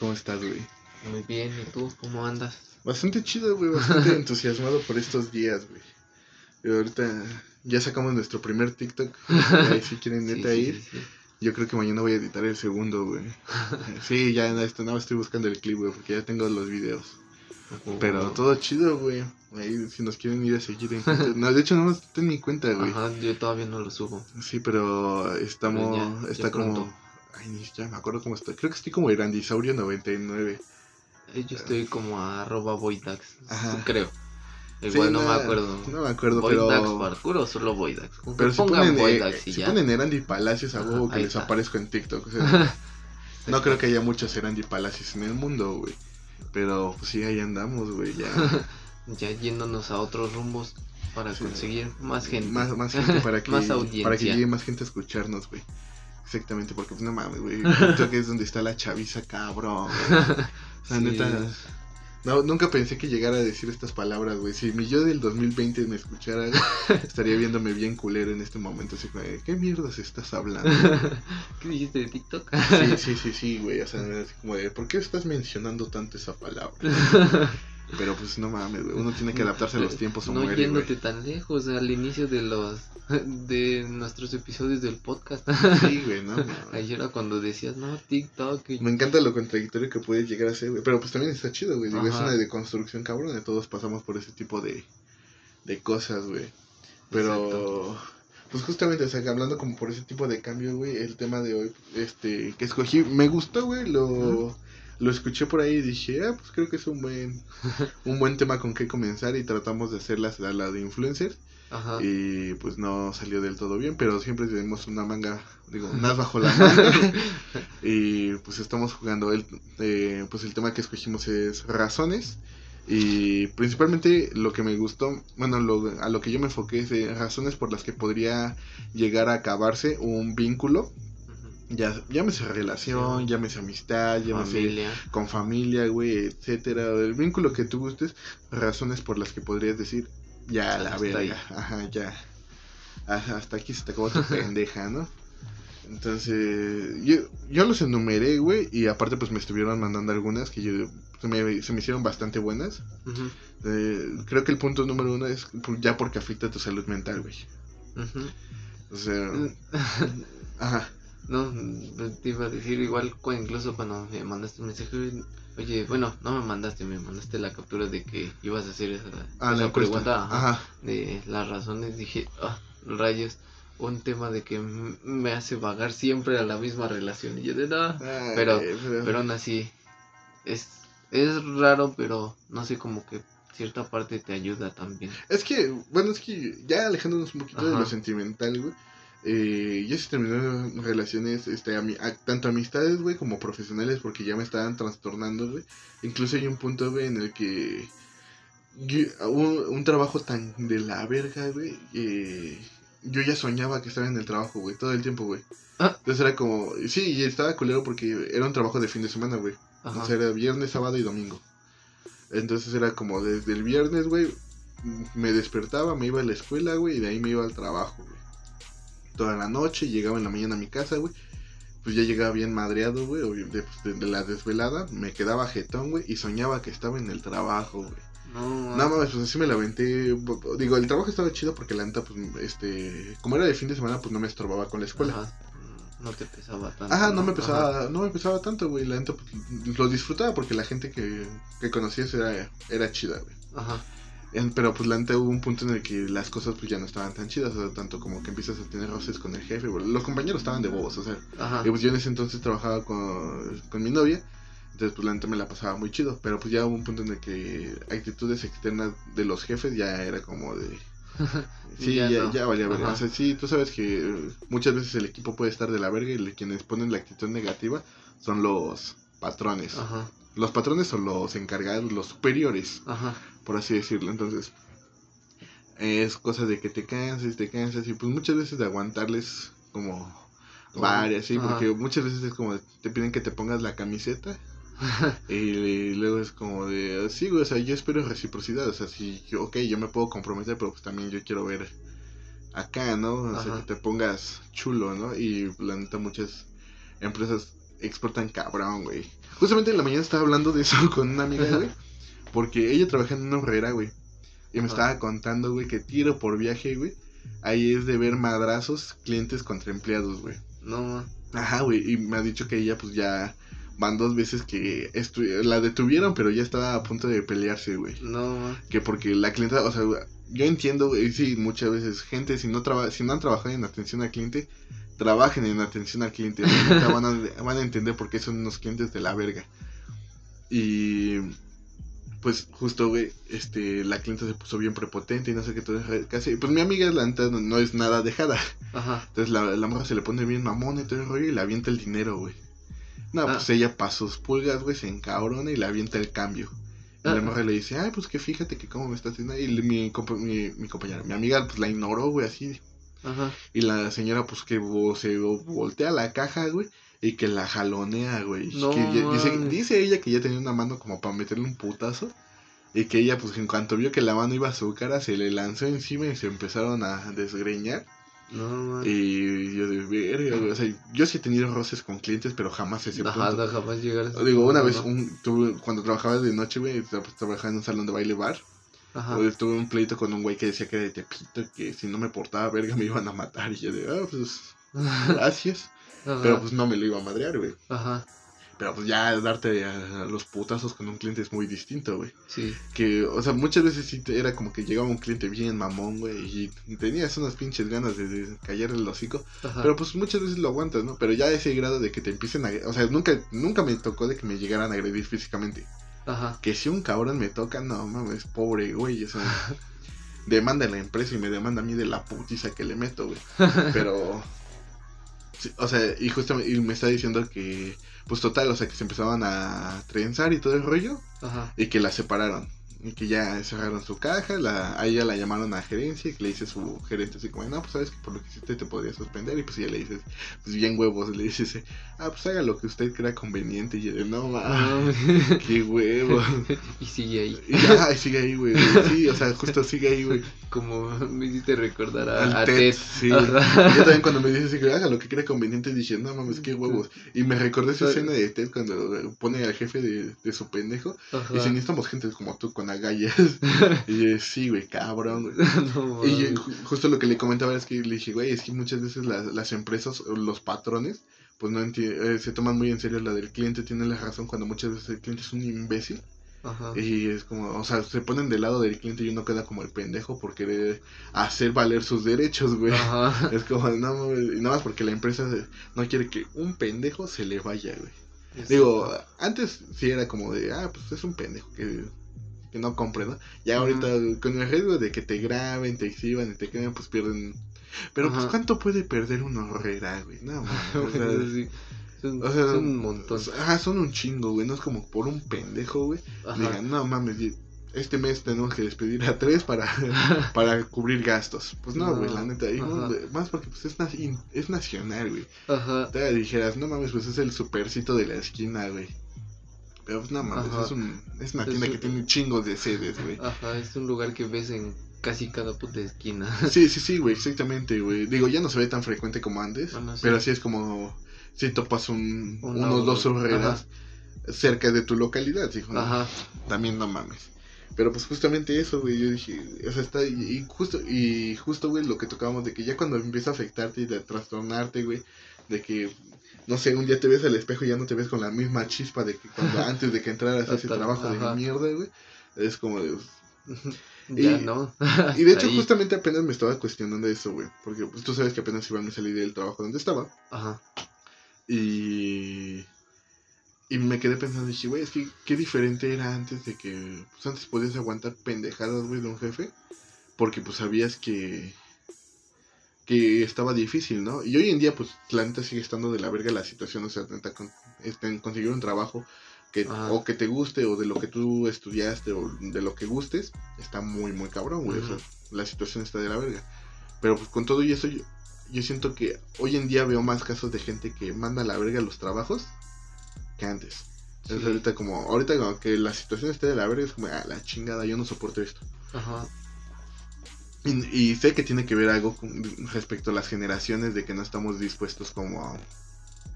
¿Cómo estás, güey? Muy bien, ¿y tú cómo andas? Bastante chido, güey, bastante entusiasmado por estos días, güey. Y ahorita ya sacamos nuestro primer TikTok. Ahí si quieren neta sí, ir. sí. Yo creo que mañana voy a editar el segundo, güey. Sí, ya esto, nada más estoy buscando el clip, güey, porque ya tengo los videos. Pero Oh. todo chido, güey. Ahí si nos quieren ir a seguir en cuenta. No, de hecho, no está en mi cuenta, güey. Ajá, yo todavía no lo subo. Sí, pero estamos. Pero ya- ya está como. pronto. Ay, ni ya me acuerdo cómo está. Creo que estoy como Erandisaurio99. Eh, Yo estoy como a arroba voidax, creo. Sí, no, me acuerdo. No me acuerdo, Voidax pero. parkour o solo voidax. Pero si pongan ponen, eh, voidax y si ya. ponen Erandi Palacios a huevo que les está. aparezco en TikTok. O sea, no creo que haya muchos Erandi Palacios en el mundo, güey. Pero pues sí, ahí andamos, güey. Ya. Ya yéndonos a otros rumbos para Sí. conseguir más gente. Más, más gente para que, Más para que llegue más gente a escucharnos, güey. Exactamente, porque pues no mames, güey. TikTok es donde está la chaviza, cabrón. güey. O sea, Sí. neta. No, nunca pensé que llegara a decir estas palabras, güey. Si mi yo del 2020 me escuchara, estaría viéndome bien culero en este momento. Así como, ¿qué mierdas estás hablando? ¿Qué dijiste de TikTok? Sí, sí, sí, sí, güey. O sea, así como de, ¿por qué estás mencionando tanto esa palabra? Pero pues no mames. Uno tiene que adaptarse a los tiempos o no muere, yéndote tan lejos al inicio de los de nuestros episodios del podcast Sí, güey, no. mames. ahí era cuando decías no TikTok y- Me encanta lo contradictorio que puedes llegar a ser, güey. Pero pues también está chido, güey. Digo, es una deconstrucción cabrón. de Todos pasamos por ese tipo de, de cosas, güey. Pero, pues justamente, o sea, hablando como por ese tipo de cambio, güey, el tema de hoy, este, que escogí, me gustó, güey, lo, lo escuché por ahí y dije, ah, pues creo que es un buen, un buen tema con que comenzar y tratamos de hacerlas a la de influencers. ajá Y pues no salió del todo bien, pero siempre tenemos una manga, digo, más bajo la manga. y pues estamos jugando. El, eh, pues el tema que escogimos es razones. Y principalmente lo que me gustó, bueno, lo, a lo que yo me enfoqué es de razones por las que podría llegar a acabarse un vínculo. Ya, llámese relación, llámese amistad, llámese familia con familia, güey, etcétera. El vínculo que tú gustes, razones por las que podrías decir, ya la verga, ajá, ya. Hasta aquí se te acabó tu pendeja, ¿no? Entonces, yo, yo los enumeré, güey, y aparte pues me estuvieron mandando algunas que yo, se, me, se me hicieron bastante buenas. Eh, creo que el punto número uno es ya porque afecta tu salud mental, güey. ujú. O sea, ajá, no pues, te iba a decir igual incluso cuando me mandaste un mensaje oye bueno no me mandaste me mandaste la captura de que ibas a hacer esa, ah, esa pregunta ajá. De las razones dije, ah, rayos, un tema de que me hace vagar siempre a la misma relación. Y yo de no, Ay, Pero- pero aún así, es, es raro, pero no sé, como que cierta parte te ayuda también. Es que, bueno, es que ya alejándonos un poquito de lo sentimental, güey. Eh, yo sí terminé relaciones, este, ami- tanto amistades, güey, como profesionales, porque ya me estaban trastornando, güey. Incluso hay un punto, güey, en el que yo- un, un trabajo tan de la verga, güey, eh, yo ya soñaba que estaba en el trabajo, güey, todo el tiempo, güey. Ah. Entonces era como, sí, y estaba culero porque era un trabajo de fin de semana, güey. Sea, era viernes, sábado y domingo. Entonces era como desde el viernes, güey, me despertaba, me iba a la escuela, güey, y de ahí me iba al trabajo, güey. Toda la noche, llegaba en la mañana a mi casa, güey. Pues ya llegaba bien madreado, güey, de, de- de la desvelada. Me quedaba jetón, güey, y soñaba que estaba en el trabajo, güey. no, No mames, pues así me la aventé. Digo, el trabajo estaba chido porque la neta, pues, este, como era de fin de semana, pues no me estorbaba con la escuela. Ajá, no te pesaba tanto. Ajá, no me Ajá. pesaba, no me pesaba tanto, güey. La neta, pues, lo disfrutaba porque la gente que, que conocías era, era chida, güey. Ajá. En- Pero pues la neta hubo un punto en el que las cosas pues ya no estaban tan chidas, o sea, tanto como que empiezas a tener roces con el jefe, los compañeros estaban de bobos, o sea, Ajá. y pues yo en ese entonces trabajaba con, con mi novia, entonces pues la neta me la pasaba muy chido, pero pues ya hubo un punto en el que actitudes externas de los jefes ya era como de... Sí, ya, Ya ya, no. valía verga. O sea, sí, tú sabes que muchas veces el equipo puede estar de la verga y le- quienes ponen la actitud negativa son los patrones. Ajá. Los patrones son los encargados, los superiores, Ajá. por así decirlo. Entonces, es cosa de que te canses, te cansas y pues muchas veces de aguantarles como varias, sí, ajá. porque muchas veces es como te piden que te pongas la camiseta y, luego es como de, sí, güey, o sea, yo espero reciprocidad, o sea, si, yo, ok, yo me puedo comprometer, pero pues también yo quiero ver acá, ¿no? O sea, que te pongas chulo, ¿no? Y la neta muchas empresas explotan cabrón, güey. Justamente en la mañana estaba hablando de eso con una amiga, güey. Porque ella trabaja en una horrera, güey. Y me Ajá. estaba contando, güey, que tiro por viaje, güey. Ahí es de ver madrazos clientes contra empleados, güey. No. Ajá, güey. Y me ha dicho que ella, pues ya van dos veces que estu- la detuvieron, pero ya estaba a punto de pelearse, güey. No. Que porque la clienta, o sea, yo entiendo, güey, sí, muchas veces, gente, si no, traba, si no han trabajado en atención al cliente, trabajen en atención al cliente. van, a, van a entender por qué son unos clientes de la verga. Y pues justo, güey, este, la clienta se puso bien prepotente y no sé qué todo, casi, pues mi amiga, la neta, no, no es nada dejada. Ajá. Entonces la, la morra se le pone bien mamón y todo el rollo y le avienta el dinero, güey. No, Ah. pues ella para sus pulgas, güey, se encabrona y le avienta el cambio. Y Ah. la morra le dice, ay, pues que fíjate que cómo me estás haciendo. Y mi, mi, mi compañera, mi amiga, pues la ignoró, güey, así. Ajá. Y la señora, pues que se voltea la caja, güey, y que la jalonea, güey. Y No que ya- dice, ella que ya tenía una mano como para meterle un putazo. Y que ella, pues en cuanto vio que la mano iba a su cara, se le lanzó encima y se empezaron a desgreñar. No, ma. Y yo de verga, güey. O sea, yo sí he tenido roces con clientes, pero jamás ese Ajá, punto. no, jamás llegar a ese Digo, una vez, ¿no? un, tuve, cuando trabajaba de noche, güey, tra- trabajaba en un salón de baile bar. Ajá. Güey, tuve un pleito con un güey que decía que era de Tepito, que si no me portaba verga me iban a matar. Y yo de, ah, pues, gracias. Ajá. Pero pues no me lo iba a madrear, güey. Ajá. Pero pues ya darte a, a los putazos con un cliente es muy distinto, güey. Sí. Que, o sea, muchas veces sí era como que llegaba un cliente bien mamón, güey, y tenías unas pinches ganas de, de callarle el hocico. Ajá. Pero pues muchas veces lo aguantas, ¿no? Pero ya ese grado de que te empiecen a... O sea, nunca, nunca me tocó de que me llegaran a agredir físicamente. Ajá. Que si un cabrón me toca, no mames, pobre güey, o sea, demanda a la empresa y me demanda a mí de la putiza que le meto, güey. Pero, sí, o sea, y justamente, y me está diciendo que, pues total, o sea, que se empezaban a trenzar y todo el rollo, Ajá. y que la separaron. Y que ya cerraron su caja, la, a ella la llamaron a gerencia y que le dice su gerente así como, no, pues sabes que por lo que hiciste te podría suspender. Y pues ella le dice, pues bien huevos, le dice, ah, pues haga lo que usted crea conveniente. Y yo, no, mames, Ah, qué huevos. y sigue ahí. Y sigue ahí, güey. Sí, o sea, justo sigue ahí, güey. Como me hiciste recordar a, a Ted, Ted. sí. Yo también cuando me dice así, que haga lo que crea conveniente, dije, no mames, qué huevos. Y me recordé esa escena de Ted cuando pone al jefe de, de su pendejo. Ajá. Y dice, necesitamos gente como tú con agallas. y yo, sí, güey, cabrón, güey. no, Y ju- justo lo que le comentaba es que le dije, güey, es que muchas veces las, las empresas, o los patrones, pues no eh, se toman muy en serio la del cliente, tiene la razón cuando muchas veces el cliente es un imbécil. Ajá. Y es como, o sea, se ponen del lado del cliente y uno queda como el pendejo por querer hacer valer sus derechos, güey. Ajá. Es como, no, y nada más porque la empresa no quiere que un pendejo se le vaya, güey. Digo, antes sí era como de, ah, pues es un pendejo que, que no compre, ¿no? Ya ahorita con el riesgo de que te graben, te exhiban y te queden, pues pierden. Pero pues. ¿cuánto puede perder una horrera, güey? No, mames, o sea, Sí, son, o sea, son un montón. Ajá, son un chingo, güey. No es como por un pendejo, güey. Digan, no mames, este mes tenemos que despedir a tres para, para cubrir gastos. Pues no, No, güey, la neta. y no, más porque pues es, na- es nacional, güey. Ajá. Te dijeras, no mames, pues es el supercito de la esquina, güey. Pero pues no mames, es, un, es una Es tienda un- que tiene chingos de sedes, güey. Ajá, es un lugar que ves en casi cada puta esquina. Sí, sí, sí, güey, exactamente, güey. Digo, ya no se ve tan frecuente como antes, Bueno, sí. pero sí es como si topas un, Una unos o dos dos, horreras cerca de tu localidad, hijo. ¿no? Ajá. También no mames. Pero pues justamente eso, güey, yo dije, o sea, está, y, y justo, y justo, güey, lo que tocábamos de que ya cuando empieza a afectarte y de trastornarte, güey, de que, no sé, un día te ves al espejo y ya no te ves con la misma chispa de que cuando antes de que entraras a ese trabajo ajá. de mierda, güey, es como de... Ya, Y- ¿no? Y de hecho Ahí. justamente apenas me estaba cuestionando eso, güey, porque pues, tú sabes que apenas iba a salir del trabajo donde estaba, Ajá. Y... Y me quedé pensando, dije, güey, es que qué diferente era antes de que, pues antes podías aguantar pendejadas, güey, de un jefe, porque pues sabías que, que estaba difícil, ¿no? Y hoy en día, pues la neta sigue estando de la verga la situación, o sea, neta, con, este, conseguir un trabajo que, o que te guste, o de lo que tú estudiaste, o de lo que gustes, está muy, muy cabrón, güey, o sea, Ujú. la situación está de la verga. Pero pues con todo y eso, yo, yo siento que hoy en día veo más casos de gente que manda a la verga los trabajos que antes. Sí. Es ahorita como, ahorita como que la situación esté de la verga, es como, ah, la chingada, yo no soporto esto. Ajá. Y, y sé que tiene que ver algo con- respecto a las generaciones de que no estamos dispuestos como a,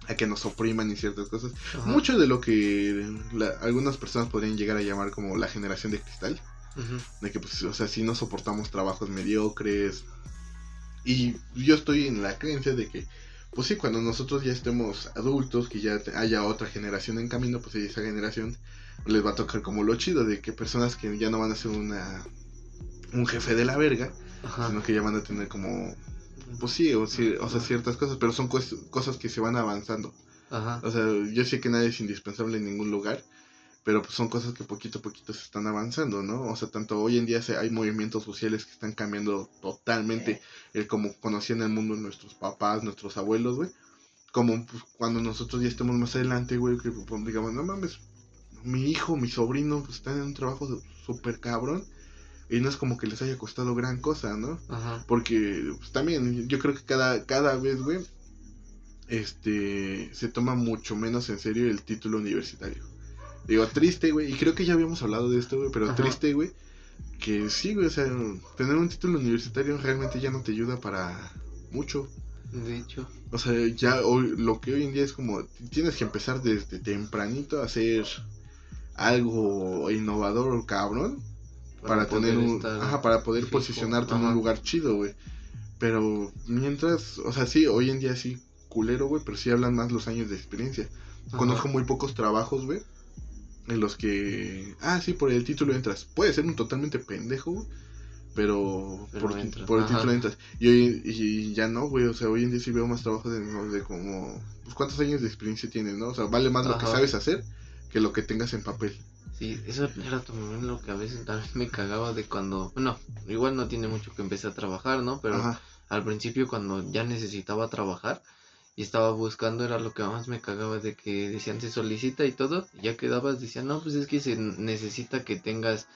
a que nos opriman y ciertas cosas. Mucho de lo que algunas personas podrían llegar a llamar como la generación de cristal. De que, pues, o sea, si no soportamos trabajos mediocres. Y yo estoy en la creencia de que, pues sí, cuando nosotros ya estemos adultos, que ya haya otra generación en camino, pues esa generación les va a tocar como lo chido de que personas que ya no van a ser una un jefe de la verga, sino que ya van a tener como pues sí, o, sea, ciertas cosas, pero son cosas que se van avanzando. O sea, yo sé que nadie es indispensable en ningún lugar, pero pues son cosas que poquito a poquito se están avanzando, ¿no? O sea, tanto hoy en día hay movimientos sociales que están cambiando totalmente el como conocían el mundo nuestros papás, nuestros abuelos, güey. Como pues, cuando nosotros ya estemos más adelante, güey, que pues, digamos, no mames, mi hijo, mi sobrino, pues están en un trabajo súper cabrón. Y no es como que les haya costado gran cosa, ¿no? Ajá. Porque pues, también yo creo que cada, cada vez, güey, este, se toma mucho menos en serio el título universitario. Digo, triste, güey, y creo que ya habíamos hablado de esto, güey, pero triste, güey, que sí, güey, o sea, tener un título universitario realmente ya no te ayuda para mucho. De hecho. O sea, ya hoy, lo que hoy en día es como, tienes que empezar desde tempranito a hacer algo innovador o cabrón para, tener un ajá, para poder posicionarte en un lugar chido, güey. Pero mientras, o sea, sí, hoy en día sí culero, güey, pero sí hablan más los años de experiencia. Conozco muy pocos trabajos, güey, en los que, ah, sí, por el título entras. Puede ser un totalmente pendejo, güey, pero, por, el título entras. Y, hoy, y ya no, güey, o sea, hoy en día sí veo más trabajos de, de como, pues, ¿cuántos años de experiencia tienes, no? O sea, vale más lo que sabes hacer que lo que tengas en papel. Sí, eso era también lo que a veces también me cagaba de cuando, bueno, igual no tiene mucho que empecé a trabajar, ¿no? Pero al principio cuando ya necesitaba trabajar y estaba buscando era lo que más me cagaba de que decían se solicita y todo, y ya quedabas, decían, no, pues es que se necesita que tengas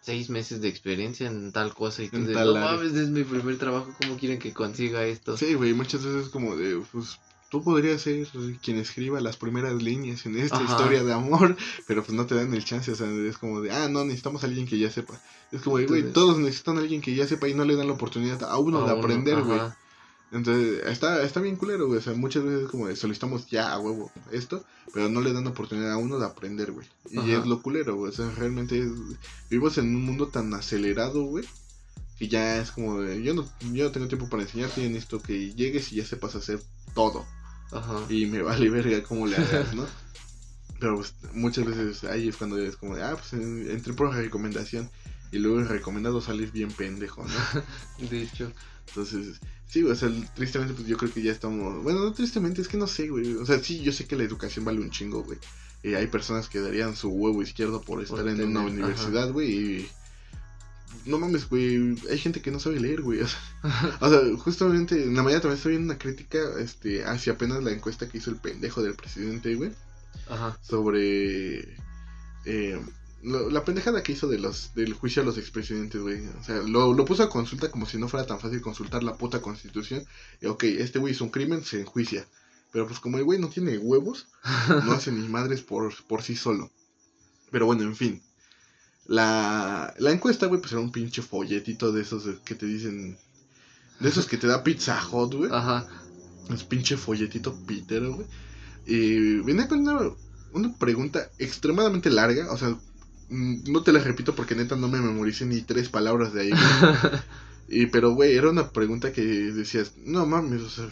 seis meses de experiencia en tal cosa y tú de, no mames, es mi primer trabajo, ¿cómo quieren que consiga esto? Sí, güey, muchas veces como de, pues tú podrías ser quien escriba las primeras líneas en esta historia de amor, pero pues no te dan el chance, o sea, es como de, ah, no, necesitamos a alguien que ya sepa. Es como, güey, todos necesitan a alguien que ya sepa y no le dan la oportunidad a uno de aprender, güey. Entonces, está, está bien culero, güey. O sea, muchas veces como solicitamos ya a huevo esto, pero no le dan oportunidad a uno de aprender, güey. Y es lo culero, güey. O sea, realmente vivimos en un mundo tan acelerado, güey, que ya es como de, yo no, yo no tengo tiempo para enseñarte, en esto que llegues y ya sepas hacer todo. Ajá. Y me vale verga cómo le hagas, ¿no? Pero pues, muchas veces ahí es cuando es como de, ah, pues entré por recomendación. Y luego el recomendado salir bien pendejo, ¿no? de hecho. Entonces, sí, o sea, tristemente, pues yo creo que ya estamos. Bueno, no tristemente, es que no sé, güey. O sea, sí, yo sé que la educación vale un chingo, güey. Y hay personas que darían su huevo izquierdo por estar en una universidad, güey. Y no mames, güey, hay gente que no sabe leer, güey. O sea, justamente en la mañana también estoy viendo una crítica este, hacia apenas la encuesta que hizo el pendejo del presidente, güey. Ajá. Sobre eh, la pendejada que hizo de los, del juicio a los expresidentes, güey. O sea, lo, lo, puso a consulta como si no fuera tan fácil consultar la puta constitución. Y, ok, este güey hizo un crimen, se enjuicia. Pero pues como el güey no tiene huevos, no hace ni madres por, por sí solo. Pero bueno, en fin. La, la encuesta, güey, pues era un pinche folletito de esos que te dicen. De esos que te da Pizza Hot, güey. Ajá. Es pinche folletito Peter, güey. Y viene con una, una pregunta extremadamente larga. O sea, no te la repito porque neta no me memoricé ni tres palabras de ahí. y, pero, güey, era una pregunta que decías, no mames, o sea,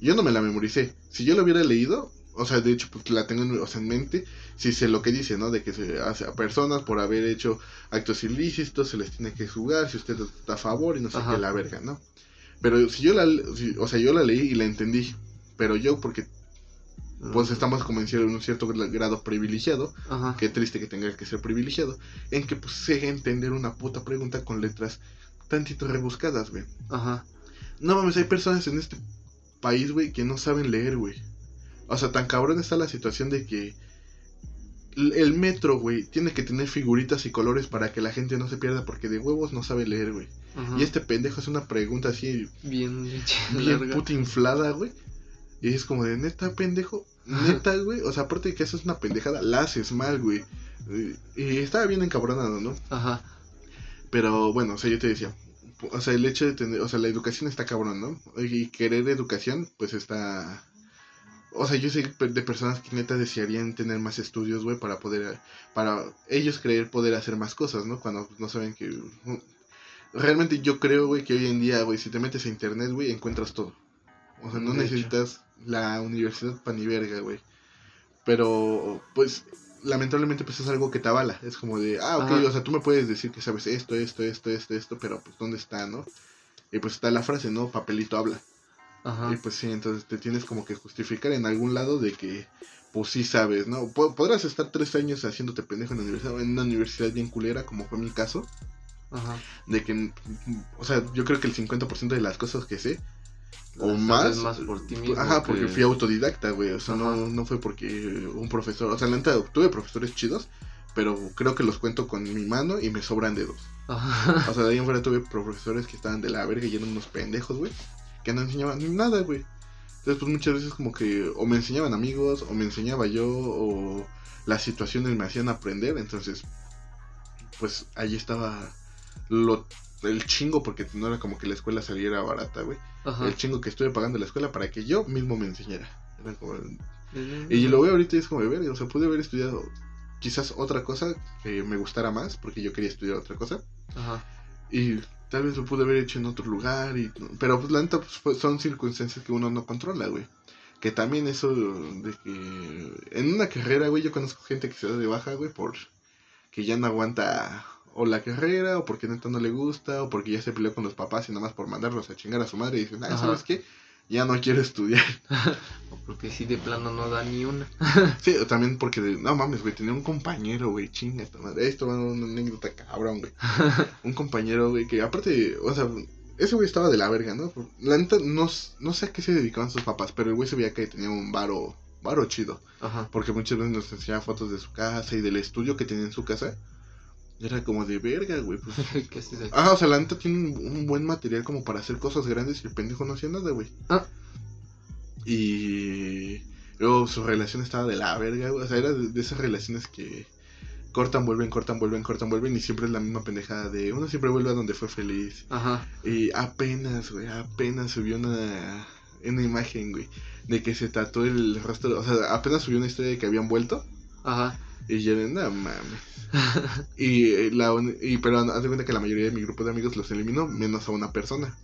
yo no me la memoricé. Si yo la hubiera leído, o sea, de hecho, pues la tengo en, o sea, en mente, si sé lo que dice, ¿no? De que se hace a personas por haber hecho actos ilícitos, se les tiene que juzgar, si usted está a favor y no sé qué, la verga, ¿no? Pero si yo la, o sea, yo la leí y la entendí, pero yo porque pues estamos convencidos en un cierto grado privilegiado, Ajá. qué triste que tenga que ser privilegiado, en que pues sé entender una puta pregunta con letras tantito rebuscadas, güey. Ajá. No mames, hay personas en este país, güey, que no saben leer, güey. O sea, tan cabrón está la situación de que el metro, güey, tiene que tener figuritas y colores para que la gente no se pierda porque de huevos no sabe leer, güey. Y este pendejo es una pregunta así bien bien puta inflada, güey. Y es como de neta, pendejo, neta, güey. O sea, aparte de que eso es una pendejada, la haces mal, güey. Y estaba bien encabronado, ¿no? Ajá. Pero bueno, o sea, yo te decía, o sea, el hecho de tener, o sea, la educación está cabrón, ¿no? Y querer educación, pues está o sea, yo sé de personas que neta desearían tener más estudios, güey, para poder, para ellos creer poder hacer más cosas, ¿no? Cuando no saben que... Realmente yo creo, güey, que hoy en día, güey, si te metes a internet, güey, encuentras todo. O sea, no necesitas la universidad para ni verga, güey. Pero, pues, lamentablemente, pues es algo que te avala. Es como de, ah, ok, o sea, tú me puedes decir que sabes esto, esto, esto, esto, esto, pero pues, ¿dónde está, no? Y pues está la frase, ¿no? Papelito habla. Ajá. Y pues sí, entonces te tienes como que justificar en algún lado de que, pues sí sabes, ¿no? Podrás estar tres años haciéndote pendejo en la universidad, en una universidad bien culera, como fue mi caso. Ajá. De que, o sea, yo creo que el 50% de las cosas que sé, o más, más por ti mismo ajá, porque fui autodidacta, güey, o sea, no, no fue porque un profesor, o sea, la neta, tuve profesores chidos, pero creo que los cuento con mi mano y me sobran dedos. Ajá. O sea, de ahí en fuera tuve profesores que estaban de la verga y eran unos pendejos, güey que no enseñaban nada, güey. Entonces, pues muchas veces como que o me enseñaban amigos, o me enseñaba yo, o las situaciones me hacían aprender. Entonces, pues ahí estaba lo, el chingo, porque no era como que la escuela saliera barata, güey. El chingo que estuve pagando la escuela para que yo mismo me enseñara. Y lo veo ahorita y es como, ver, o sea, pude haber estudiado quizás otra cosa que me gustara más, porque yo quería estudiar otra cosa. Ajá. Y Tal vez lo pude haber hecho en otro lugar, y, pero pues la neta pues, son circunstancias que uno no controla, güey. Que también eso de que en una carrera, güey, yo conozco gente que se da de baja, güey, por que ya no aguanta o la carrera, o porque neta no le gusta, o porque ya se peleó con los papás y nada más por mandarlos a chingar a su madre y dicen, ah, ¿sabes qué? ya no quiero estudiar. o porque si de plano no da ni una. sí, o también porque, no mames, güey, tenía un compañero, güey, chinga esta madre. Esto va una anécdota cabrón, güey. un compañero, güey, que aparte, o sea, ese güey estaba de la verga, ¿no? La neta, no, no sé a qué se dedicaban sus papás, pero el güey se veía que tenía un varo, varo chido. Ajá. Porque muchas veces nos enseñaba fotos de su casa y del estudio que tenía en su casa. Era como de verga, güey. Pues. ¿Qué Ah, o sea, la neta tiene un, buen material como para hacer cosas grandes y el pendejo no hacía nada, güey. Ah. Y luego su relación estaba de la verga, güey. O sea, era de, esas relaciones que cortan, vuelven, cortan, vuelven, cortan, vuelven y siempre es la misma pendejada de uno siempre vuelve a donde fue feliz. Ajá. Y apenas, güey, apenas subió una, una imagen, güey, de que se trató el rostro, o sea, apenas subió una historia de que habían vuelto. Ajá. Y yo, no mames. y, eh, la, y pero haz de cuenta que la mayoría de mi grupo de amigos los eliminó, menos a una persona.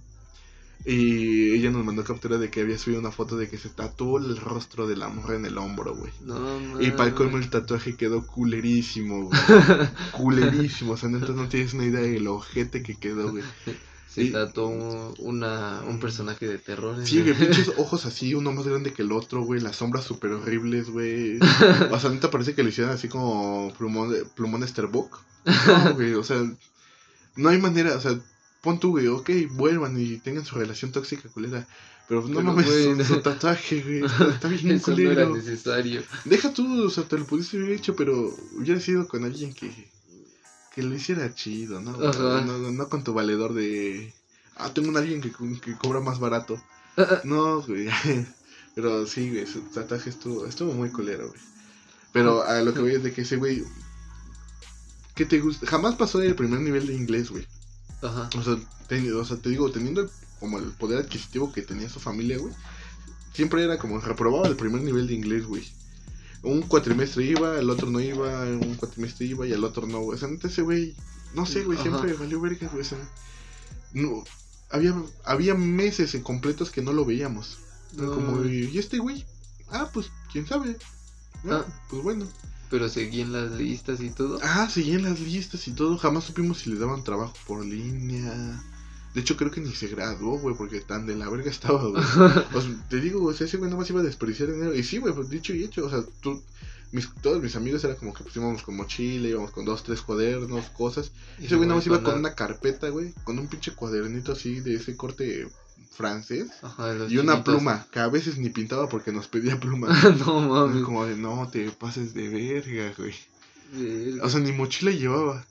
Y ella nos mandó captura de que había subido una foto de que se tatuó el rostro de la mujer en el hombro, güey. No, y para el colmo el tatuaje quedó culerísimo, güey. culerísimo. O sea, entonces no tienes una idea del ojete que quedó, güey. Se tatuó un, una, un personaje de terror. Sí, güey, pinches ojos así, uno más grande que el otro, güey. Las sombras súper horribles, güey. O sea, neta parece que le hicieron así como plumón, plumón Starbuck. No, güey, o sea, no hay manera, o sea, pon tú, güey, ok, vuelvan y tengan su relación tóxica culera. Pero no mames, su, su, tatuaje, güey, está, bien Eso culero. No era necesario. Deja tú, o sea, te lo pudiste haber hecho, pero hubiera sido con alguien que que lo hiciera chido, ¿no? No, no, con tu valedor de. Ah, tengo un alguien que, que cobra más barato. No, güey. Pero sí, güey, su tatuaje estuvo, estuvo muy culero, güey. Pero a lo que voy es de que ese güey. ¿Qué te gusta? Jamás pasó el primer nivel de inglés, güey. Ajá. O sea, o sea, te digo, teniendo como el poder adquisitivo que tenía su familia, güey. Siempre era como reprobaba el primer nivel de inglés, güey un cuatrimestre iba, el otro no iba, un cuatrimestre iba y el otro no, güey. O sea, ese güey, no sé, güey, siempre valió verga, güey. O sea, no, había, había meses en completos que no lo veíamos. Como, ¿y este güey? Ah, pues, quién sabe. Ah, pues bueno. Pero seguían las listas y todo. Ah, seguían las listas y todo. Jamás supimos si le daban trabajo por línea. De hecho, creo que ni se graduó, güey, porque tan de la verga estaba, güey. o sea, te digo, o sea, ese güey más iba a desperdiciar dinero. Y sí, güey, pues dicho y hecho, o sea, tú, mis, todos mis amigos era como que pues íbamos con mochila, íbamos con dos, tres cuadernos, cosas. Y ese güey nada más iba con una carpeta, güey, con un pinche cuadernito así de ese corte francés Ajá, y una pluma, que a veces ni pintaba porque nos pedía pluma. no mames. Como de, no te pases de verga, güey. O sea, ni mochila llevaba.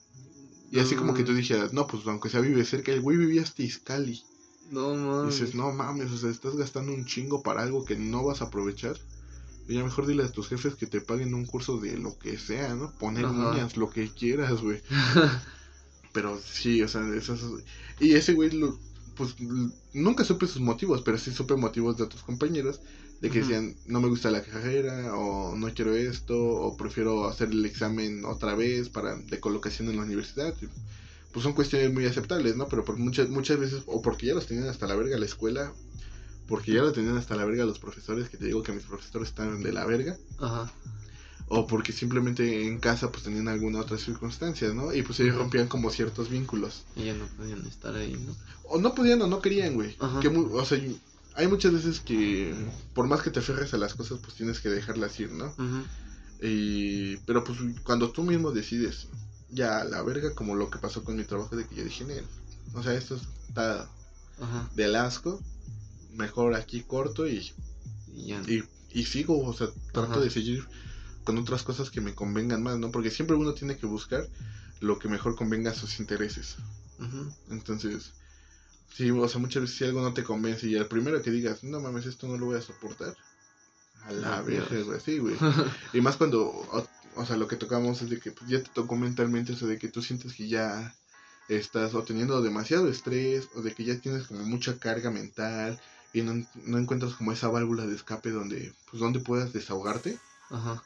Y así como que tú dijeras, no, pues aunque sea vive cerca, el güey vivía hasta Iscali. No mames. Y dices, no mames, o sea, estás gastando un chingo para algo que no vas a aprovechar. Y ya mejor dile a tus jefes que te paguen un curso de lo que sea, ¿no? Poner uñas, lo que quieras, güey. pero sí, o sea, esas... Y ese güey, lo, pues nunca supe sus motivos, pero sí supe motivos de otros compañeros De que decían, no me gusta la carrera, o no quiero esto, o prefiero hacer el examen otra vez para de colocación en la universidad. Pues son cuestiones muy aceptables, ¿no? Pero por muchas, muchas veces, o porque ya los tenían hasta la verga la escuela, porque ya lo tenían hasta la verga los profesores, que te digo que mis profesores están de la verga. Ajá o porque simplemente en casa pues tenían alguna otra circunstancia, ¿no? Y pues ellos rompían como ciertos vínculos. Y ya no podían estar ahí, ¿no? O no podían o no querían, güey. Que o sea, hay muchas veces que por más que te aferres a las cosas pues tienes que dejarlas ir, ¿no? y, pero pues cuando tú mismo decides, ya la verga como lo que pasó con mi trabajo de que yo dije, o sea, esto está del asco, mejor aquí corto y, y, y, sigo, o sea, trato de seguir con otras cosas que me convengan más, ¿no? Porque siempre uno tiene que buscar lo que mejor convenga a sus intereses. Entonces, sí, o sea, muchas veces si algo no te convence y el primero que digas, no mames, esto no lo voy a soportar, a la vez, güey, sí, güey. y más cuando, o, sea, lo que tocamos es de que pues, ya te tocó mentalmente, eso de que tú sientes que ya estás o teniendo demasiado estrés o de que ya tienes como mucha carga mental y no, no encuentras como esa válvula de escape donde, pues, donde puedas desahogarte. Ajá.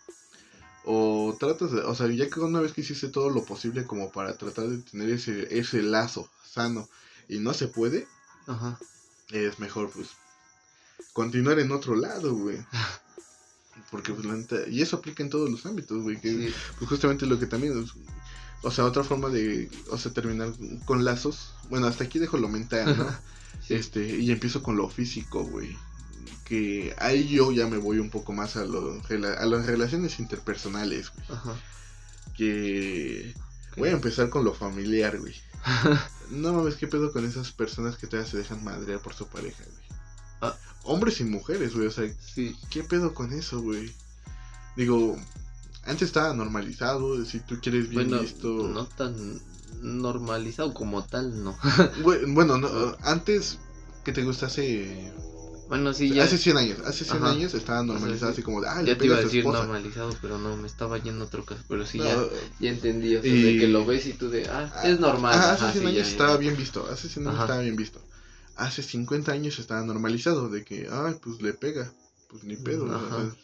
O tratas de, o sea, ya que una vez que hiciste todo lo posible como para tratar de tener ese, ese lazo sano y no se puede, Ajá. es mejor pues continuar en otro lado, güey. Porque pues la y eso aplica en todos los ámbitos, güey, que pues, justamente lo que también o sea, otra forma de, o sea, terminar con lazos. Bueno, hasta aquí dejo lo mental, ¿no? Este, y empiezo con lo físico, güey que ahí yo ya me voy un poco más a, lo, a las relaciones interpersonales, güey. Ajá. Que voy a empezar con lo familiar, güey. no mames, ¿qué pedo con esas personas que todavía se dejan madrear por su pareja, güey? Ah. Hombres y mujeres, güey, o sea, sí. ¿qué pedo con eso, güey? Digo, antes estaba normalizado, si tú quieres bien bueno, visto. No tan normalizado como tal, no. bueno, no, antes que te gustase bueno, sí, ya. Hace 100 años, hace 100 años estaba normalizado así como de, ah, ya te iba a decir normalizado, pero no, me estaba yendo caso, pero sí, ya, ya entendí, o sea, de que lo ves y tú de, ah, es normal. Ah, hace 100 años estaba bien visto, hace 100 años estaba bien visto. Hace 50 años estaba normalizado de que, ah, pues le pega, pues ni pedo, ¿no?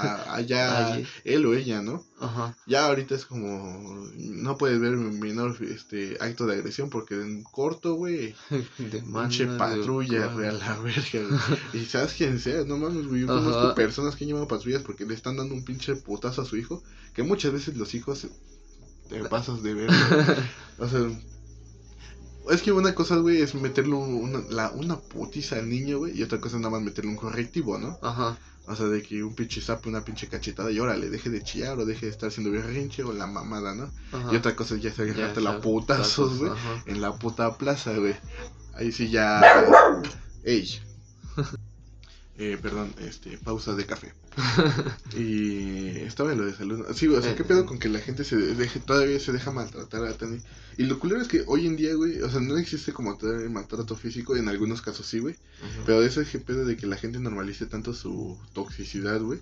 Allá él o ella, ¿no? Ajá. Ya ahorita es como no puedes ver menor este acto de agresión porque en corto, güey, manche patrulla, güey, a la verga. y sabes quién sea, no mames, güey, yo conozco personas que han llevado patrullas porque le están dando un pinche putazo a su hijo, que muchas veces los hijos te pasas de ver. o sea, es que una cosa, güey, es meterle una, la, una putiza al niño, güey, y otra cosa es nada más meterle un correctivo, ¿no? Ajá. O sea, de que un pinche sapo, una pinche cachetada y órale, deje de chillar o deje de estar haciendo berrinche o la mamada, ¿no? Y otra cosa es ya se agarrarte la putazos, güey, en la puta plaza, güey. Ahí sí ya... Ey. Eh, perdón, este, pausa de café. y estaba en lo de salud. Sí, o sea, ¿qué pedo con que la gente se deje, todavía se deja maltratar a Tani? Y lo culero es que hoy en día, güey, o sea, no existe como tal maltrato físico, en algunos casos sí, güey. Pero eso es que pedo de que la gente normalice tanto su toxicidad, güey.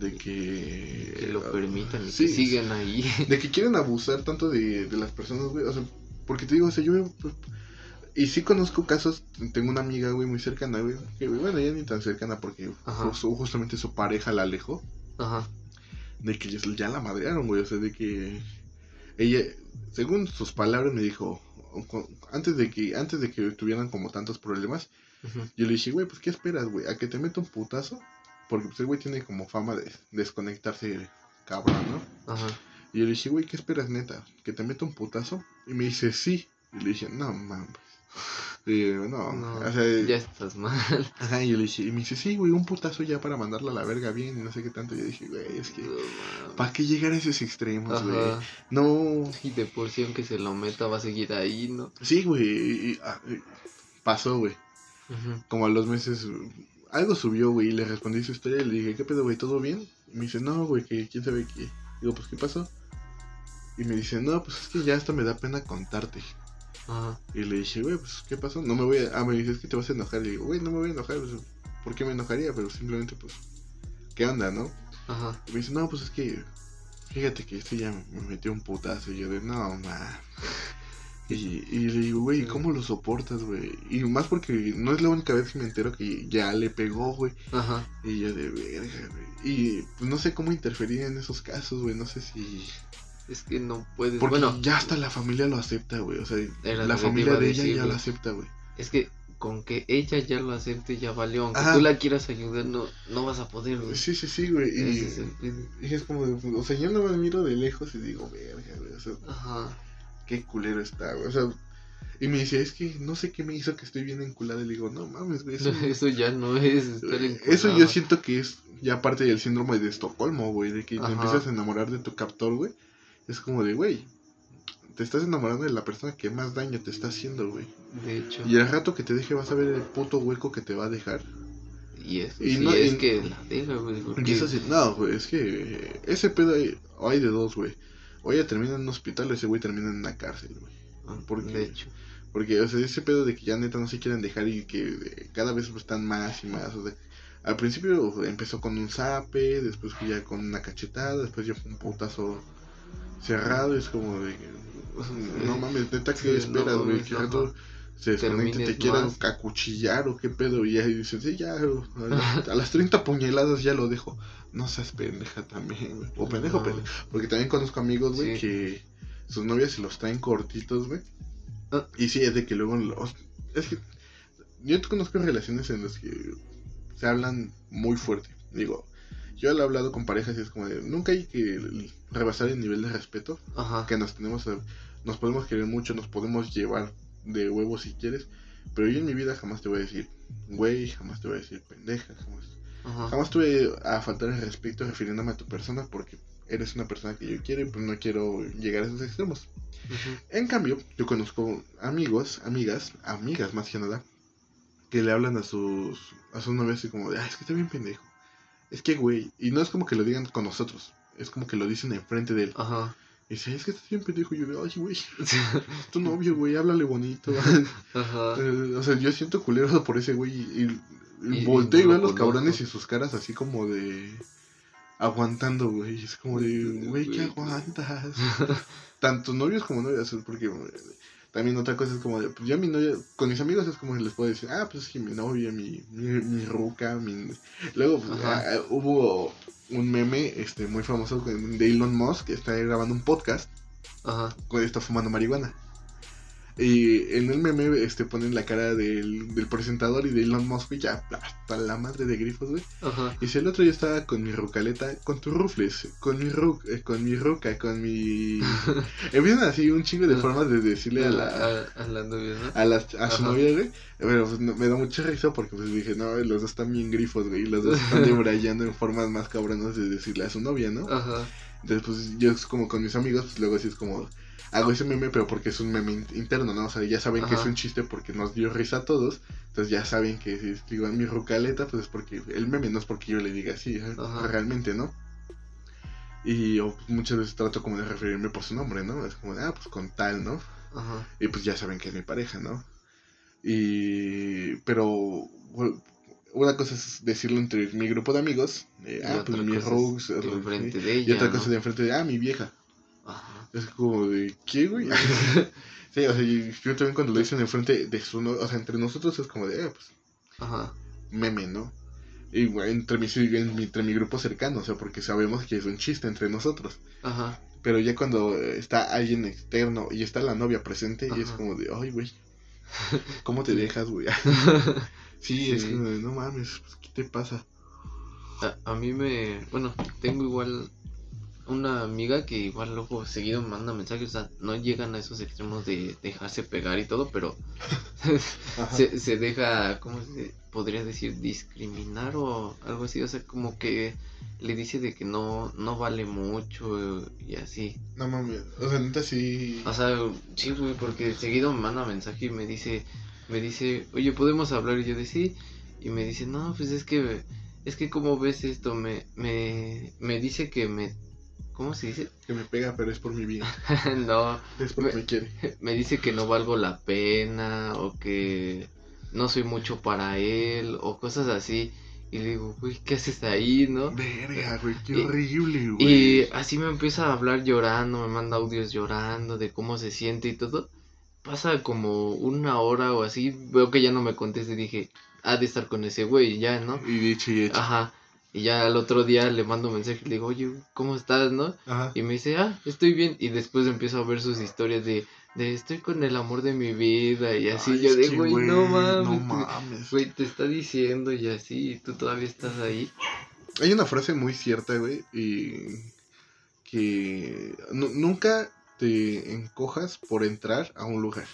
De que... Que lo permitan y que sigan ahí. De que quieren abusar tanto de, de las personas, güey. O sea, porque te digo, o sea, yo pues, y sí conozco casos, tengo una amiga, güey, muy cercana, güey, que, bueno, ya ni tan cercana porque justamente su pareja la alejó. Ajá. De que ya la madrearon, güey, o sea, de que ella, según sus palabras, me dijo, antes de que, antes de que tuvieran como tantos problemas, yo le dije, güey, pues, ¿qué esperas, güey? ¿A que te meta un putazo? Porque pues el güey tiene como fama de desconectarse cabrón, ¿no? Ajá. Y yo le dije, güey, ¿qué esperas, neta? ¿Que te meta un putazo? Y me dice, sí. Y le dije, no, mames. Y no, o sea, ya estás mal. Ajá, y yo le dije, y me dice, sí, güey, un putazo ya para mandarla a la verga bien y no sé qué tanto. Yo dije, güey, es que, ¿para qué llegar a esos extremos, güey? No. Y de por sí, aunque se lo meta, va a seguir ahí, ¿no? Sí, güey, ah, pasó, güey. Como a los meses, algo subió, güey, y le respondí su historia y le dije, ¿qué pedo, güey? ¿Todo bien? Y me dice, no, güey, que quién sabe qué. Digo, pues, ¿qué pasó? Y me dice, no, pues es que ya hasta me da pena contarte. Y le dije, güey, pues, ¿qué pasó? No me voy a... Ah, me dice, es que te vas a enojar. Y digo, güey, no me voy a enojar. Pues, ¿Por qué me enojaría? Pero simplemente, pues, ¿qué onda, no? Ajá. Y me dice, no, pues es que... Fíjate que este ya me metió un putazo. Y yo de, no, ma. Y, y le digo, güey, ¿cómo lo soportas, güey? Y más porque no es la única vez que me entero que ya le pegó, güey. Ajá. Y yo de verga, güey. Y pues no sé cómo interferir en esos casos, güey. No sé si. Es que no puedes. Porque bueno, ya hasta la familia lo acepta, güey. O sea, la familia de ella ya lo acepta, güey. Es que con que ella ya lo acepte ya valió. Aunque tú la quieras ayudar, no, no vas a poder, güey. Sí, sí, sí, güey. Y, y, es como, o sea, yo no me miro de lejos y digo, verga, güey. O sea, Ajá. qué culero está, güey. O sea, y me decía, es que no sé qué me hizo que estoy bien enculada. Y le digo, no mames, güey. Eso, eso ya no es estar enculado. Eso yo siento que es ya parte del síndrome de Estocolmo, güey. De que te empiezas a enamorar de tu captor, güey. Es como de, güey, te estás enamorando de la persona que más daño te está haciendo, güey. De hecho. Y al rato que te deje vas a ver el puto hueco que te va a dejar. Y eso y no, es que la deja, güey. No, güey, es que ese pedo hay, hay de dos, güey. O ella termina en un hospital o ese güey termina en una cárcel, güey. Ah, porque, de hecho. Porque, o sea, ese pedo de que ya neta no se quieren dejar y que cada vez están más y más. O sea, al principio empezó con un zape, después ya con una cachetada, después ya fue un putazo cerrado. Es como de, no mames, neta, ¿qué esperas, güey? que rato se desconecta, te quieran acuchillar o qué pedo. Y ahí dicen, sí, ya, a las 30 puñaladas ya lo dejo. No seas pendeja también, güey. O pendejo, pendejo. Porque también conozco amigos, güey, que sus novias se los traen cortitos, güey. Ah. Y sí, es de que luego los... Es que yo conozco relaciones en las que se hablan muy fuerte. Digo, yo he hablado con parejas y es como de, nunca hay que rebasar el nivel de respeto que nos tenemos, nos podemos querer mucho, nos podemos llevar de huevos si quieres, pero yo en mi vida jamás te voy a decir, güey, jamás te voy a decir pendeja, jamás, jamás te voy a faltar el respeto refiriéndome a tu persona porque eres una persona que yo quiero y pues no quiero llegar a esos extremos. En cambio, yo conozco amigos, amigas, amigas más que nada, que le hablan a sus, a sus novias y como de, es que está bien pendejo. Es que, güey, y no es como que lo digan con nosotros, es como que lo dicen enfrente de él. Ajá. Y dice, es que estás bien pendejo. Y yo de, ay, güey, tu novio, güey, háblale bonito. Ajá. Eh, o sea, yo siento culero por ese güey. Y, y, volteo y, veo a los cabrones y sus caras así como de. Aguantando, güey. Es como de, güey, ¿qué aguantas? Tanto novios como novias, porque también otra cosa es como de, pues yo mi novia, con mis amigos es como les puedo decir, ah, pues es que mi novia, mi, mi, ruca, mi... Luego pues, ah, hubo un meme este muy famoso de Elon Musk que está grabando un podcast Ajá. cuando está fumando marihuana. Y en el meme este, ponen la cara del, del presentador y de Elon Musk, y ya, hasta la madre de grifos, güey. Y si el otro yo estaba con mi rucaleta, con tus rufles, con mi ruc, eh, con mi ruca, con mi... Empiezan así un chingo de formas de decirle a la... A, la novia, ¿no? A, la, a su novia, güey. Pero pues, me da mucha risa porque pues dije, no, los dos están bien grifos, güey. Y los dos están debrayando en formas más cabronas de decirle a su novia, ¿no? Ajá. Entonces, pues yo como con mis amigos, pues luego así es como hago ese meme, pero porque es un meme interno, ¿no? O sea, ya saben que es un chiste porque nos dio risa a todos. Entonces ya saben que si digo en mi rucaleta, pues es porque el meme no es porque yo le diga así, ¿eh? realmente, ¿no? Y muchas veces trato como de referirme por su nombre, ¿no? Es como de, ah, pues con tal, ¿no? Ajá. Y pues ya saben que es mi pareja, ¿no? Y. Pero. una cosa es decirlo entre mi grupo de amigos, ah, pues mi Rogues, y otra cosa de enfrente de, ah, mi vieja. Es como de, ¿qué, güey? sí, o sea, yo también cuando lo dicen enfrente de su, o sea, entre nosotros es como de, eh, pues, Ajá. meme, ¿no? Y güey, entre mi, entre mi grupo cercano, o sea, porque sabemos que es un chiste entre nosotros. Ajá. Pero ya cuando está alguien externo y está la novia presente, y es como de, ay, güey, ¿cómo te dejas, güey? sí, es como de, no mames, pues, ¿qué te pasa? A, a mí me, bueno, tengo igual una amiga que igual luego seguido manda mensajes, o sea, no llegan a esos extremos de dejarse pegar y todo, pero se, se, deja, ¿cómo se podría decir? Discriminar o algo así, o sea, como que le dice de que no, no vale mucho y así. No mames, o sea, neta sí. O sea, sí, güey, porque seguido me manda mensaje y me dice, me dice, oye, ¿podemos hablar? Y yo de sí, y me dice, no, pues es que, es que como ves esto, me, me, me dice que me ¿Cómo se dice? Que me pega, pero es por mi vida. no. Es porque me, quiere. Me dice que no valgo la pena o que no soy mucho para él o cosas así. Y le digo, güey, ¿qué haces ahí, no? Verga, güey, qué horrible, güey. Y así me empieza a hablar llorando, me manda audios llorando de cómo se siente y todo. pasa como una hora o así, veo que ya no me contesta y dije, ha de estar con ese güey, ya, ¿no? Y dicho y hecho. Ajá. Y ya al otro día le mando un mensaje y le digo, oye, ¿cómo estás, no? Ajá. Y me dice, ah, estoy bien. Y después empiezo a ver sus historias de, de estoy con el amor de mi vida y así. Ay, yo de, güey, no no mames. mames. Güey, te está diciendo y así, y tú todavía estás ahí. Hay una frase muy cierta, güey, y que nu- nunca te encojas por entrar a un lugar.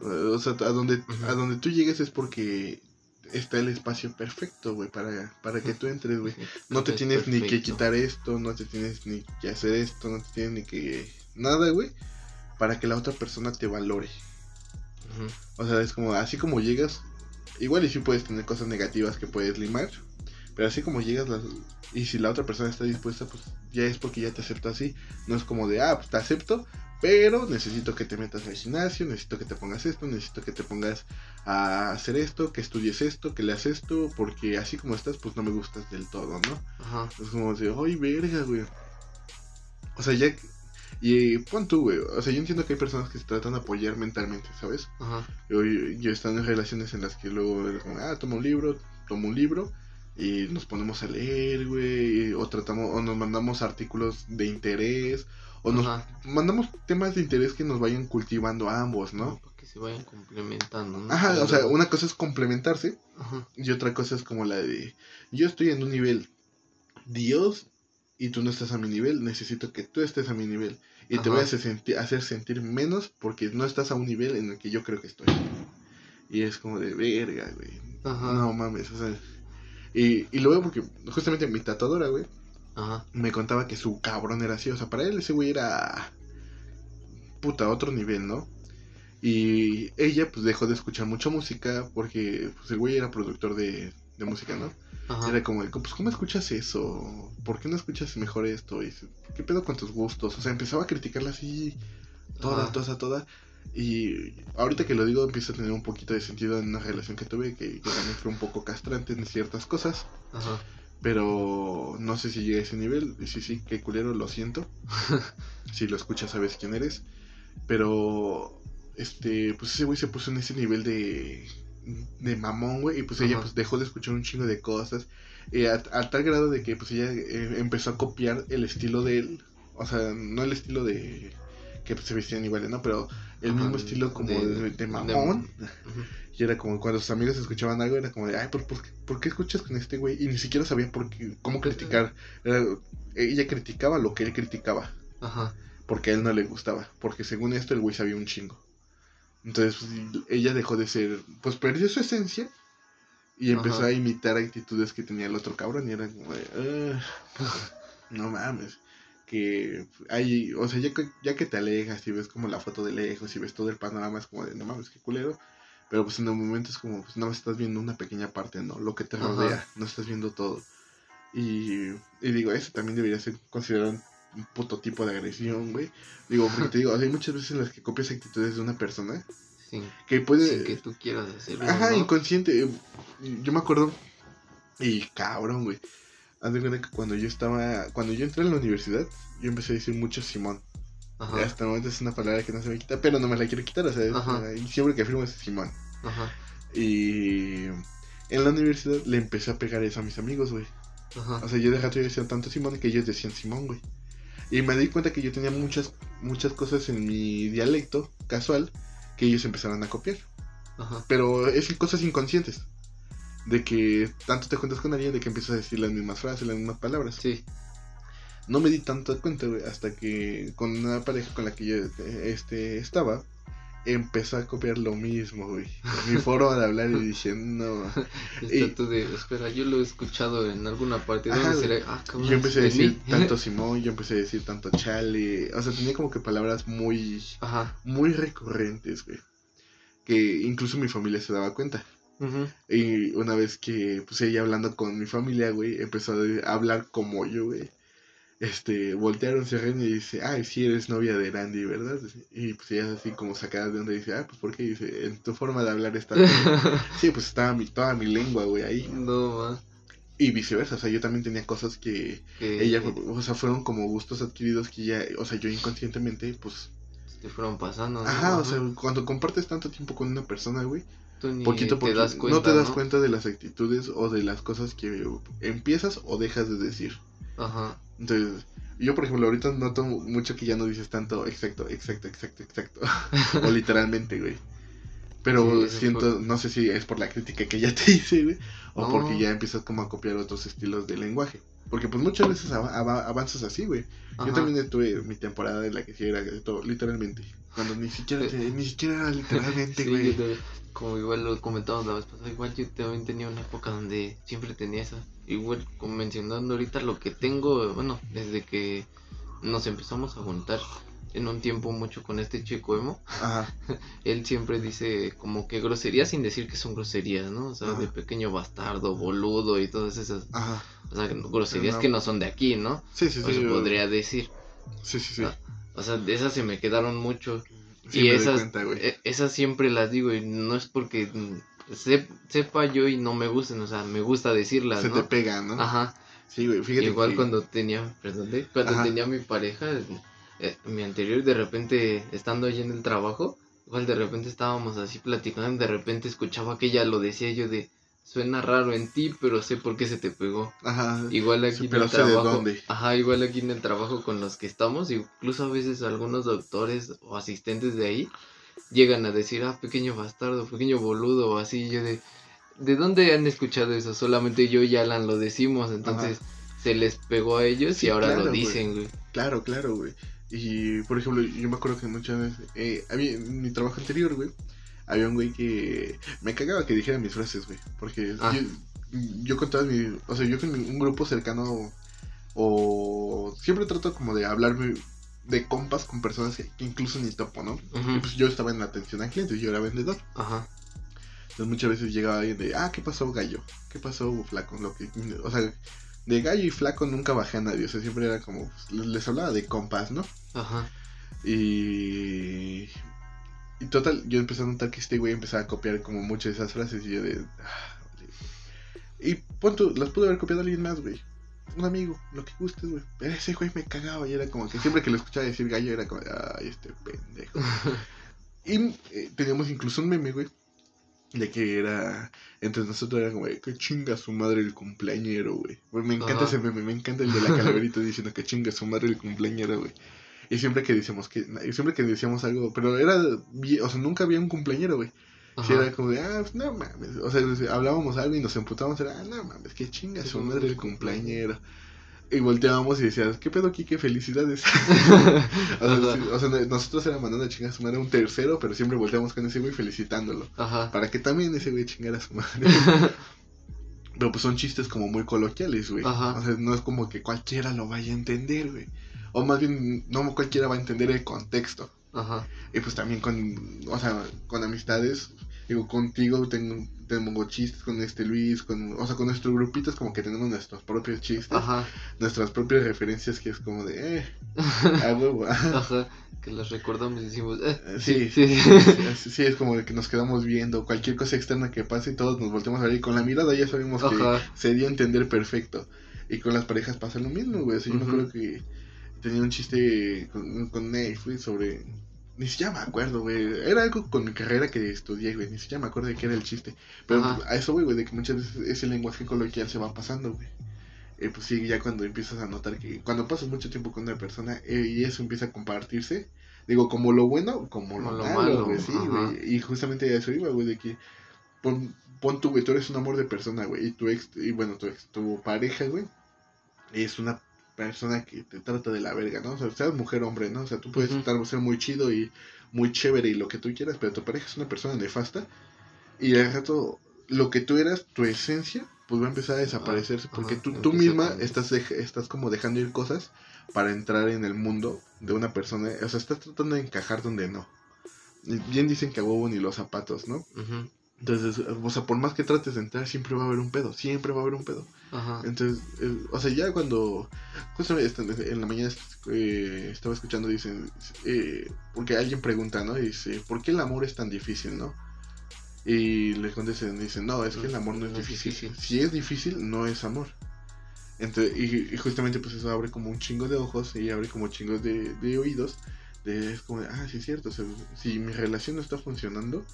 Eh, O sea, a donde, a donde tú llegues es porque está el espacio perfecto, güey, para, para que tú entres, güey. No te Es tienes ni que quitar esto, no te tienes ni que hacer esto, no te tienes ni que... Nada, güey, para que la otra persona te valore. O sea, es como, así como llegas, igual y sí puedes tener cosas negativas que puedes limar, pero así como llegas, las- y si la otra persona está dispuesta, pues ya es porque ya te acepta así. No es como de, ah, pues te acepto, pero necesito que te metas al gimnasio, necesito que te pongas esto, necesito que te pongas a hacer esto, que estudies esto, que leas esto, porque así como estás, pues no me gustas del todo, ¿no? Ajá. Es como de, ¡ay, verga, güey! O sea, ya. Y pon tú, güey. O sea, yo entiendo que hay personas que se tratan de apoyar mentalmente, ¿sabes? Ajá. Yo, yo estado en relaciones en las que luego, como, ah, toma un libro, toma un libro. Y nos ponemos a leer, güey. O tratamos, o nos mandamos artículos de interés. O nos Ajá. mandamos temas de interés que nos vayan cultivando a ambos, ¿no? Para que se vayan complementando, ¿no? Ajá, o sea, una cosa es complementarse Ajá. y otra cosa es como la de, yo estoy en un nivel Dios y tú no estás a mi nivel, necesito que tú estés a mi nivel. Y te voy a hacer, senti- hacer sentir menos porque no estás a un nivel en el que yo creo que estoy. Y es como de verga, güey. Ajá. No mames, o sea. Y, y lo veo porque justamente mi tatuadora, güey, Ajá. me contaba que su cabrón era así. O sea, para él ese güey era. Puta, otro nivel, ¿no? Y ella, pues dejó de escuchar mucha música porque pues, el güey era productor de, de música, ¿no? Ajá. Era como, de, pues, ¿cómo escuchas eso? ¿Por qué no escuchas mejor esto? Y, ¿Qué pedo con tus gustos? O sea, empezaba a criticarla así, toda, Ajá. toda, toda. Y ahorita que lo digo, empieza a tener un poquito de sentido en una relación que tuve, que, que también fue un poco castrante en ciertas cosas. Ajá. Pero no sé si llegué a ese nivel. Y sí, sí, qué culero, lo siento. si lo escuchas, sabes quién eres. Pero, este, pues ese güey se puso en ese nivel de, de mamón, güey. Y pues ella pues dejó de escuchar un chingo de cosas. eh, a, a tal grado de que pues ella eh, empezó a copiar el estilo de él. O sea, no el estilo de que se vestían iguales, ¿no? Pero el Ajá, mismo estilo como de, de- de de- mamón. Y era como cuando sus amigos escuchaban algo, era como de, ay, ¿por, por, qué- por qué escuchas con este güey? Y ni siquiera sabía por qué, cómo criticar. Era- ella criticaba lo que él criticaba, Ajá. porque a él no le gustaba. Porque según esto, el güey sabía un chingo. Entonces, pues, ella dejó de ser, pues perdió su esencia y empezó Ajá. a imitar actitudes que tenía el otro cabrón. Y era como de, "Ah, no mames. Que hay, o sea, ya que, ya que te alejas y ves como la foto de lejos y ves todo el panorama, es como de, no mames, qué culero. Pero pues en el momento es como, pues nada más estás viendo una pequeña parte, ¿no? Lo que te Ajá. rodea, no estás viendo todo. Y, y digo, eso también debería ser considerado un, puto tipo de agresión, güey. Digo, porque te digo, hay muchas veces en las que copias actitudes de una persona que puede... sin que tú quieras hacerlo. Ajá, ¿no? inconsciente. Yo me acuerdo. Y cabrón, güey. Haz de cuenta que cuando yo estaba. Cuando yo entré en la universidad, yo empecé a decir mucho Simón. Ajá. Hasta el momento es una palabra que no se me quita, pero no me la quiero quitar, o sea, y siempre que afirmo es Simón. Ajá. Y en la universidad le empecé a pegar eso a mis amigos, güey. Ajá. O sea, yo de rato yo decía tanto Simón que ellos decían Simón, güey. Y me di cuenta que yo tenía muchas, muchas cosas en mi dialecto casual que ellos empezaron a copiar. Ajá. Pero es cosas inconscientes. De que tanto te cuentas con alguien de que empiezas a decir las mismas frases, las mismas palabras. Sí. No me di tanto cuenta, güey, hasta que con una pareja con la que yo este, estaba, empezó a copiar lo mismo, güey. Mi forma de hablar y dije, no. Y- tú de, espera, yo lo he escuchado en alguna parte. ¿Dónde Ajá, será? güey. Ah, Yo empecé a ¿de decir mí? tanto Simón, yo empecé a decir tanto Chale. O sea, tenía como que palabras muy, Ajá. muy recurrentes, güey. Que incluso mi familia se daba cuenta. Ujú. Y una vez que pues ella hablando con mi familia, güey, empezó a hablar como yo, güey. Este, voltearon, se rieron y dice, ay, sí eres novia de Randy, ¿verdad? Y pues ella así como sacada de donde dice, ah, pues ¿por qué? dice, en tu forma de hablar está... sí, pues estaba mi, toda mi lengua, güey, ahí. no, más. Y viceversa, o sea, yo también tenía cosas que ella, o sea, fueron como gustos adquiridos que ella, o sea, yo inconscientemente, pues, te fueron pasando. Ajá, o sea, cuando compartes tanto tiempo con una persona, güey, poquito das cuenta, no te das cuenta de las actitudes o de las cosas que empiezas o dejas de decir. Ajá. Entonces, yo por ejemplo ahorita noto mucho que ya no dices tanto exacto, exacto, exacto, exacto. o literalmente, güey. Pero siento, no sé si es por la crítica que ya te hice, güey, o porque ya empiezas como a copiar otros estilos de lenguaje. Porque pues muchas veces avanzas así, güey. Yo también tuve mi temporada en la que sí era todo, literalmente. Cuando ni siquiera, ni siquiera era literalmente, güey. Como igual lo comentamos la vez pasada, igual yo también tenía una época donde siempre tenía esa. Igual, como mencionando ahorita lo que tengo, bueno, desde que nos empezamos a juntar en un tiempo mucho con este chico emo. Ajá. Él siempre dice como que groserías sin decir que son groserías, ¿no? O sea, de pequeño bastardo, boludo y todas esas. Ajá. O sea, groserías que no son de aquí, ¿no? Sí, sí, sí. podría decir. Sí, sí, sí. Ah, o sea, de esas se me quedaron mucho. Y esas, e, esas siempre las digo y no es porque sepa yo y no me gusten, o sea, me gusta decirlas. Se te pega, ¿no? Ajá. Sí, güey, fíjate. Igual cuando tenía, perdón, cuando tenía mi pareja, eh, mi anterior, de repente, estando allí en el trabajo, igual de repente estábamos así platicando, de repente escuchaba que ella lo decía yo de, suena raro en ti, pero sé por qué se te pegó. Ajá. Igual aquí en el trabajo. Ajá, igual aquí en el trabajo con los que estamos, incluso a veces algunos doctores o asistentes de ahí llegan a decir, ah, pequeño bastardo, pequeño boludo, o así, yo de, ¿de dónde han escuchado eso? Solamente yo y Alan lo decimos, entonces se les pegó a ellos y ahora lo dicen, güey. Claro, claro, güey. Y, por ejemplo, yo me acuerdo que muchas veces, eh, en mi trabajo anterior, güey, había un güey que me cagaba que dijera mis frases, güey. Porque ah. yo, yo con todas mis, o sea, yo con un grupo cercano, o siempre trato como de hablarme de compas con personas que, incluso ni topo, ¿no? y pues yo estaba en la atención al cliente, yo era vendedor. Ajá. Entonces muchas veces llegaba alguien de, ah, ¿qué pasó, gallo? ¿Qué pasó, flaco? Lo que, o sea, de gallo y flaco nunca bajé a nadie, o sea, siempre era como, les hablaba de compas, ¿no? Ajá. Y... Y total, yo empecé a notar que este güey empezaba a copiar como muchas de esas frases y yo de... Ah, y punto, las pudo haber copiado alguien más, güey. Un amigo, lo que gustes, güey. Pero ese güey me cagaba y era como que siempre que lo escuchaba decir gallo era como, ay, este pendejo. y eh, teníamos incluso un meme, güey, de que era, entre nosotros era como, que chinga su madre el cumpleañero, güey. Me encanta ese meme, me encanta el de la calaverita diciendo que chinga su madre el cumpleañero, güey. Y siempre que decíamos que, siempre que decíamos algo, pero era, o sea, nunca había un cumpleañero, güey. Si era como de, ah, pues, no mames. O sea, hablábamos algo y nos emputábamos, era, ah, no mames, que chinga su madre el cumpleañero. Y volteábamos y decías, ¿qué pedo, Qué felicidades. o, sea, nosotros era mandando a chingar a su madre un tercero, pero siempre volteamos con ese güey felicitándolo. Ajá. Para que también ese güey chingara a su madre. pero pues son chistes como muy coloquiales, güey. Ajá. O sea, no es como que cualquiera lo vaya a entender, güey. O más bien, no cualquiera va a entender el contexto. Ajá. Y pues también con, o sea, con amistades, digo, contigo tengo, tengo chistes con este Luis, con, o sea, con nuestro grupito es como que tenemos nuestros propios chistes, Ajá. nuestras propias referencias que es como de, eh, a huevo. Ajá, que las recordamos y decimos, eh, eh sí, sí, sí, sí, es como que nos quedamos viendo cualquier cosa externa que pase y todos nos volteamos a ver y con la mirada ya sabemos que se dio a entender perfecto. Y con las parejas pasa lo mismo, güey, o sea, yo me acuerdo que tenía un chiste con, con Netflix sobre ni siquiera me acuerdo, güey. Era algo con mi carrera que estudié, güey. Ni siquiera me acuerdo de qué era el chiste. Pero a eso, güey, de que muchas veces ese lenguaje coloquial se va pasando, güey. Eh, pues sí, ya cuando empiezas a notar que cuando pasas mucho tiempo con una persona eh, y eso empieza a compartirse, digo, como lo bueno, como, lo, malo, güey, sí, güey. Y justamente a eso iba, güey, de que pon, pon tu, güey, tú eres un amor de persona, güey, y tu ex, y bueno, tu ex, tu pareja, güey, es una persona que te trata de la verga, ¿no? O sea, seas mujer o hombre, ¿no? O sea, tú puedes estar, ser muy chido y muy chévere y lo que tú quieras, pero tu pareja es una persona nefasta y al rato lo que tú eras, tu esencia, pues va a empezar a desaparecerse porque tú, tú misma estás, estás como dejando ir cosas para entrar en el mundo de una persona, o sea, estás tratando de encajar donde no. Bien dicen que a huevo ni los zapatos, ¿no? Entonces, o sea, por más que trates de entrar, siempre va a haber un pedo, siempre va a haber un pedo. Ajá. Entonces, eh, o sea, ya cuando, justamente en la mañana eh, estaba escuchando, dicen, eh, porque alguien pregunta, ¿no? dice, ¿por qué el amor es tan difícil, no? Y le contestan, dicen, no, es que el amor no es, difícil. Si es difícil, no es amor. Entonces, y, justamente pues eso abre como un chingo de ojos y abre como chingos de, de oídos es como, ah, sí es cierto, si mi relación no está funcionando,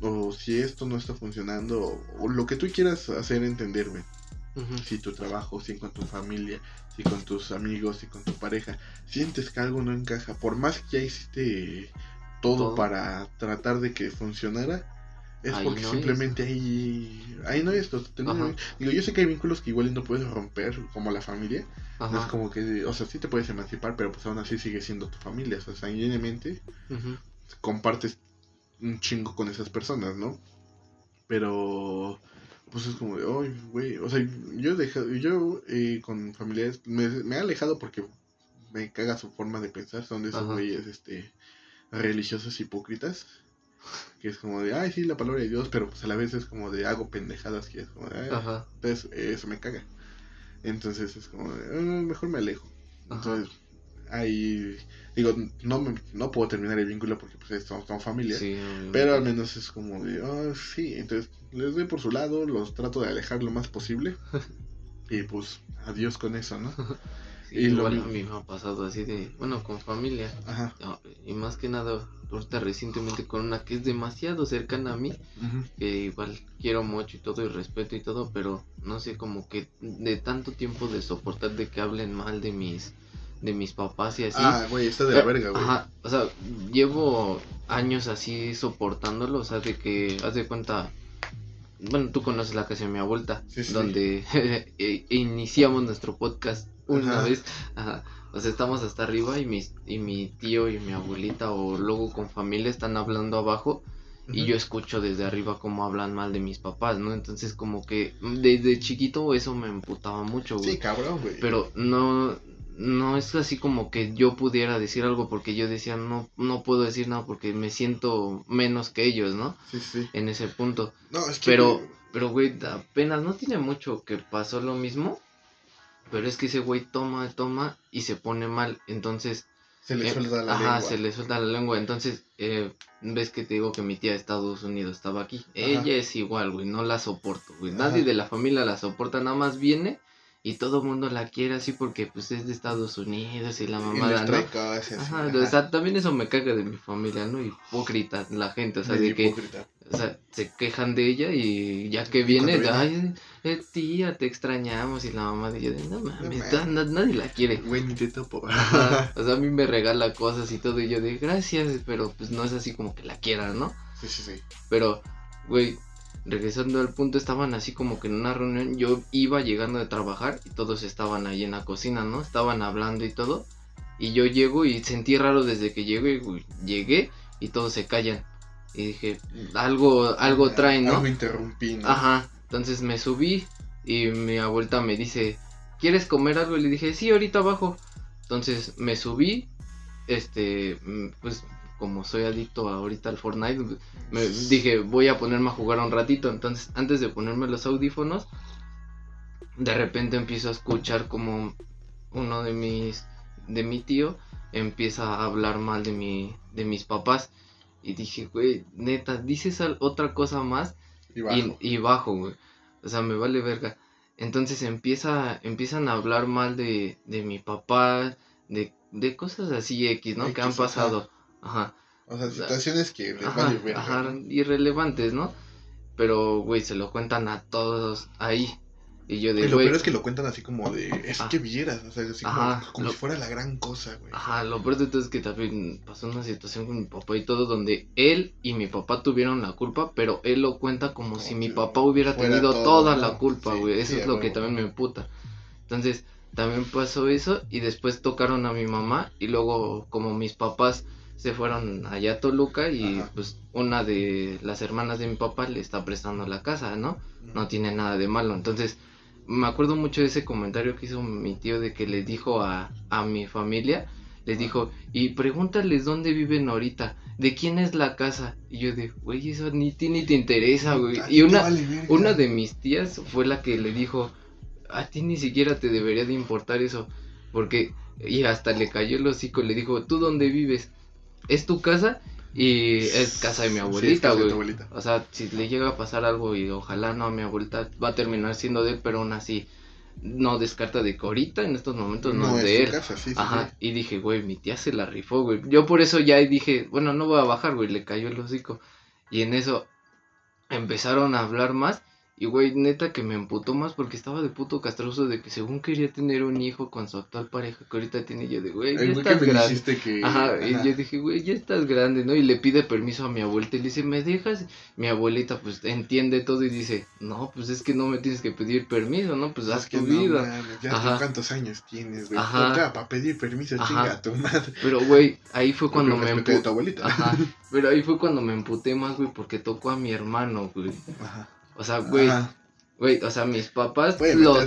o si esto no está funcionando, o, lo que tú quieras hacer entenderme. Si tu trabajo, si con tu familia, si con tus amigos, si con tu pareja, sientes que algo no encaja, por más que ya hiciste todo, para tratar de que funcionara, es porque simplemente ahí, ahí no es esto. Digo, yo sé que hay vínculos que igual no puedes romper, como la familia. No es como que, o sea, sí te puedes emancipar, pero pues aún así sigue siendo tu familia. O sea, sanguíneamente compartes un chingo con esas personas, ¿no? Pero, pues es como de, ay, güey, o sea, yo, dejado, yo eh, con familiares me, me, he alejado porque me caga su forma de pensar, son de esos güeyes, este, religiosos hipócritas que es como de, ay, sí, la palabra de Dios, pero pues a la vez es como de hago pendejadas que es como de, entonces eso me caga. Entonces es como de, ah, mejor me alejo. Entonces, ahí, digo, no, me, no puedo terminar el vínculo porque pues somos, familia, pero al menos es como de, oh, sí, entonces les doy por su lado, los trato de alejar lo más posible y pues adiós con eso, ¿no? y igual a mí me ha pasado así de, bueno, con familia. Y más que nada, ahorita recientemente con una que es demasiado cercana a mí, que igual quiero mucho y todo y respeto y todo, pero no sé, como que de tanto tiempo de soportar de que hablen mal de mis de mis papás y así. Ah, güey, está de la verga, güey. Ajá, o sea, llevo años así soportándolo, o sea, de que, haz de cuenta, bueno, tú conoces la casa de mi abuelita, donde e, iniciamos nuestro podcast una vez. Ajá. O sea, estamos hasta arriba y, mis, y mi tío y mi abuelita o luego con familia están hablando abajo y yo escucho desde arriba cómo hablan mal de mis papás, ¿no? Entonces como que desde chiquito eso me emputaba mucho, güey. Sí, cabrón, güey. Pero no, no es así como que yo pudiera decir algo porque yo decía, no, no puedo decir nada porque me siento menos que ellos, ¿no? Sí, sí. En ese punto. No, es que... Pero, pero, güey, apenas no tiene mucho que pasó lo mismo. Pero es que ese güey toma, toma y se pone mal. Entonces. Se le eh, suelta la lengua. Ajá, se le suelta la lengua. Entonces, eh, ves que te digo que mi tía de Estados Unidos estaba aquí. Ella es igual, güey. No la soporto, güey. Nadie de la familia la soporta. Nada más viene y todo el mundo la quiere así porque pues es de Estados Unidos y la mamá ¿no? Ajá, o sea, también eso me caga de mi familia, ¿no? Hipócrita la gente, o sea, de que o sea, se quejan de ella y ya que viene, ay, eh, tía, te extrañamos y la mamá de ella, no mames, nadie la quiere. Güey, ni te topo. o sea, a mí me regala cosas y todo y yo de gracias, pero pues no es así como que la quiera, ¿no? Sí, sí, sí. Pero, güey, regresando al punto, estaban así como que en una reunión, yo iba llegando de trabajar y todos estaban ahí en la cocina, ¿no? Estaban hablando y todo. Y yo llego y sentí raro desde que llegué, llegué y todos se callan. Y dije, algo, algo traen, ¿no? Algo interrumpí, ¿no? Ajá. Entonces me subí y mi abuelita me dice, ¿quieres comer algo? Y le dije, sí, ahorita abajo. Entonces me subí, este, mm, pues como soy adicto ahorita al Fortnite, me dije, voy a ponerme a jugar un ratito. Entonces, antes de ponerme los audífonos, de repente empiezo a escuchar como uno de mis, de mi tío, empieza a hablar mal de mi, de mis papás. Y dije, güey, neta, dices otra cosa más y bajo, güey. O sea, me vale verga. Entonces empieza, empiezan a hablar mal de, de mi papá, de, de cosas así X, ¿no? que han pasado. Ajá. O sea, situaciones que les vale verga. Ajá, irrelevantes, ¿no? Pero, güey, se lo cuentan a todos ahí. Y yo de, lo peor es que lo cuentan así como de, es que vieras, o sea, así como, si fuera la gran cosa, güey. Ajá, lo peor de todo es que también pasó una situación con mi papá y todo donde él y mi papá tuvieron la culpa, pero él lo cuenta como, si mi papá hubiera tenido toda la culpa, güey. eso es lo que también me puta. Entonces, también pasó eso y después tocaron a mi mamá y luego como mis papás se fueron allá a Toluca y pues una de las hermanas de mi papá le está prestando la casa, ¿no? No tiene nada de malo. Entonces, me acuerdo mucho de ese comentario que hizo mi tío de que le dijo a, a mi familia, les dijo, y pregúntales dónde viven ahorita, de quién es la casa. Y yo de, güey, eso ni, ni te interesa, güey. Y una, una de mis tías fue la que le dijo, a ti ni siquiera te debería de importar eso, porque, y hasta le cayó el hocico, le dijo, ¿tú dónde vives? ¿Es tu casa? Y es casa de mi abuelita, güey. o sea, si le llega a pasar algo y ojalá no a mi abuelita, va a terminar siendo de él, pero aún así no descarta de que ahorita en estos momentos no, es de él. Ajá, y dije, güey, mi tía se la rifó, güey. Yo por eso ya dije, bueno, no voy a bajar, güey, le cayó el hocico. Y en eso empezaron a hablar más y güey, neta que me emputó más porque estaba de puto castroso de que según quería tener un hijo con su actual pareja que ahorita tiene yo de güey, ya estás grande. Ajá, y yo dije, güey, ya estás grande, ¿no? Y le pide permiso a mi abuelita y le dice, ¿me dejas? Mi abuelita pues entiende todo y dice, no, pues es que no me tienes que pedir permiso, ¿no? Pues haz tu vida. ya Ajá. cuántos años tienes, güey. Ajá. para pedir permiso, chinga a tu madre. Pero güey, ahí fue cuando me emputé. Ajá. Pero ahí fue cuando me emputé más, güey, porque tocó a mi hermano, güey. Ajá. O sea, güey, güey, o sea, mis papás lo,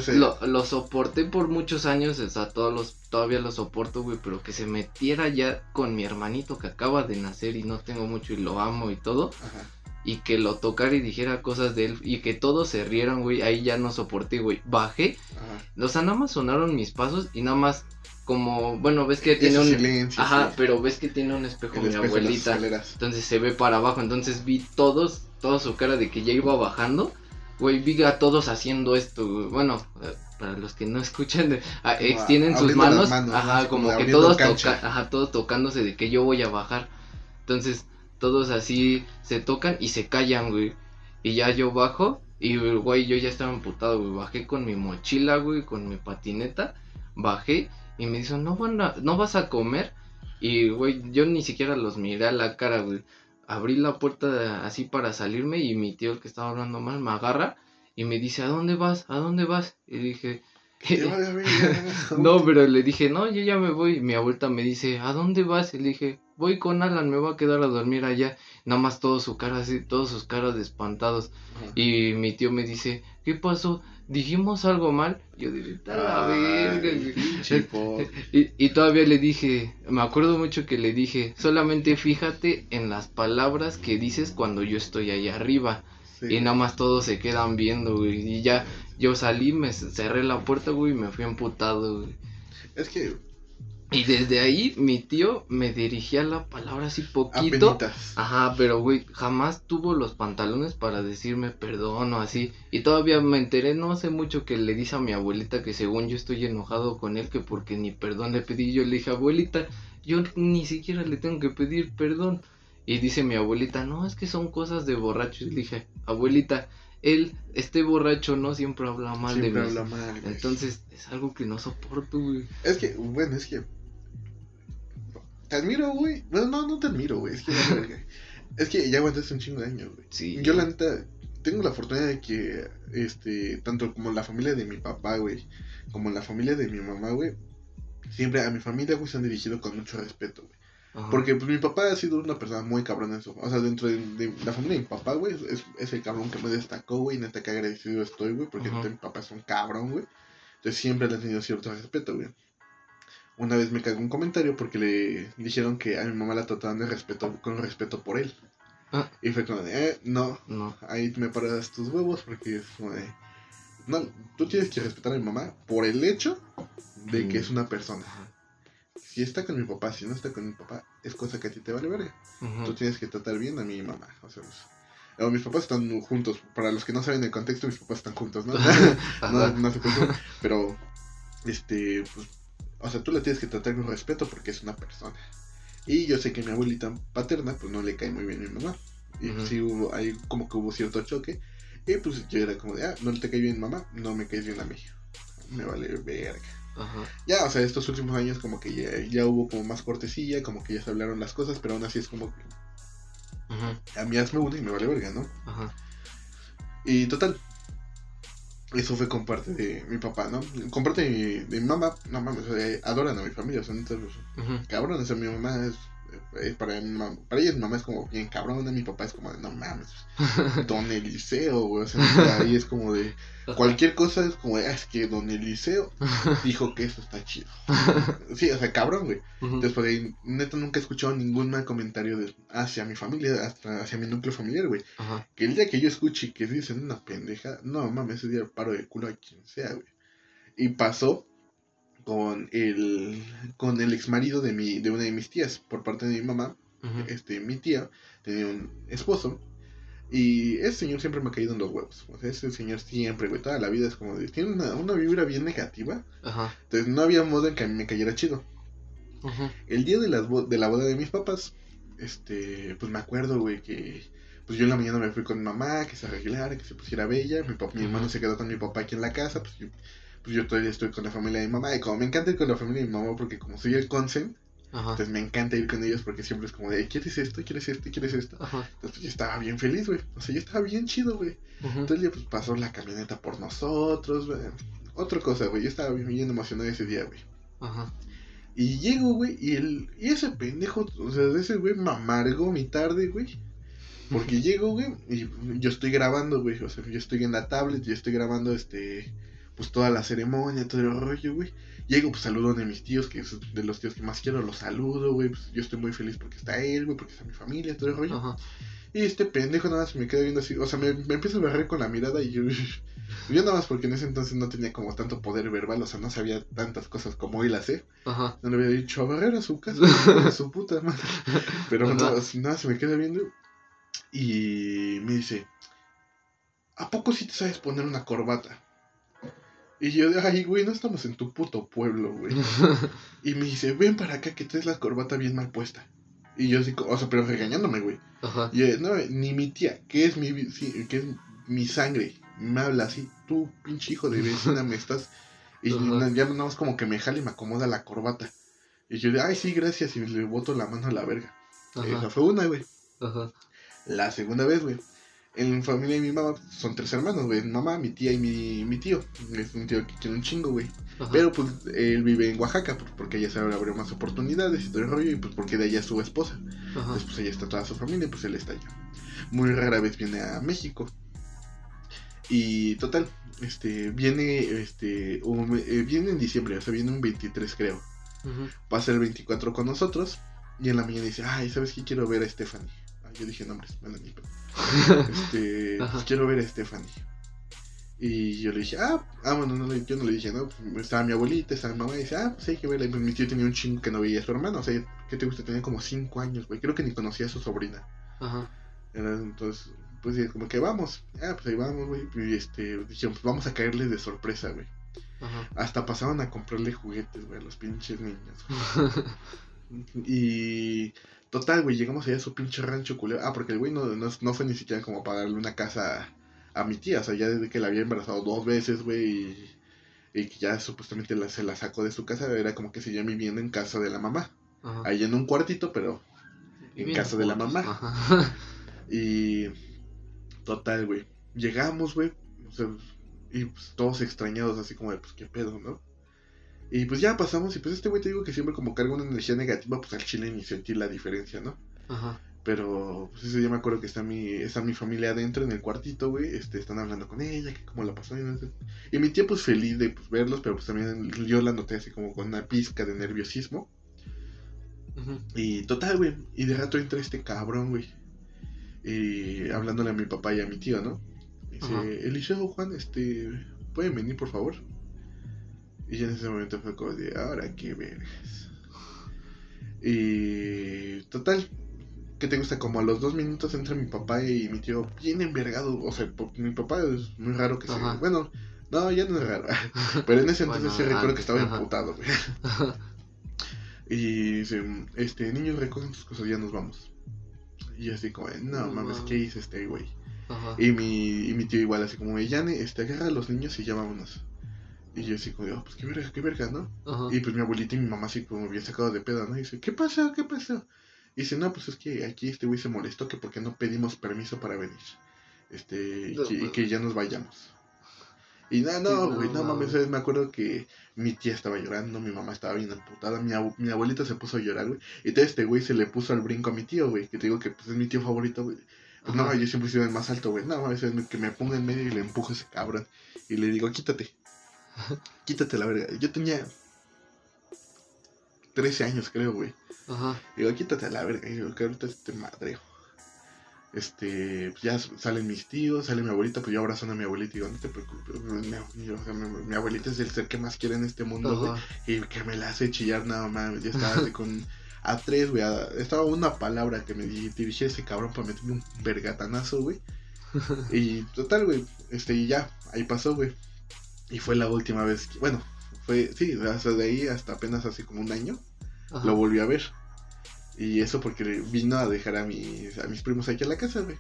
lo, soporté por muchos años, o sea, todos los, todavía lo soporto, güey, pero que se metiera ya con mi hermanito que acaba de nacer y no tengo mucho y lo amo y todo. Y que lo tocara y dijera cosas de él y que todos se rieran, güey, ahí ya no soporté, güey. Bajé, o sea, nada más sonaron mis pasos y nada más como, bueno, ves que tiene un... ajá, pero ves que tiene un espejo mi abuelita. Entonces se ve para abajo, entonces vi todos toda su cara de que ya iba bajando, güey, vi a todos haciendo esto, Bueno, eh, para los que no escuchan, ah, extienden sus manos, ajá, como que todos, toca, ajá, todos tocándose de que yo voy a bajar. Entonces, todos así se tocan y se callan, güey. Y ya yo bajo y, güey, yo ya estaba emputado, güey. Bajé con mi mochila, güey, con mi patineta. Bajé y me dijo, no, van no vas a comer. Y, güey, yo ni siquiera los miré a la cara, güey abrí la puerta así para salirme y mi tío, el que estaba hablando mal, me agarra y me dice, ¿a dónde vas? ¿A dónde vas? Y dije, no, pero le dije, no, yo ya me voy. Mi abuelita me dice, ¿a dónde vas? Y le dije, voy con Alan, me voy a quedar a dormir allá. Nada más todo su cara así, todos sus caras de espantados. Y mi tío me dice, ¿qué pasó? Dijimos algo mal, yo dije, la verga. Y, y, todavía le dije, me acuerdo mucho que le dije, solamente fíjate en las palabras que dices cuando yo estoy ahí arriba. Y nada más todos se quedan viendo, güey. Y ya yo salí, me cerré la puerta, güey, y me fui amputado, güey. Es que y desde ahí mi tío me dirigía la palabra así poquito. Ajá, pero güey, jamás tuvo los pantalones para decirme perdón o así. Y todavía me enteré no hace mucho que le dice a mi abuelita que según yo estoy enojado con él, que porque ni perdón le pedí. Yo le dije, abuelita, yo ni siquiera le tengo que pedir perdón. Y dice mi abuelita, no, es que son cosas de borracho. Y le dije, abuelita, él, este borracho, no siempre habla mal de mí. Habla mal, Entonces, es algo que no soporto, güey. Es que, bueno, es que te admiro, güey. No, no, no te admiro, güey. Es que, es que ya aguantaste un chingo de años, güey. Sí. Yo, la neta, tengo la fortuna de que, este, tanto como la familia de mi papá, güey, como la familia de mi mamá, güey, siempre a mi familia, güey, se han dirigido con mucho respeto, güey. Porque pues mi papá ha sido una persona muy cabrón en eso. O sea, dentro de, la familia de mi papá, güey, es, es, el cabrón que me destacó, güey. Neta que agradecido estoy, güey. Porque mi papá es un cabrón, güey. Entonces siempre le he tenido cierto respeto, güey una vez me cagó un comentario porque le dijeron que a mi mamá la trataban de respeto, con respeto por él. Ah. Y fue como de, eh, no, no, ahí me paras tus huevos porque es como de, no, tú tienes que respetar a mi mamá por el hecho de que es una persona. Si está con mi papá, si no está con mi papá, es cosa que a ti te vale ver. Tú tienes que tratar bien a mi mamá. O sea, pues, mis papás están juntos. Para los que no saben el contexto, mis papás están juntos, ¿no? no, no se Pero, este, pues o sea, tú la tienes que tratar con respeto porque es una persona. Y yo sé que mi abuelita paterna, pues no le cae muy bien a mi mamá. Y sí hubo, ahí como que hubo cierto choque. Y pues yo era como de, ah, no te cae bien mamá, no me caes bien a mí. Me vale verga. Ajá. Ya, o sea, estos últimos años como que ya, ya, hubo como más cortesía, como que ya se hablaron las cosas, pero aún así es como que... A mí hazme una y me vale verga, ¿no? Ajá. Y total, eso fue con parte de mi papá, ¿no? Con parte de mi, mamá, no mames, adoran a mi familia, son todos uh cabrones. O mi mamá es, para, para ella mi mamá es como bien cabrona, mi papá es como de, no mames, don Eliseo, güey. O sea, ahí es como de, cualquier cosa es como de, ah, es que don Eliseo dijo que eso está chido. sí, o sea, cabrón, güey. Después de neta, nunca he escuchado ningún mal comentario de, hacia mi familia, hasta hacia mi núcleo familiar, güey. Que el día que yo escuche que dicen una pendeja, no mames, ese día paro de culo a quien sea, güey. Y pasó con el con el ex marido de mi de una de mis tías por parte de mi mamá este mi tía tenía un esposo Y ese señor siempre me ha caído en los huevos. O sea, ese señor siempre, güey, toda la vida es como de. Tiene una, una vibra bien negativa. Ajá. Entonces no había modo en que a mí me cayera chido. Ajá. El día de, las de la boda de mis papás, este, pues me acuerdo, güey, que. Pues yo en la mañana me fui con mi mamá, que se arreglara, que se pusiera bella. Mi, papá, mi hermano se quedó con mi papá aquí en la casa. Pues yo, pues yo todavía estoy con la familia de mi mamá. Y como me encanta ir con la familia de mi mamá, porque como soy el consen, entonces me encanta ir con ellos porque siempre es como de, ¿quieres esto? ¿Quieres esto? ¿Quieres esto? Entonces yo estaba bien feliz, güey. O sea, yo estaba bien chido, güey. Entonces ya pues pasó la camioneta por nosotros, güey. Otra cosa, güey. Yo estaba bien, emocionado ese día, güey. Ajá. Y llego, güey, y, el, y ese pendejo, o sea, ese güey me amargó mi tarde, güey. Porque llego, güey, y yo estoy grabando, güey. O sea, yo estoy en la tablet, yo estoy grabando, este, pues toda la ceremonia, todo el rollo, güey. Llego, pues saludo a mis tíos, que es de los tíos que más quiero, los saludo, güey. Pues yo estoy muy feliz porque está él, güey, porque está mi familia, todo el rollo. Y este pendejo nada más me queda viendo así, o sea, me, me empieza a barrer con la mirada y yo, yo nada más porque en ese entonces no tenía como tanto poder verbal, o sea, no sabía tantas cosas como hoy las sé. Ajá. No le había dicho a barrer a su casa, a su puta madre. Pero nada, nada, se me queda viendo y me dice, ¿a poco sí te sabes poner una corbata? Y yo de, ay, güey, no estamos en tu puto pueblo, güey. y me dice, ven para acá que traes la corbata bien mal puesta. Y yo así, o sea, pero regañándome, güey. Ajá. Y yo, no, ni mi tía, que es mi, que es mi sangre, me habla así, tú, pinche hijo de vecina, me estás... Y ya nada más como que me jala y me acomoda la corbata. Y yo de, ay, sí, gracias, y le boto la mano a la verga. Esa fue una, güey. Ajá. La segunda vez, güey en la familia de mi mamá son tres hermanos, güey. mamá, mi tía y mi, mi tío. Es un tío que tiene un chingo, güey. Pero pues él vive en Oaxaca porque allá se abrió más oportunidades y todo el rollo. Y pues porque de allá es su esposa. Entonces pues allá está toda su familia y pues él está allá. Muy rara vez viene a México. Y total, este, viene, este, eh, viene en diciembre, o sea, viene un 23 creo. Pasa el 24 con nosotros. Y en la mañana dice, ay, ¿sabes qué? Quiero ver a Stephanie. Yo dije nombres, no, ni este, pues, quiero ver a Stephanie. Y yo le dije, ah, ah bueno, no, yo no le dije, ¿no? Pues, estaba mi abuelita, estaba mi mamá, y dice, ah, pues hay que verla. Y pues, mi tío tenía un chingo que no veía a su hermano, o sea, ¿qué te gusta? Tenía como 5 años, güey. Creo que ni conocía a su sobrina. Ajá. Entonces, pues como que vamos, ah, pues ahí vamos, güey. Y este, dijimos, pues vamos a caerles de sorpresa, güey. Ajá. Hasta pasaron a comprarle juguetes, güey, a los pinches niños. y Total, güey, llegamos allá a su pinche rancho culero. Ah, porque el güey no, no, fue ni siquiera como para darle una casa a, mi tía. O sea, ya desde que la había embarazado dos veces, güey, y, que ya supuestamente la, se la sacó de su casa, era como que seguía viviendo en casa de la mamá. Ahí en un cuartito, pero en casa de la mamá. Y total, güey. Llegamos, güey. O sea, y pues, todos extrañados, así como de, pues, qué pedo, ¿no? Y pues ya pasamos, y pues este güey te digo que siempre como carga una energía negativa, pues al chile ni sentir la diferencia, ¿no? Ajá. Pero, pues ese día me acuerdo que está mi, está mi familia adentro en el cuartito, güey, este, están hablando con ella, que cómo la pasó. Y, mi tía, pues feliz de pues, verlos, pero pues también yo la noté así como con una pizca de nerviosismo. Y total, güey, y de rato entra este cabrón, güey, y hablándole a mi papá y a mi tío, ¿no? Dice, Eliseo, Juan, este, ¿pueden venir, por favor? Y en ese momento fue como de, ahora qué vergas. Y total, ¿qué te gusta? Como a los dos minutos entra mi papá y mi tío bien envergado. O sea, mi papá es muy raro que sea. Bueno, no, ya no es raro. Pero en ese entonces sí recuerdo que estaba imputado, güey. y dice, este, niños recogen sus cosas, ya nos vamos. Y así como, no, mames, ¿qué hice este güey? Y mi, y mi tío igual, así como, ya este, agarra a los niños y ya vámonos. Y yo así como, oh, pues qué verga, qué verga, ¿no? Y pues mi abuelita y mi mamá así como bien sacado de pedo, ¿no? Y dice, ¿qué pasó? ¿Qué pasó? Y dice, no, pues es que aquí este güey se molestó que porque no pedimos permiso para venir. Este, y, que, ya nos vayamos. Y nada, no, güey, no, mames, me acuerdo que mi tía estaba llorando, mi mamá estaba bien amputada, mi, mi abuelita se puso a llorar, güey. Y todo este güey se le puso al brinco a mi tío, güey, que te digo que pues, es mi tío favorito, güey. Pues no, yo siempre he sido el más alto, güey. No, mames, que me ponga en medio y le empujo a ese cabrón. Y le digo, quítate. Quítate la verga. Yo tenía 13 años, creo, güey. Ajá. Digo, quítate la verga. Y digo, que ahorita este madreo. Este, pues ya salen mis tíos, sale mi abuelita, pues yo abrazo a mi abuelita y digo, no te preocupes, mi, abuelita es el ser que más quiere en este mundo, güey, y que me la hace chillar nada más, ya estaba así con, a tres, güey, estaba una palabra que me dirigía ese cabrón para meterme un vergatanazo, güey, y total, güey, este, y ya, ahí pasó, güey. Y fue la última vez que, bueno, fue, sí, hasta de ahí hasta apenas hace como un año, lo volví a ver. Y eso porque vino a dejar a mis, a mis primos aquí a la casa, güey.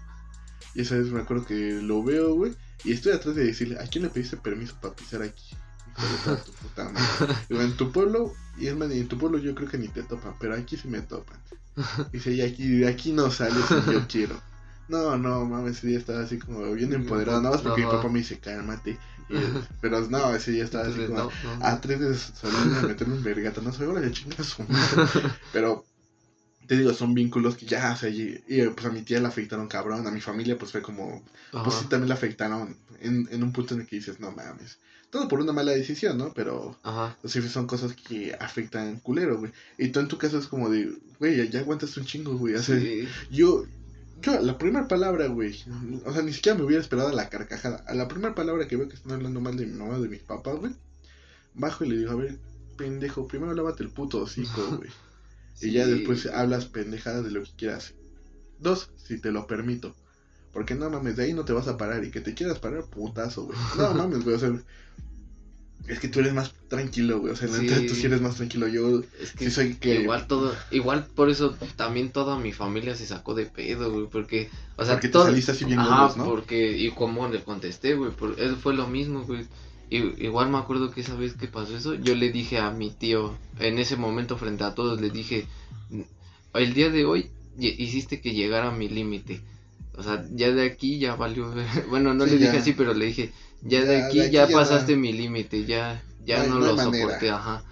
Y esa vez me acuerdo que lo veo, güey. Y estoy atrás de decirle, ¿a quién le pediste permiso para pisar aquí? tu puta en tu pueblo, y es más, en tu pueblo yo creo que ni te topan, pero aquí sí me topan. Dice, y aquí, de aquí no sales si yo quiero. No, no, mames, ese día estaba así como bien empoderado, nada más porque mi papá me dice, cálmate. pero no, ese día estaba así como a tres de salir a meterme un vergata, no sé, ahora ya chingas Pero te digo, son vínculos que ya, o sea, y, pues a mi tía la afectaron cabrón, a mi familia pues fue como, pues sí también la afectaron en, en un punto en el que dices, no mames, todo por una mala decisión, ¿no? Pero, Ajá. o son cosas que afectan culero, güey. Y tú en tu caso es como de, güey, ya, aguantas un chingo, güey. O yo, yo, la primera palabra, güey, o sea, ni siquiera me hubiera esperado a la carcajada. A la primera palabra que veo que están hablando mal de mi mamá, de mis papás, güey, bajo y le digo, a ver, pendejo, primero lávate el puto hocico, güey. Y ya después hablas pendejadas de lo que quieras. Dos, si te lo permito. Porque no mames, de ahí no te vas a parar. Y que te quieras parar, putazo, güey. No mames, güey. O sea, es que tú eres más tranquilo, güey. O sea, sí. tú sí eres más tranquilo. Yo es que sí soy que. Igual todo. Igual por eso también toda mi familia se sacó de pedo, güey. Porque. O sea, porque te saliste así bien Ajá, ¿no? porque. Y como le contesté, güey. Por, eso fue lo mismo, güey. Y, igual me acuerdo que esa vez que pasó eso, yo le dije a mi tío, en ese momento frente a todos, le dije, el día de hoy hiciste que llegara a mi límite. O sea, ya de aquí ya valió. Bueno, no le dije así, pero le dije, ya, de aquí ya, pasaste mi límite, ya, ya no, lo soporté, ajá.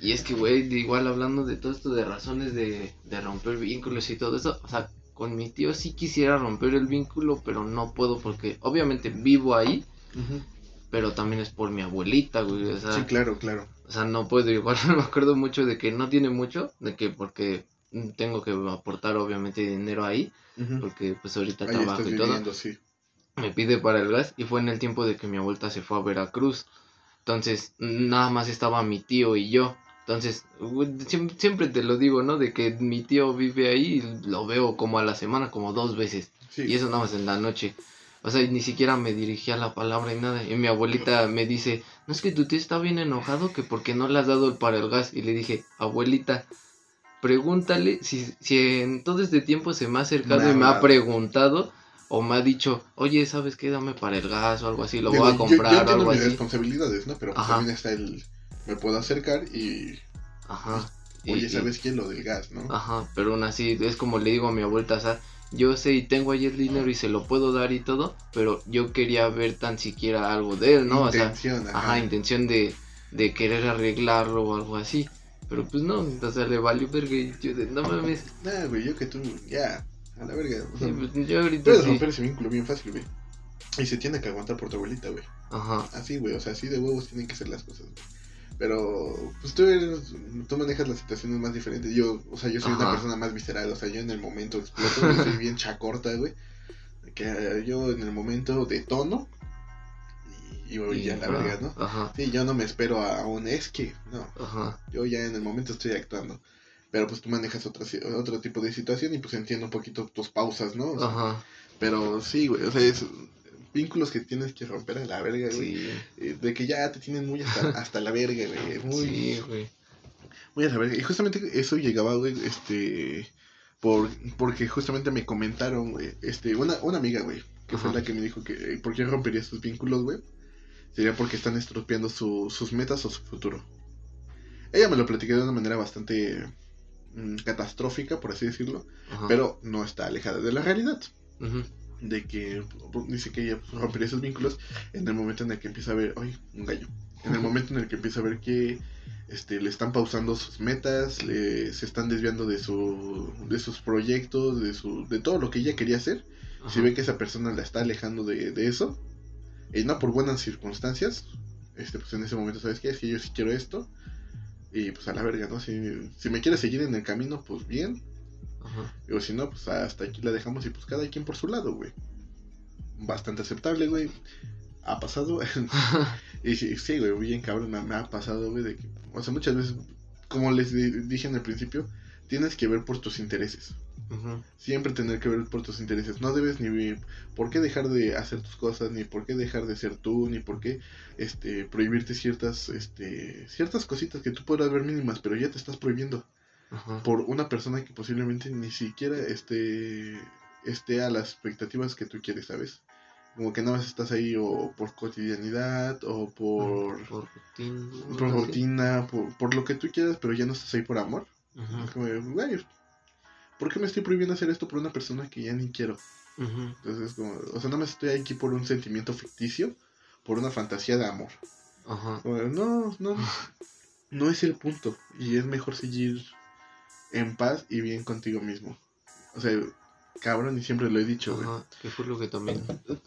Y es que, güey, igual hablando de todo esto de razones de, de romper vínculos y todo eso, o sea, con mi tío sí quisiera romper el vínculo, pero no puedo porque obviamente vivo ahí, pero también es por mi abuelita, güey. O sea, sí, claro, claro. O sea, no puedo, igual me acuerdo mucho de que no tiene mucho, de que porque tengo que aportar obviamente dinero ahí, porque pues ahorita trabajo y todo. Me pide para el gas y fue en el tiempo de que mi abuelita se fue a Veracruz. Entonces, nada más estaba mi tío y yo. Entonces, siempre te lo digo, ¿no? De que mi tío vive ahí y lo veo como a la semana, como dos veces. Y eso nada más en la noche. O sea, ni siquiera me dirigía la palabra y nada. Y mi abuelita me dice, no es que tu tío está bien enojado que porque no le has dado el para el gas. Y le dije, abuelita, pregúntale si, si en todo este tiempo se me ha acercado y me ha preguntado o me ha dicho, oye, ¿sabes qué? Dame para el gas o algo así, lo voy a comprar yo, yo o algo mis responsabilidades, ¿no? Pero pues también está el, me puedo acercar y... Ajá. Pues, oye, ¿sabes qué? Lo del gas, ¿no? Ajá, pero aún así, es como le digo a mi abuelita, o sea, yo sé y tengo ahí el dinero y se lo puedo dar y todo, pero yo quería ver tan siquiera algo de él, ¿no? Intención, o sea, ajá. intención de, de querer arreglarlo o algo así. Pero pues no, o sea, le valió verga y yo de, no mames. Nah, güey, yo que tú, ya, a la verga. sí, pues yo ahorita puedes romper ese vínculo bien fácil, güey. Y se tiene que aguantar por tu abuelita, güey. Ajá. Así, güey, o sea, así de huevos tienen que ser las cosas, güey. Pero, pues tú, eres, tú manejas las situaciones más diferentes. Yo, o sea, yo soy una persona más visceral. O sea, yo en el momento exploto, yo soy bien chacorta, güey. Que yo en el momento de tono, y voy ya la verga, ¿no? Ajá. Sí, yo no me espero a un es que, no. Ajá. Yo ya en el momento estoy actuando. Pero pues tú manejas otra, otro tipo de situación y pues entiendo un poquito tus pausas, ¿no? Ajá. Pero sí, güey, o sea, es vínculos que tienes que romper a la verga, güey. Sí. Eh, de que ya te tienen muy hasta, hasta la verga, güey. Muy, sí, güey. Muy a la verga. Y justamente eso llegaba, güey, este... Por, porque justamente me comentaron, güey, este, una, una amiga, güey, que fue la que me dijo que, ¿por qué rompería sus vínculos, güey? Sería porque están estropeando su, sus metas o su futuro. Ella me lo platicó de una manera bastante mm, catastrófica, por así decirlo, pero no está alejada de la realidad. De que dice que ella rompería esos vínculos en el momento en el que empieza a ver, ay, un gallo. En el momento en el que empieza a ver que este, le están pausando sus metas, le, se están desviando de, su, de sus proyectos, de, su, de todo lo que ella quería hacer. Si ve que esa persona la está alejando de, de eso, y no por buenas circunstancias, este, pues en ese momento, ¿sabes qué? Es que yo sí quiero esto. Y pues a la verga, ¿no? Si, si me quiere seguir en el camino, pues bien. Ajá. o si no, pues hasta aquí la dejamos y pues cada quien por su lado, güey. Bastante aceptable, güey. Ha pasado. y sí, güey, bien cabrón, me, ha pasado, güey, de que, o sea, muchas veces, como les dije en el principio, tienes que ver por tus intereses. Siempre tener que ver por tus intereses. No debes ni por qué dejar de hacer tus cosas, ni por qué dejar de ser tú, ni por qué este, prohibirte ciertas, este, ciertas cositas que tú puedas ver mínimas, pero ya te estás prohibiendo. Por una persona que posiblemente ni siquiera esté, esté a las expectativas que tú quieres, ¿sabes? Como que nada más estás ahí o por cotidianidad o por, por rutina, por, rutina por, lo que tú quieras, pero ya no estás ahí por amor. como, ¿por qué me estoy prohibiendo hacer esto por una persona que ya ni quiero? Entonces, como, o sea, no me estoy aquí por un sentimiento ficticio, por una fantasía de amor. no, no, no es el punto. Y es mejor seguir en paz y bien contigo mismo. O sea, cabrón, y siempre lo he dicho, Ajá, que fue lo que también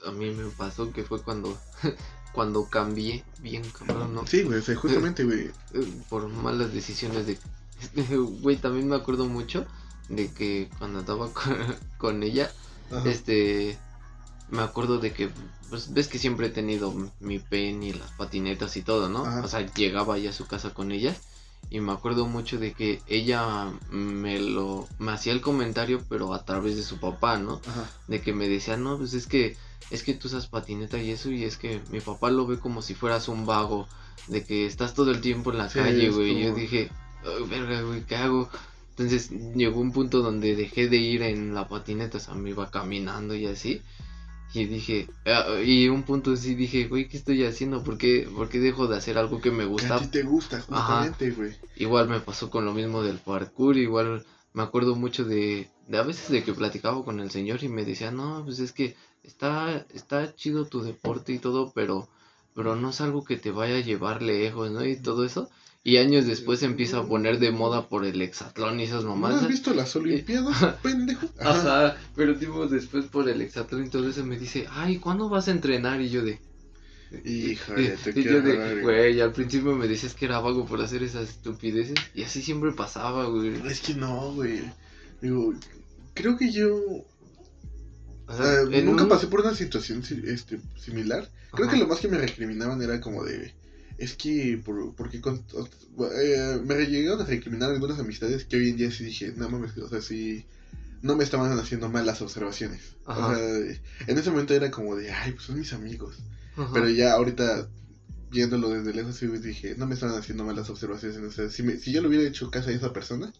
a mí me pasó, que fue cuando, cuando cambié bien, cabrón, ¿no? Sí, güey, justamente, güey. Eh, por malas decisiones de... Güey, también me acuerdo mucho de que cuando andaba con, ella, este... Me acuerdo de que, pues ves que siempre he tenido mi pen y las patinetas y todo, ¿no? O sea, llegaba ya a su casa con ella y me acuerdo mucho de que ella me lo me hacía el comentario pero a través de su papá no de que me decía no pues es que es que tú usas patineta y eso y es que mi papá lo ve como si fueras un vago de que estás todo el tiempo en la calle güey y yo dije verga güey qué hago entonces llegó un punto donde dejé de ir en la patineta o sea me iba caminando y así y dije, ah, y un punto sí dije, güey, ¿qué estoy haciendo? ¿Por qué, dejo de hacer algo que me gusta? a ti te gusta, justamente, güey. Igual me pasó con lo mismo del parkour, igual me acuerdo mucho de, de a veces de que platicaba con el señor y me decía, no, pues es que está, está chido tu deporte y todo, pero, pero no es algo que te vaya a llevar lejos, ¿no? Y todo eso. Y años después se empieza a poner de moda por el hexatlón y esas mamás. ¿No has visto las Olimpiadas, pendejo? Ajá. pero tipo después por el hexatlón y todo eso me dice, ay, ¿cuándo vas a entrenar? Y yo de... Híjole, te y yo de, güey, al principio me dices que era vago por hacer esas estupideces y así siempre pasaba, güey. Es que no, güey. Digo, creo que yo eh, nunca pasé por una situación este, similar. Creo que lo más que me recriminaban era como de es que por, porque eh, me llegaron a recriminar algunas amistades que hoy en día sí dije, no mames, o sea, sí, no me estaban haciendo mal las observaciones. O sea, en ese momento era como de, ay, pues son mis amigos. Pero ya ahorita, viéndolo desde lejos, sí dije, no me estaban haciendo mal las observaciones. O sea, si, si yo le hubiera hecho caso a esa persona,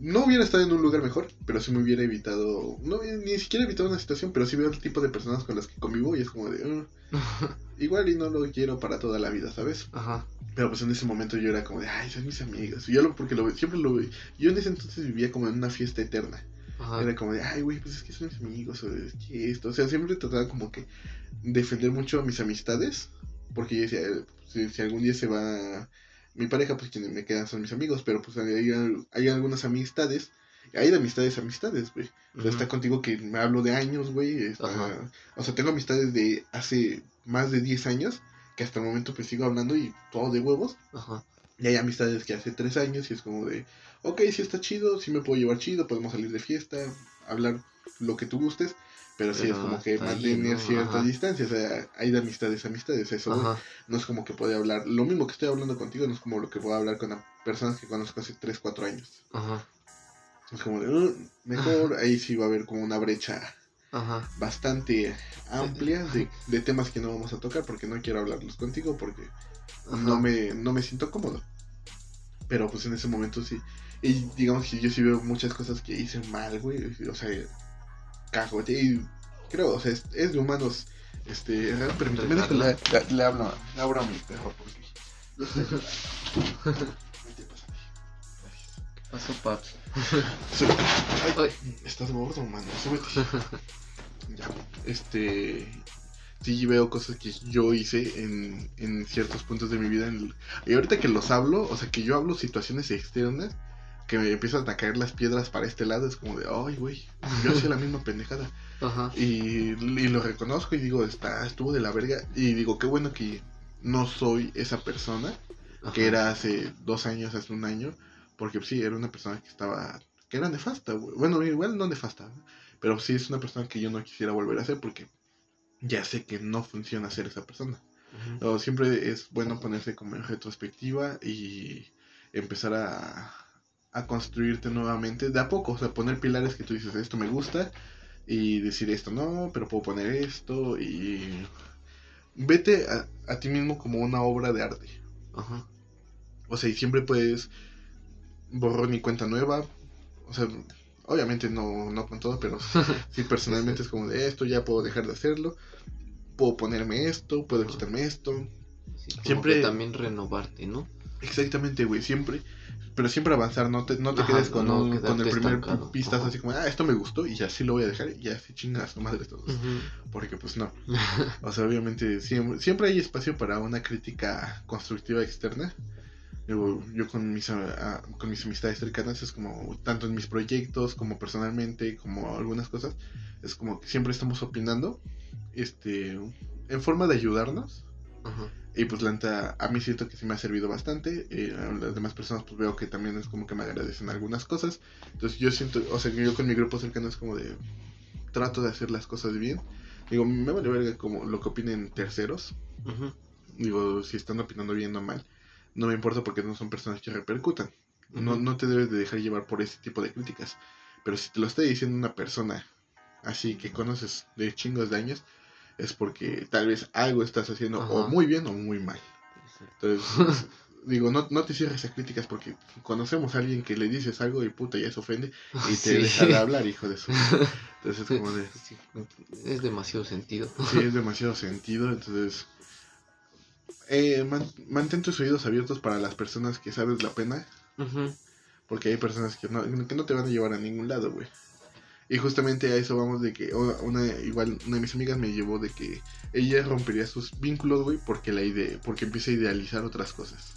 no hubiera estado en un lugar mejor, pero sí me hubiera evitado, no, ni siquiera evitado una situación, pero sí veo el tipo de personas con las que convivo y es como de, ah, igual y no lo quiero para toda la vida, ¿sabes? Ajá. Pero pues en ese momento yo era como de, ay, son mis amigos. Y yo lo, porque lo, siempre lo yo en ese entonces vivía como en una fiesta eterna. Ajá. Era como de, ay, güey, pues es que son mis amigos, o es que esto. O sea, siempre trataba como que defender mucho a mis amistades, porque yo decía, si, si algún día se va mi pareja, pues quienes me quedan son mis amigos, pero pues hay, hay algunas amistades, hay de amistades amistades, güey. está contigo que me hablo de años, güey. O sea, tengo amistades de hace más de 10 años, que hasta el momento pues sigo hablando y todo de huevos. Ajá. Y hay amistades que hace 3 años y es como de, ok, si está chido, si me puedo llevar chido, podemos salir de fiesta, hablar lo que tú gustes. Pero sí es como que mantener cierta distancia, o sea, hay de amistades amistades, eso no es como que puede hablar, lo mismo que estoy hablando contigo no es como lo que puedo hablar con personas que conozco hace 3, 4 años. Ajá. Es como de, uh, mejor ahí sí va a haber como una brecha bastante amplia de, de, temas que no vamos a tocar porque no quiero hablarlos contigo porque no me, no me siento cómodo. Pero pues en ese momento sí. Y digamos que yo sí veo muchas cosas que hice mal, güey. O sea, cajote y creo, o sea, es, es de humanos. Este, permíteme, le, le, le, hablo, le hablo a mi perro porque. Paso paps. Ay, estás gordo, mano. Súbete. ya, este. Sí, veo cosas que yo hice en, en ciertos puntos de mi vida. En y ahorita que los hablo, o sea, que yo hablo situaciones externas que me empiezan a caer las piedras para este lado, es como de, ay, güey, yo hacía la misma pendejada. Ajá. Y, lo reconozco y digo, está, estuvo de la verga. Y digo, qué bueno que no soy esa persona que era hace dos años, hace un año. Porque sí, era una persona que estaba, que era nefasta, güey. Bueno, igual no nefasta, pero sí es una persona que yo no quisiera volver a ser porque ya sé que no funciona ser esa persona. siempre es bueno ponerse como en retrospectiva y empezar a a construirte nuevamente de a poco, o sea, poner pilares que tú dices, esto me gusta y decir esto no, pero puedo poner esto y vete a, ti mismo como una obra de arte. Ajá. O sea, y siempre puedes borrar mi cuenta nueva, o sea, obviamente no, no con todo, pero sí personalmente es como de esto, ya puedo dejar de hacerlo, puedo ponerme esto, puedo quitarme esto. siempre también renovarte, ¿no? Exactamente, güey, siempre pero siempre avanzar, no te, no te quedes con, con el primer vistazo así como, ah, esto me gustó y ya sí lo voy a dejar y ya sí chingas tu madre todos. Porque pues no. o sea, obviamente siempre, siempre hay espacio para una crítica constructiva externa. Yo, yo con, mis, con mis amistades cercanas es como, tanto en mis proyectos como personalmente, como algunas cosas, es como que siempre estamos opinando este en forma de ayudarnos. Ajá y pues la neta, a mí siento que sí me ha servido bastante. Eh, a las demás personas pues veo que también es como que me agradecen algunas cosas. Entonces yo siento, o sea, yo con mi grupo cercano es como de... Trato de hacer las cosas bien. Digo, me vale ver como lo que opinen terceros. Digo, si están opinando bien o mal. No me importa porque no son personas que repercutan. no, no te debes de dejar llevar por ese tipo de críticas. Pero si te lo está diciendo una persona así que conoces de chingos de años, es porque tal vez algo estás haciendo o muy bien o muy mal. Entonces, digo, no, no te cierres a críticas porque conocemos a alguien que le dices algo y puta ya se ofende y te deja de hablar, hijo de su. Entonces es como de... es demasiado sentido. Sí, es demasiado sentido, entonces... Eh, mantén tus oídos abiertos para las personas que sabes la pena. Porque hay personas que no, que no te van a llevar a ningún lado, güey. Y justamente a eso vamos de que una igual una de mis amigas me llevó de que ella rompería sus vínculos, güey, porque la idea, porque empieza a idealizar otras cosas.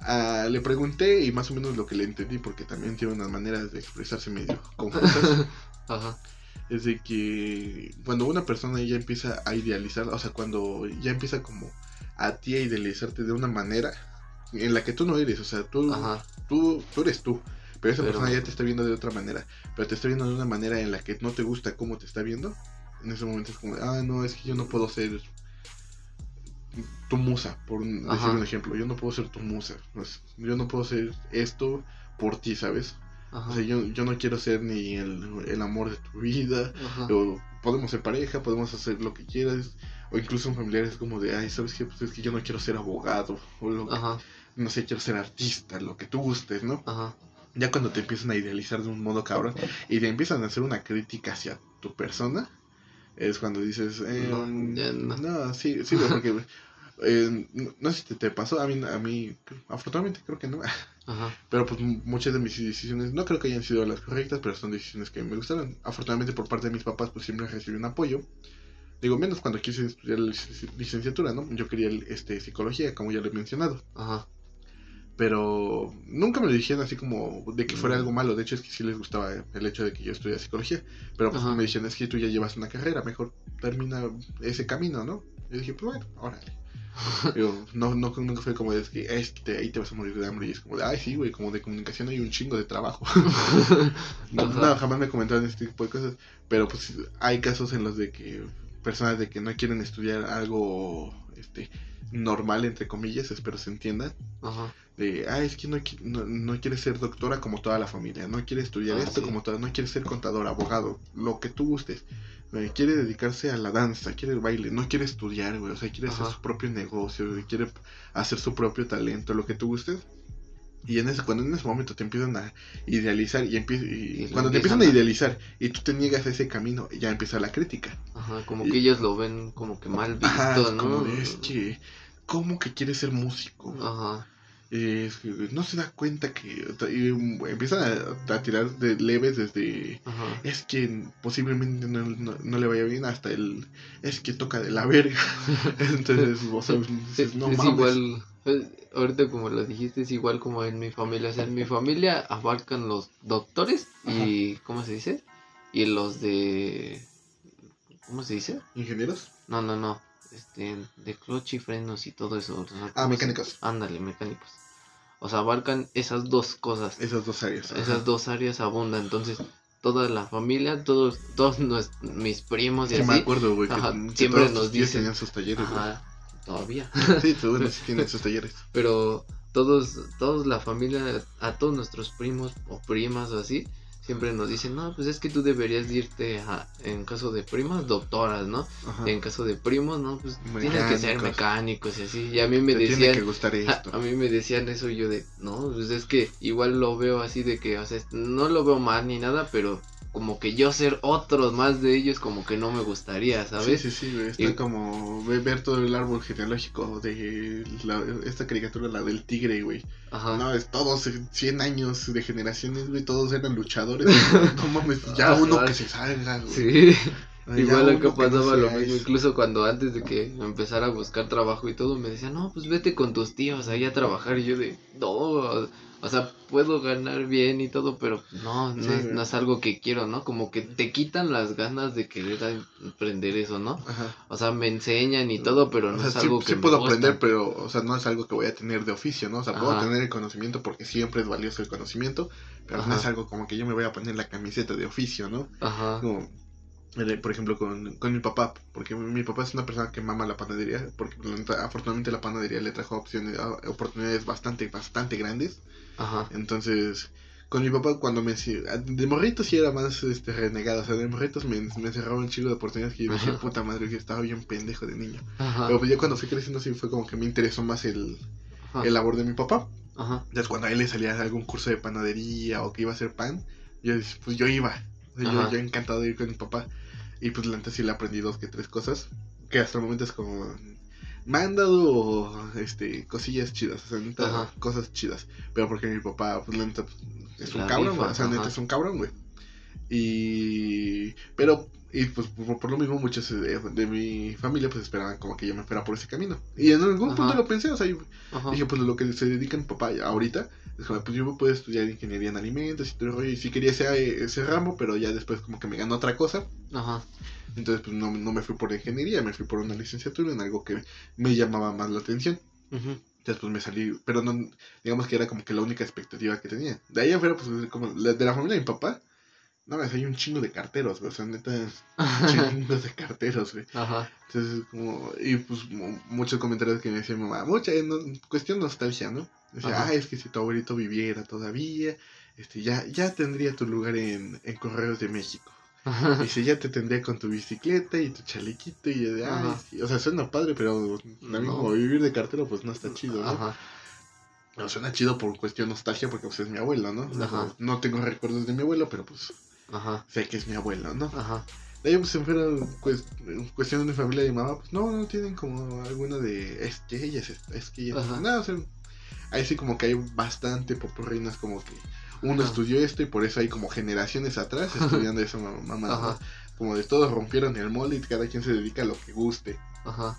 Ah, le pregunté y más o menos lo que le entendí, porque también tiene unas maneras de expresarse medio confusas. Ajá. Es de que cuando una persona ya empieza a idealizar, o sea, cuando ya empieza como a ti a idealizarte de una manera en la que tú no eres, o sea, tú, tú, tú eres tú. Pero esa persona ya te está viendo de otra manera. Pero te está viendo de una manera en la que no te gusta cómo te está viendo. En ese momento es como, ah, no, es que yo no puedo ser tu musa, por decir un ejemplo. Yo no puedo ser tu musa. yo no puedo ser esto por ti, ¿sabes? O sea, yo, yo no quiero ser ni el, amor de tu vida. O podemos ser pareja, podemos hacer lo que quieras. O incluso un familiar es como de, ay, ¿sabes qué? Pues es que yo no quiero ser abogado. O lo no sé, quiero ser artista, lo que tú gustes, ¿no? Ajá ya cuando te empiezan a idealizar de un modo cabrón y te empiezan a hacer una crítica hacia tu persona, es cuando dices, eh, no, no. sí, sí, porque eh, no sé si te, pasó, a mí, a mí, afortunadamente creo que no, pero pues muchas de mis decisiones no creo que hayan sido las correctas, pero son decisiones que me gustaron. Afortunadamente por parte de mis papás pues siempre recibí un apoyo. Digo, menos cuando quise estudiar la licenciatura, ¿no? Yo quería este, psicología, como ya lo he mencionado. Ajá pero nunca me lo dijeron así como de que fuera algo malo. De hecho, es que sí les gustaba el hecho de que yo estudiara psicología. Pero pues me dijeron, es que tú ya llevas una carrera, mejor termina ese camino, ¿no? Yo dije, pues bueno, órale. Pero no, no, nunca fue como de que, es que ahí te vas a morir de hambre. Y es como de, ay, sí, güey, como de comunicación hay un chingo de trabajo. no, jamás me comentaron este tipo de cosas. Pero pues hay casos en los de que personas de que no quieren estudiar algo este normal, entre comillas, espero se entienda. Ajá. De, ah, es que no, no, quiere ser doctora como toda la familia, no quiere estudiar ah, esto como toda, no quiere ser contador, abogado, lo que tú gustes. Eh, quiere dedicarse a la danza, quiere el baile, no quiere estudiar, güey, o sea, quiere hacer su propio negocio, quiere hacer su propio talento, lo que tú gustes. Y en ese, cuando en ese momento te empiezan a idealizar y, y, cuando te empiezan a idealizar y tú te niegas a ese camino, ya empieza la crítica. Ajá, como que ellos lo ven como que mal visto, ¿no? es que, ¿cómo que quiere ser músico? Ajá. No se da cuenta que empiezan a, tirar de leves desde es que posiblemente no, le vaya bien hasta el es que toca de la verga entonces vos sabes, no es igual pues, ahorita como lo dijiste, es igual como en mi familia. O sea, en mi familia abarcan los doctores y, ¿cómo se dice? Y los de... ¿Cómo se dice? ¿Ingenieros? No, no, no. Este, de clutch y frenos y todo eso. ah, mecánicos. Ándale, mecánicos. O sea, abarcan esas dos cosas. Esas dos áreas. Esas dos áreas abundan. Entonces, toda la familia, todos, todos mis primos y así. me acuerdo, güey. siempre nos dicen. tenían sus talleres, todavía. sí, todos sí tienen sus talleres. Pero todos, todos la familia, a todos nuestros primos o primas o así, siempre nos dicen, no, pues es que tú deberías irte a, en caso de primas, doctoras, ¿no? En caso de primos, no, pues tienes que ser mecánicos y así. Y a mí me decían, A, mí me decían eso y yo de, no, pues es que igual lo veo así de que, o sea, no lo veo mal ni nada, pero como que yo ser otros más de ellos como que no me gustaría, ¿sabes? Sí, sí, sí, está como ver todo el árbol genealógico de esta caricatura, la del tigre, güey. Ajá. No, es todos 100 años de generaciones, güey, todos eran luchadores. no mames, ya uno que se salga, güey. Sí. Igual que pasaba lo mismo, incluso cuando antes de que empezara a buscar trabajo y todo, me decían, no, pues vete con tus tíos ahí a trabajar. Y yo de, no, o sea, puedo ganar bien y todo, pero no, no, es, algo que quiero, ¿no? Como que te quitan las ganas de querer aprender eso, ¿no? Ajá. O sea, me enseñan y todo, pero no es algo que sí puedo aprender, pero, o sea, no es algo que voy a tener de oficio, ¿no? O sea, puedo tener el conocimiento porque siempre es valioso el conocimiento, pero no es algo como que yo me voy a poner la camiseta de oficio, ¿no? Ajá. Como, por ejemplo, con, con, mi papá, porque mi papá es una persona que mama la panadería, porque afortunadamente la panadería le trajo opciones, oportunidades bastante, bastante grandes. Ajá. Entonces, con mi papá cuando me... De morritos sí era más este, renegado, o sea, de morritos me, me cerraba un chico de oportunidades que yo decía, puta madre, que estaba bien pendejo de niño. Ajá. Pero pues ya cuando fui creciendo sí fue como que me interesó más el, el labor de mi papá. Ajá. Entonces cuando a él le salía algún curso de panadería o que iba a hacer pan, yo, pues yo iba. Yo, yo encantado de ir con mi papá. Y pues la sí le aprendí dos que tres cosas. Que hasta el momento es como. Me han dado este, cosillas chidas, o sea, neta, cosas chidas. Pero porque mi papá, pues la neta, es un cabrón, o sea, neta es un cabrón, güey. Y. Pero, y pues por, lo mismo, muchos de, mi familia, pues esperaban como que yo me fuera por ese camino. Y en algún punto lo pensé, o sea, dije, pues lo que se dedica mi papá ahorita pues yo puedo estudiar ingeniería en alimentos y todo y sí quería ese, ese ramo, pero ya después como que me ganó otra cosa. Ajá. Entonces pues no, no me fui por ingeniería, me fui por una licenciatura en algo que me llamaba más la atención. Entonces pues me salí, pero no, digamos que era como que la única expectativa que tenía. De ahí afuera pues como de la familia de mi papá, no, hay un chingo de carteros, güey. O sea, neta, chingos de carteros, güey. Ajá. Entonces, como, y pues muchos comentarios que me decía mi mamá, mucha, cuestión nostalgia, ¿no? Decía, ah, es que si tu abuelito viviera todavía, este, ya, ya tendría tu lugar en, en Correos de México. Y si ya te tendría con tu bicicleta y tu chalequito y de, ay, o sea, suena padre, pero también como vivir de cartero, pues no está chido, ¿no? Ajá. No, suena chido por cuestión nostalgia porque pues es mi abuelo, ¿no? Ajá. No tengo recuerdos de mi abuelo, pero pues Ajá. sé que es mi abuelo, ¿no? Ajá. De ahí pues en fuera pues, cuestión de mi familia y mamá, pues no, no tienen como alguna de, es que ella es, es que ella es, nada, o sea, ahí sí como que hay bastante popurrinas como que uno estudió esto y por eso hay como generaciones atrás estudiando eso mamá. Como de todos rompieron el molde y cada quien se dedica a lo que guste. Ajá.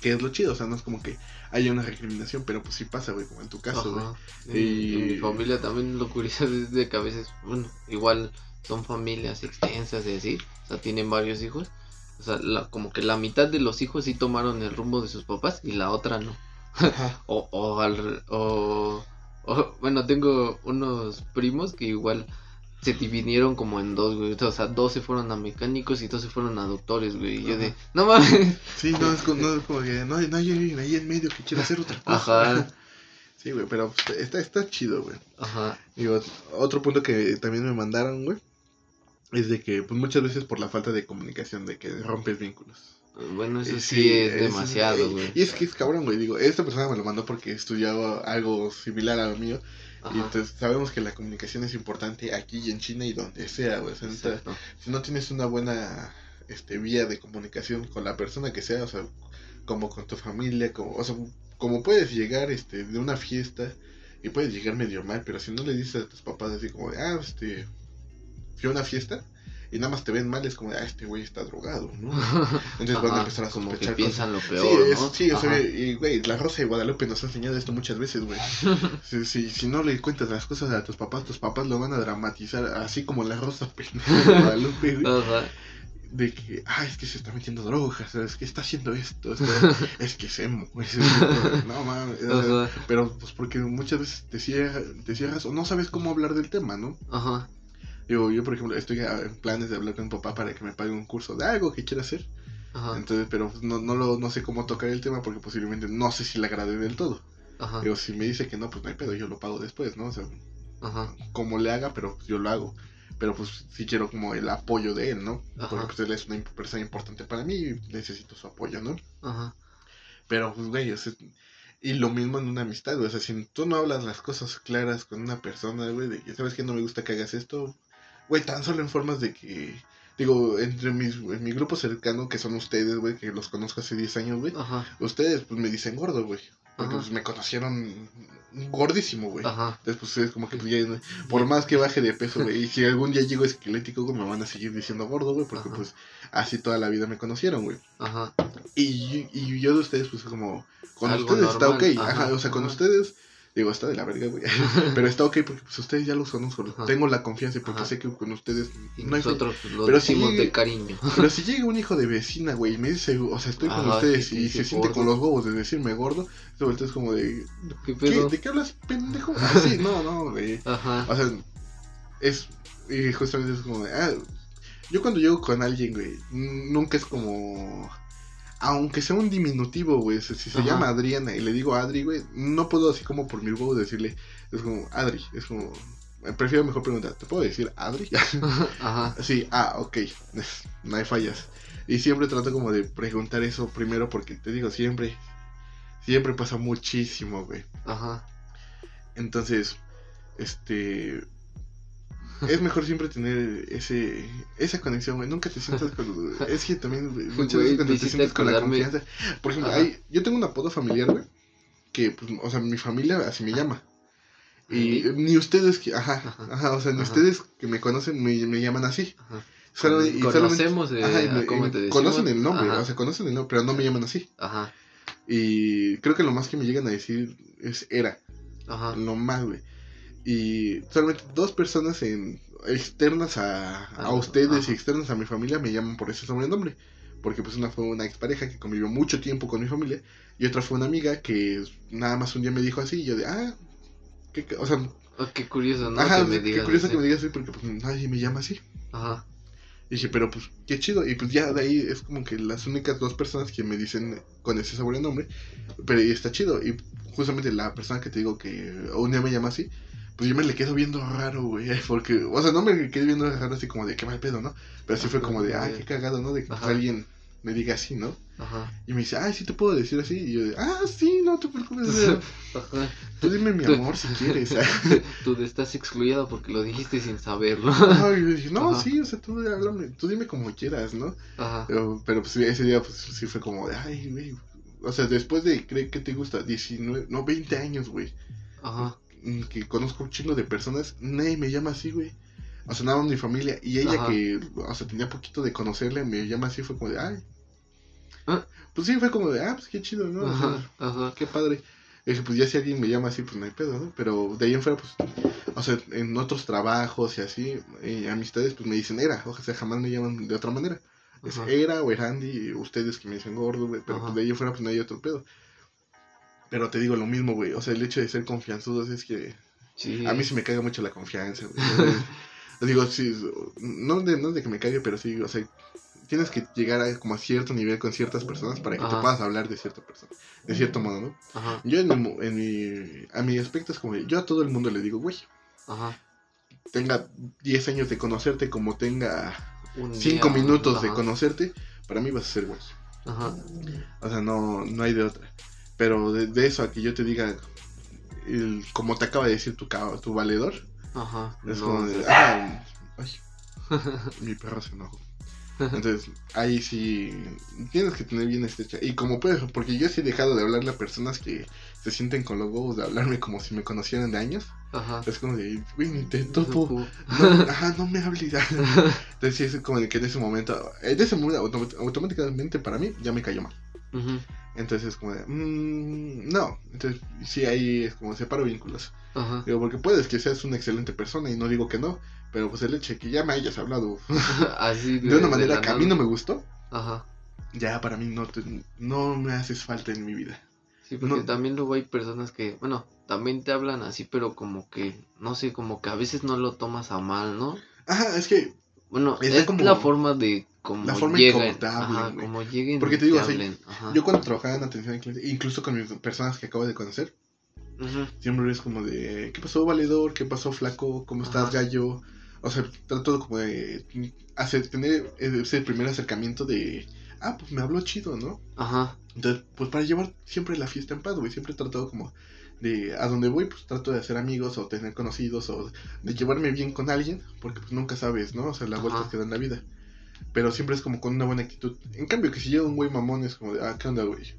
Que es lo chido, o sea, no es como que haya una recriminación, pero pues sí pasa, güey, como en tu caso, güey. Y... En mi familia también lo curioso es de que a veces, bueno, igual son familias extensas y así, o sea, tienen varios hijos. O sea, como que la mitad de los hijos sí tomaron el rumbo de sus papás y la otra no. o, o, al, o, bueno, tengo unos primos que igual se dividieron como en dos, güey. O sea, dos se fueron a mecánicos y dos se fueron a doctores, güey. Y yo de, no mames. Sí, no es, como, no como que no, hay alguien ahí en medio que quiera hacer otra cosa. Ajá. Sí, güey, pero está, está chido, güey. Ajá. Digo, otro punto que también me mandaron, güey, es de que, pues muchas veces por la falta de comunicación, de que rompes vínculos. Bueno, eso sí, es, demasiado, güey. Y es que es cabrón, güey. Digo, esta persona me lo mandó porque estudiaba algo similar a lo mío. Y entonces sabemos que la comunicación es importante aquí y en China y donde sea, güey. si no tienes una buena este, vía de comunicación con la persona que sea, o sea, como con tu familia, como, o sea, como puedes llegar este, de una fiesta y puedes llegar medio mal, pero si no le dices a tus papás así como, ah, este, fui a una fiesta, y nada más te ven mal, es como, ah, este güey está drogado, ¿no? Entonces van a empezar a sospechar. Como que piensan lo peor, sí, ¿no? sí, o sea, y güey, la Rosa de Guadalupe nos ha enseñado esto muchas veces, güey. si, si, si, no le cuentas las cosas a tus papás, tus papás lo van a dramatizar, así como la Rosa de Guadalupe, güey. De que, ah, es que se está metiendo drogas, es que está haciendo esto, es que es emo, no mames, pero pues porque muchas veces te cierras, te cierras o no sabes cómo hablar del tema, ¿no? Ajá. Digo, yo por ejemplo estoy en planes de hablar con mi papá para que me pague un curso de algo que quiera hacer. Entonces, pero no, no, lo, no sé cómo tocar el tema porque posiblemente no sé si le agrade del todo. Ajá. Digo, si me dice que no, pues no hay pedo, yo lo pago después, ¿no? O sea, Ajá. como le haga, pero yo lo hago. Pero pues sí quiero como el apoyo de él, ¿no? Porque pues él es una persona importante para mí y necesito su apoyo, ¿no? Ajá. Pero pues, güey, y lo mismo en una amistad, güey. O sea, si tú no hablas las cosas claras con una persona, güey, de que sabes que no me gusta que hagas esto, güey, tan solo en formas de que Digo, entre mis, en mi grupo cercano, que son ustedes, güey, que los conozco hace 10 años, güey. Ustedes, pues, me dicen gordo, güey. Porque, pues, me conocieron gordísimo, güey. Ajá. Después ustedes como que, pues, ya, por más que baje de peso, güey, y si algún día llego esquelético, güey, me van a seguir diciendo gordo, güey, porque, pues, así toda la vida me conocieron, güey. Ajá. Y, y yo de ustedes, pues, como, con ustedes está ok. Ajá, o sea, con ustedes Digo, está de la verga, güey. Pero está ok porque pues, ustedes ya los conozco. Tengo la confianza y porque sé que con ustedes no nosotros lo pero decimos de cariño. Pero si llega un hijo de vecina, güey, y me dice, o sea, estoy con ustedes y se siente con los huevos de decirme gordo, entonces es como de. ¿Qué, ¿De qué hablas, pendejo? Así, no, no, güey. Ajá. O sea, es. Y justamente es como de. Ah, yo cuando llego con alguien, güey, nunca es como aunque sea un diminutivo, güey, si se llama Adriana y le digo Adri, güey, no puedo así como por mi huevo decirle, es como Adri, es como, prefiero mejor preguntar, ¿te puedo decir Adri? Ajá. Sí, ah, ok, no hay fallas. Y siempre trato como de preguntar eso primero porque te digo, siempre, siempre pasa muchísimo, güey. Ajá. Entonces, este, es mejor siempre tener ese esa conexión, güey. Nunca te sientas con. Es que también muchas veces cuando te sientes con la confianza. Por ejemplo, hay, yo tengo un apodo familiar, güey. Que, pues, o sea, mi familia así me llama. Y ni ustedes que. Ajá, ajá, o sea, ni ustedes que me conocen me, me llaman así. Ajá. y Conocemos de. Ajá, ¿cómo te conocen el nombre, o sea, conocen el nombre, pero no me llaman así. Ajá. Y creo que lo más que me llegan a decir es era. Ajá. Lo más, güey. Y solamente dos personas en, externas a, a ah, ustedes y externas a mi familia me llaman por ese sobrenombre. Porque pues una fue una expareja que convivió mucho tiempo con mi familia y otra fue una amiga que nada más un día me dijo así y yo de, ah, qué, o sea... Oh, qué curioso, ¿no? Ajá, que me digas qué curioso que me digas así porque pues nadie me llama así. Ajá. Y dije, pero pues qué chido. Y pues ya de ahí es como que las únicas dos personas que me dicen con ese sobrenombre. Pero y está chido. Y justamente la persona que te digo que un día me llama así, pues yo me le quedo viendo raro, güey. Porque, o sea, no me quedé viendo raro así como de qué mal pedo, ¿no? Pero sí fue como de, ay, qué cagado, ¿no? De que alguien me diga así, ¿no? Ajá. Y me dice, ay, sí te puedo decir así. Y yo, de, ah, sí, no te preocupes. Ajá. Tú dime mi amor si quieres. tú estás excluido porque lo dijiste sin saberlo. Ay, yo dije, no, sí, o sea, tú, háblame, tú dime como quieras, ¿no? Ajá. Pero, pero pues ese día, pues sí fue como de, ay, güey. O sea, después de, ¿qué te gusta? 19, no, 20 años, güey. Ajá que conozco un chingo de personas, nadie me llama así, güey. O sea, nada más mi familia. Y ella que, o sea, tenía poquito de conocerle, me llama así, fue como de, ay. ¿Ah? Pues sí, fue como de, ah, pues qué chido, ¿no? Ajá, ajá. Qué padre. Y dije, pues ya si alguien me llama así, pues no hay pedo, ¿no? Pero de ahí en fuera, pues, o sea, en otros trabajos y así, eh, amistades, pues me dicen era, o sea, jamás me llaman de otra manera. Es era o Erandi, ustedes que me dicen gordo, pero pues de ahí en fuera, pues no hay otro pedo. Pero te digo lo mismo, güey. O sea, el hecho de ser confianzudos es que. A mí sí me caga mucho la confianza, güey. digo, sí, no de, no de que me cague, pero sí, o sea, tienes que llegar a como a cierto nivel con ciertas personas para que te puedas hablar de cierta persona, de cierto modo, ¿no? Ajá. Yo en mi, en mi, a mi aspecto es como, yo a todo el mundo le digo, güey, Ajá. tenga 10 años de conocerte como tenga 5 minutos de conocerte, para mí vas a ser güey. Ajá. O sea, no, no hay de otra. Pero de, eso a que yo te diga, el, como te acaba de decir tu, tu valedor, Ajá, es como de, ah, ay, mi perro se enojó. Entonces, ahí sí tienes que tener bien estrecha. Y como puedes, porque yo sí he dejado de hablarle a personas que se sienten con los huevos de hablarme como si me conocieran de años. Ajá. Es como de, güey, ni te topo. No, ajá, no me hables. Entonces, sí, es como de que en ese momento, en ese momento, automáticamente para mí ya me cayó mal. Ajá. Entonces es como de, mmm, no. Entonces sí, ahí es como separo vínculos. Ajá. Digo, porque puedes que seas una excelente persona y no digo que no, pero pues el hecho de que ya me hayas hablado Así de, una manera que a mí no me gustó, Ajá. ya para mí no, no me haces falta en mi vida. Sí, porque también luego hay personas que, bueno, también te hablan así, pero como que, no sé, como que a veces no lo tomas a mal, ¿no? Ajá, es que... Bueno, es, la forma de como la forma lleguen, ajá, como lleguen porque te digo así, yo cuando trabajaba en atención al cliente incluso con mis personas que acabo de conocer Siempre es como de, ¿qué pasó, valedor? ¿Qué pasó, flaco? ¿Cómo estás, gallo? O sea, trato como de hacer, tener ese primer acercamiento de, ah, pues me habló chido, ¿no? Ajá. Entonces, pues para llevar siempre la fiesta en paz, güey. Siempre he tratado como de, a donde voy, pues trato de hacer amigos o tener conocidos o de llevarme bien con alguien, porque pues nunca sabes, ¿no? O sea, las vueltas que dan la vida. Pero siempre es como con una buena actitud. En cambio, que si llega un güey mamón es como de, ah, ¿qué onda, güey?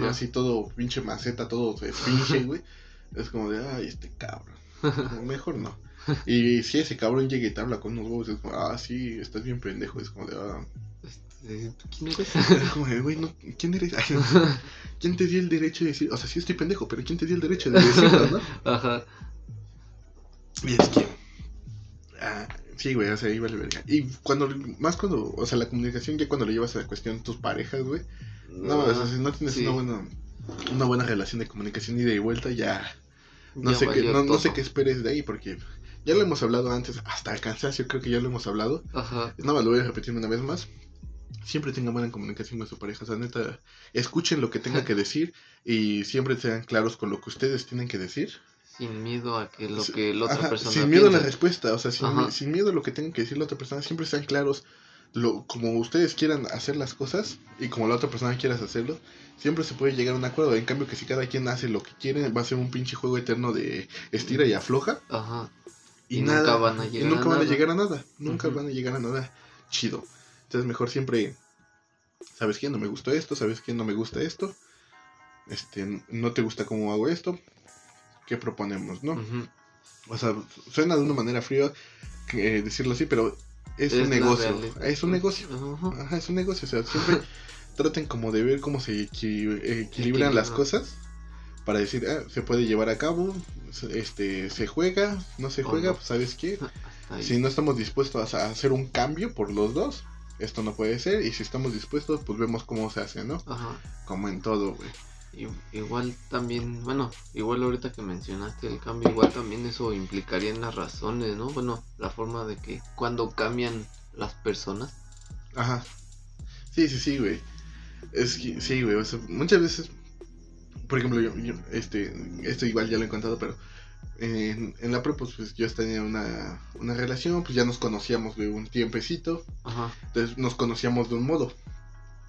Y así todo pinche maceta, todo se finge, güey. Es como de, ay, este cabrón. Mejor no. Y si ese cabrón llega y te habla con unos huevos, es como, ah, sí, estás bien pendejo. Es como de, ah. Este, ¿Quién eres? como de, güey, no, ¿quién eres? ¿Quién te dio el derecho de decir? O sea, sí estoy pendejo, pero ¿quién te dio el derecho de decirlo, no? Ajá. Y es que. Ah, sí, güey, o sea, ahí vale verga. Y cuando, más cuando, o sea, la comunicación ya cuando lo llevas a la cuestión tus parejas, güey. No, o sea, si no tienes una buena una buena relación de comunicación y de vuelta, ya no sé qué, no, sé qué esperes de ahí porque ya lo hemos hablado antes, hasta el cansancio creo que ya lo hemos hablado. Ajá. No, lo voy a repetir una vez más. Siempre tengan buena comunicación con su pareja, o sea, neta, escuchen lo que tenga que decir y siempre sean claros con lo que ustedes tienen que decir. Sin miedo a que lo que la otra persona Sin miedo a la respuesta, o sea, sin, sin, miedo a lo que tenga que decir la otra persona, siempre sean claros lo, como ustedes quieran hacer las cosas y como la otra persona quiera hacerlo, siempre se puede llegar a un acuerdo. En cambio, que si cada quien hace lo que quiere, va a ser un pinche juego eterno de estira y afloja. Ajá. Y, nunca van a llegar, nunca a, van nada. a llegar a nada. Nunca van a llegar a nada chido. Entonces, mejor siempre. ¿Sabes quién? No me gusta esto. ¿Sabes quién no me gusta esto? Este, no te gusta cómo hago esto. ¿Qué proponemos, no? O sea, suena de una manera fría que, decirlo así, pero es, un negocio. Es un negocio. Ajá, es un negocio. O sea, siempre traten como de ver cómo se equilibran las cosas para decir, ah, se puede llevar a cabo, este, se juega, no se juega, pues, ¿sabes qué? Si no estamos dispuestos a hacer un cambio por los dos, esto no puede ser, y si estamos dispuestos, pues vemos cómo se hace, ¿no? Ajá. Como en todo, güey. Igual también, bueno, igual ahorita que mencionaste el cambio, igual también eso implicaría en las razones, ¿no? Bueno, la forma de que cuando cambian las personas. Ajá. Sí, sí, sí, güey. Es que, sí, güey, muchas veces, por ejemplo, yo, este, esto igual ya lo he contado, pero en, en la prepa, pues yo tenía una, una relación, pues ya nos conocíamos de un tiempecito, Ajá. entonces nos conocíamos de un modo,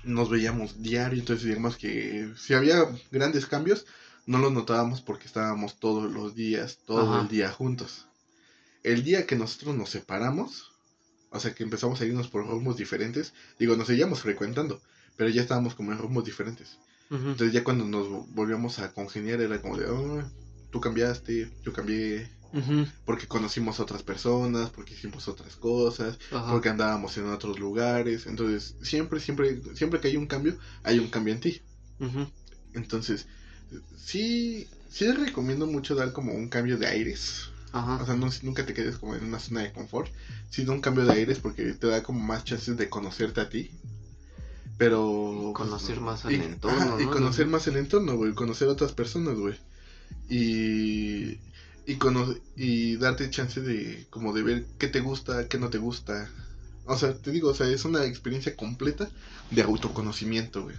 nos veíamos diario, entonces digamos que si había grandes cambios, no los notábamos porque estábamos todos los días, todo el día juntos. El día que nosotros nos separamos, o sea que empezamos a irnos por rumbos diferentes, digo, nos seguíamos frecuentando, pero ya estábamos como en rumbos diferentes. Entonces ya cuando nos volvíamos a congeniar era como de, oh, tú cambiaste, yo cambié, porque conocimos otras personas, porque hicimos otras cosas, porque andábamos en otros lugares. Entonces, siempre, siempre, siempre que hay un cambio, hay un cambio en ti. Entonces, sí, sí recomiendo mucho dar como un cambio de aires. O sea, nunca te quedes como en una zona de confort, sino un cambio de aires porque te da como más chances de conocerte a ti. Pero... conocer más el entorno. Y conocer más el entorno, güey. Conocer a otras personas, güey. Y y, y darte chance de como de ver qué te gusta, qué no te gusta. O sea, te digo, o sea, es una experiencia completa de autoconocimiento, güey.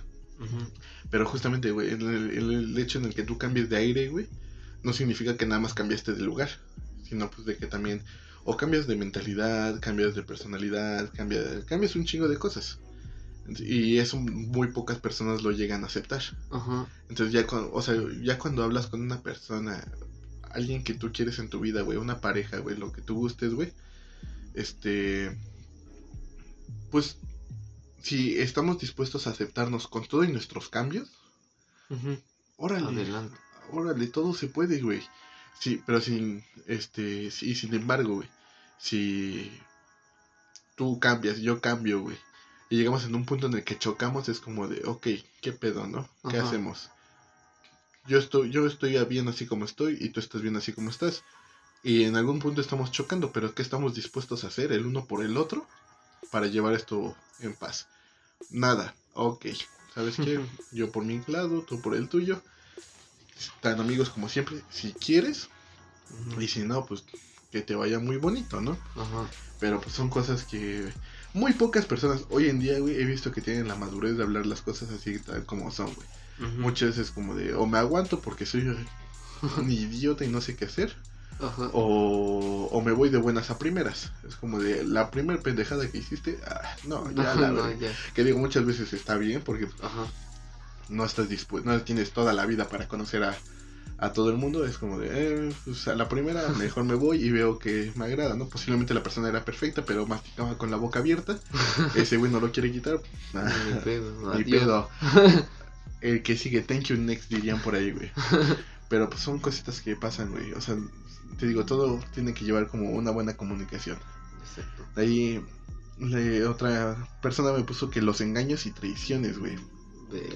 Pero justamente, güey, el, el, hecho en el que tú cambies de aire, güey, no significa que nada más cambiaste de lugar, sino pues de que también o cambias de mentalidad, cambias de personalidad, cambias, cambias un chingo de cosas. Y eso muy pocas personas lo llegan a aceptar. Entonces ya, cuando, o sea, ya cuando hablas con una persona alguien que tú quieres en tu vida, güey, una pareja, güey, lo que tú gustes, güey, este, pues, si estamos dispuestos a aceptarnos con todos nuestros cambios, órale, Adelante. órale, todo se puede, güey. Sí, pero sin, este, sí, sin embargo, güey, si tú cambias, yo cambio, güey, y llegamos en un punto en el que chocamos, es como de, ok, ¿qué pedo, no? ¿Qué hacemos? Yo estoy, yo estoy bien así como estoy y tú estás bien así como estás. Y en algún punto estamos chocando, pero ¿qué estamos dispuestos a hacer el uno por el otro para llevar esto en paz? Nada, ok. ¿Sabes qué? Yo por mi lado, tú por el tuyo. Tan amigos como siempre, si quieres. Y si no, pues que te vaya muy bonito, ¿no? Pero pues son cosas que muy pocas personas hoy en día, güey, he visto que tienen la madurez de hablar las cosas así tal como son, güey. Muchas veces como de, o me aguanto porque soy un idiota y no sé qué hacer. O, o, me voy de buenas a primeras. Es como de la primera pendejada que hiciste. Ah, no, ya la Que digo, muchas veces está bien porque no estás dispuesto, no tienes toda la vida para conocer a, a todo el mundo. Es como de, eh, pues a la primera mejor me voy y veo que me agrada, ¿no? Posiblemente la persona era perfecta, pero masticaba con la boca abierta. Ese güey no lo quiere quitar. ni pedo. Ni pedo. El que sigue, thank you next dirían por ahí, güey. Pero pues son cositas que pasan, güey. O sea, te digo, todo tiene que llevar como una buena comunicación. Exacto. ahí otra persona me puso que los engaños y traiciones, güey.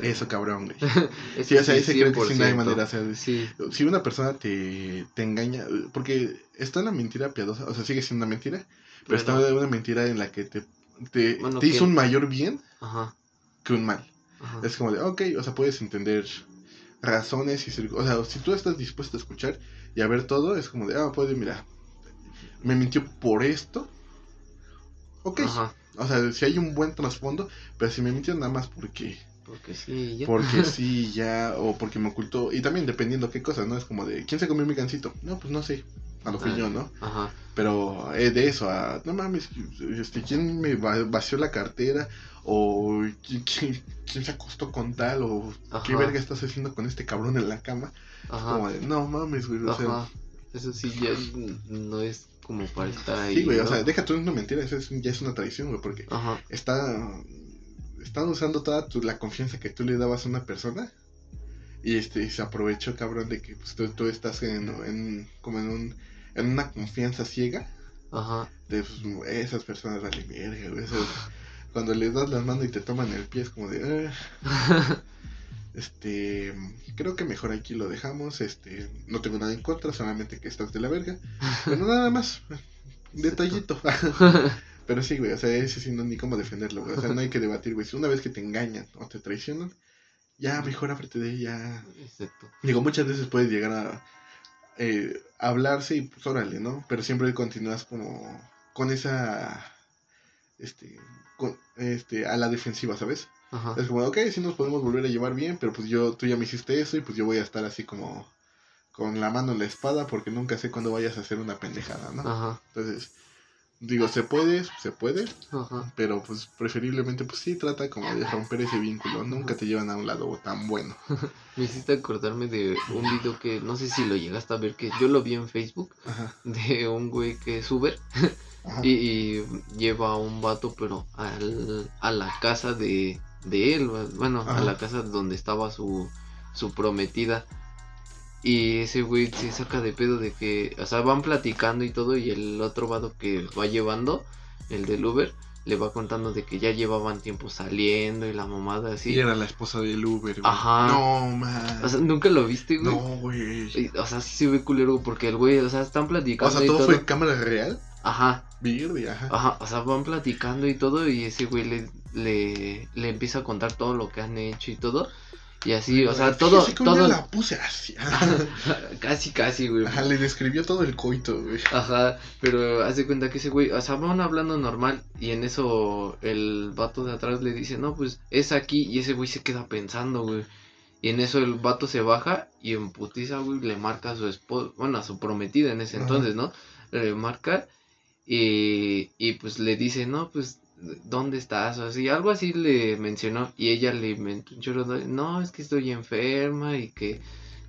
Eso cabrón, güey. sí, o sea, ese creo que sí no hay manera. O sea, si una persona te, te engaña, porque está en la mentira piadosa, o sea, sigue siendo una mentira, pero, está en una mentira en la que te, te, te hizo un mayor bien que un mal. Es como de, ok, o sea, puedes entender razones y o sea, si tú estás dispuesto a escuchar y a ver todo, es como de, ah, puede, mira, me mintió por esto. Ok. O sea, si hay un buen trasfondo, pero si me mintió nada más porque porque sí, ya. Porque sí, ya, o porque me ocultó. Y también dependiendo qué cosa, ¿no? Es como de, ¿quién se comió mi gancito? No, pues no sé. A lo que ah, yo, ¿no? Ajá. Pero eh, de eso, a, no mames, este, ¿quién me vació la cartera? O ¿quién, se acostó con tal? O ¿qué verga estás haciendo con este cabrón en la cama? Ajá. Como de, no mames, güey. O sea, eso sí, ya no es como para estar ahí. Sí, güey, o sea, deja tú una mentira, eso ya es una tradición, güey, porque Ajá. está están usando toda la confianza que tú le dabas a una persona y este se aprovechó cabrón de que pues, tú, estás en, como en un en una confianza ciega Ajá. de pues, esas personas vale mierda cuando les das las manos y te toman el pie es como de ah". este creo que mejor aquí lo dejamos este no tengo nada en contra solamente que estás de la verga pero nada más detallito Pero sí, güey, o sea, ese sí no ni cómo defenderlo, güey. O sea, no hay que debatir, güey. Si una vez que te engañan o te traicionan, ya mejor ábrete de ella. Exacto. Digo, muchas veces puedes llegar a eh, hablarse y pues órale, ¿no? Pero siempre continúas como con esa, este, con, este, a la defensiva, ¿sabes? Ajá. Es como, ok, sí nos podemos volver a llevar bien, pero pues yo, tú ya me hiciste eso y pues yo voy a estar así como con la mano en la espada porque nunca sé cuándo vayas a hacer una pendejada, ¿no? Ajá. Entonces, Digo, se puede, se puede, pero pues preferiblemente pues sí trata como de romper ese vínculo, nunca te llevan a un lado tan bueno. Me hiciste acordarme de un video que no sé si lo llegaste a ver, que yo lo vi en Facebook, de un güey que es Uber y, lleva a un vato pero al, a la casa de, de él, bueno, a la casa donde estaba su, su prometida. Y ese güey se saca de pedo de que, o sea, van platicando y todo y el otro vado que va llevando, el del Uber, le va contando de que ya llevaban tiempo saliendo y la mamada así. Y era la esposa del Uber. Güey. Ajá. No, man. O sea, ¿nunca lo viste, güey? No, güey. O sea, sí se ve culero porque el güey, o sea, están platicando. O sea, ¿todo, fue en cámara real? Ajá. Verde, ajá. Ajá, o sea, van platicando y todo y ese güey le, le, le empieza a contar todo lo que han hecho y todo. Y así, o sea, todo. todo... la puse así. casi, casi, güey. Ajá, le describió todo el coito, güey. Ajá, pero hace cuenta que ese güey, o sea, van hablando normal y en eso el vato de atrás le dice, no, pues es aquí y ese güey se queda pensando, güey. Y en eso el vato se baja y en putiza, güey, le marca a su esposa, bueno, a su prometida en ese entonces, ¿no? Le marca y, y pues le dice, no, pues ¿dónde estás? O así, algo así le mencionó y ella le chorro no, es que estoy enferma y que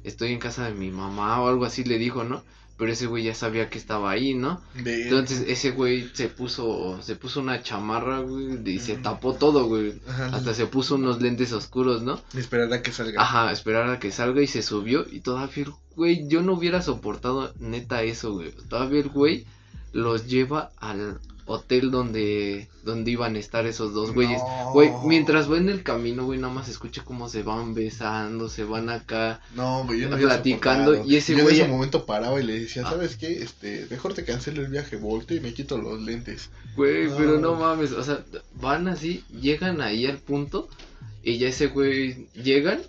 estoy en casa de mi mamá o algo así le dijo, ¿no? Pero ese güey ya sabía que estaba ahí, ¿no? Entonces ese güey se puso, se puso una chamarra, güey, y se tapó todo, güey. Hasta se puso unos lentes oscuros, ¿no? esperar a que salga. Ajá, esperar a que salga y se subió y todavía, güey, yo no hubiera soportado neta eso, güey. Todavía el güey los lleva al, hotel donde, donde iban a estar esos dos güeyes. Güey, mientras va en el camino, güey, nada más escucha cómo se van besando, se van acá no, güey, yo no platicando. Y ese güey. en ese momento paraba y le decía, ah. ¿sabes qué? Este, mejor te cancelo el viaje, volto y me quito los lentes. Güey, pero no mames, o sea, van así, llegan ahí al punto y ya ese güey llegan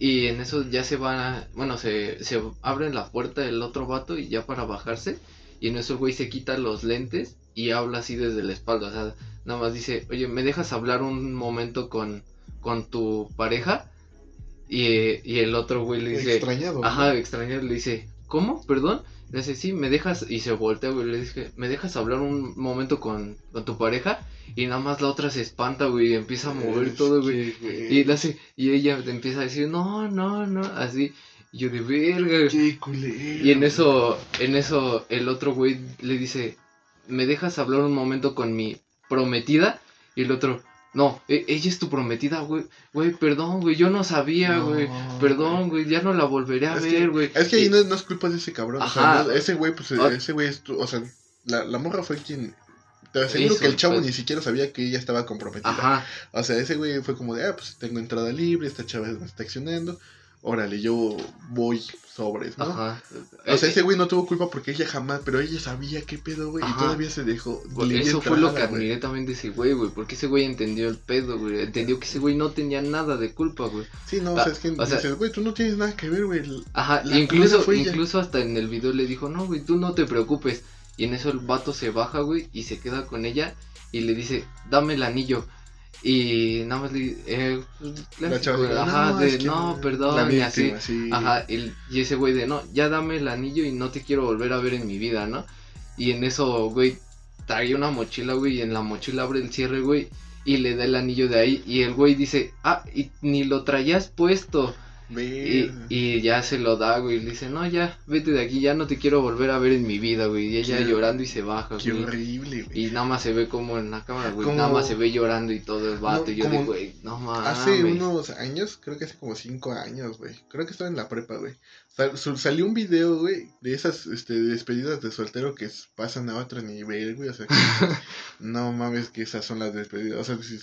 y en eso ya se van a, bueno, se, se abren la puerta del otro vato y ya para bajarse. Y en eso güey se quita los lentes y habla así desde la espalda. O sea, nada más dice, oye, ¿me dejas hablar un momento con, con tu pareja? Y, y el otro güey le dice. Extrañado. Ajá, extrañado, le dice, ¿cómo? ¿Perdón? Le dice, sí, me dejas. Y se voltea, güey. Le dice, ¿me dejas hablar un momento con, con tu pareja? Y nada más la otra se espanta, güey, y empieza a mover todo, güey. Y, le hace, y ella empieza a decir, no, no, no, así. Y yo de verga. Qué culero. Y en eso, en eso, el otro güey le dice, ¿me dejas hablar un momento con mi prometida? Y el otro, no, e, ella es tu prometida, güey. Güey, perdón, güey, yo no sabía, güey. perdón, güey, ya no la volveré a ver, güey. Es que ahí no, es culpa de ese cabrón. O sea, ese güey, pues, ah. ese güey es tu, o sea, la, la morra fue quien te aseguro que el chavo ni siquiera sabía que ella estaba comprometida. Ajá. O sea, ese güey fue como de, ah, pues tengo entrada libre, esta chava me está accionando. Órale, yo voy sobres, ¿no? Ajá. O sea, ese güey no tuvo culpa porque ella jamás, pero ella sabía qué pedo, güey, y todavía se dejó. eso fue lo que admiré también de ese güey, güey, porque ese güey entendió el pedo, güey, entendió que ese güey no tenía nada de culpa, güey. Sí, no, o sea, es que dices, güey, tú no tienes nada que ver, güey. Ajá, incluso, incluso hasta en el video le dijo, no, güey, tú no te preocupes. Y en eso el vato se baja, güey, y se queda con ella y le dice, dame el anillo. Y nada más le eh, pues, ajá, no, de, no, perdón, y así. Ajá, y, ese güey de, no, ya dame el anillo y no te quiero volver a ver en mi vida, ¿no? Y en eso, güey, trae una mochila, güey, y en la mochila abre el cierre, güey, y le da el anillo de ahí. Y el güey dice, ah, y ni lo traías puesto. Y, y, ya se lo da, güey. Le dice, no, ya, vete de aquí, ya no te quiero volver a ver en mi vida, güey. Y ella llorando y se baja, Qué horrible, güey. Y nada más se ve como en la cámara, güey. Nada más se ve llorando y todo el vato. y yo digo, güey, no mames. Hace unos años, creo que hace como cinco años, güey. Creo que estaba en la prepa, güey. salió un video, güey, de esas este, despedidas de soltero que pasan a otro nivel, güey. O sea, no mames que esas son las despedidas. O sea, si,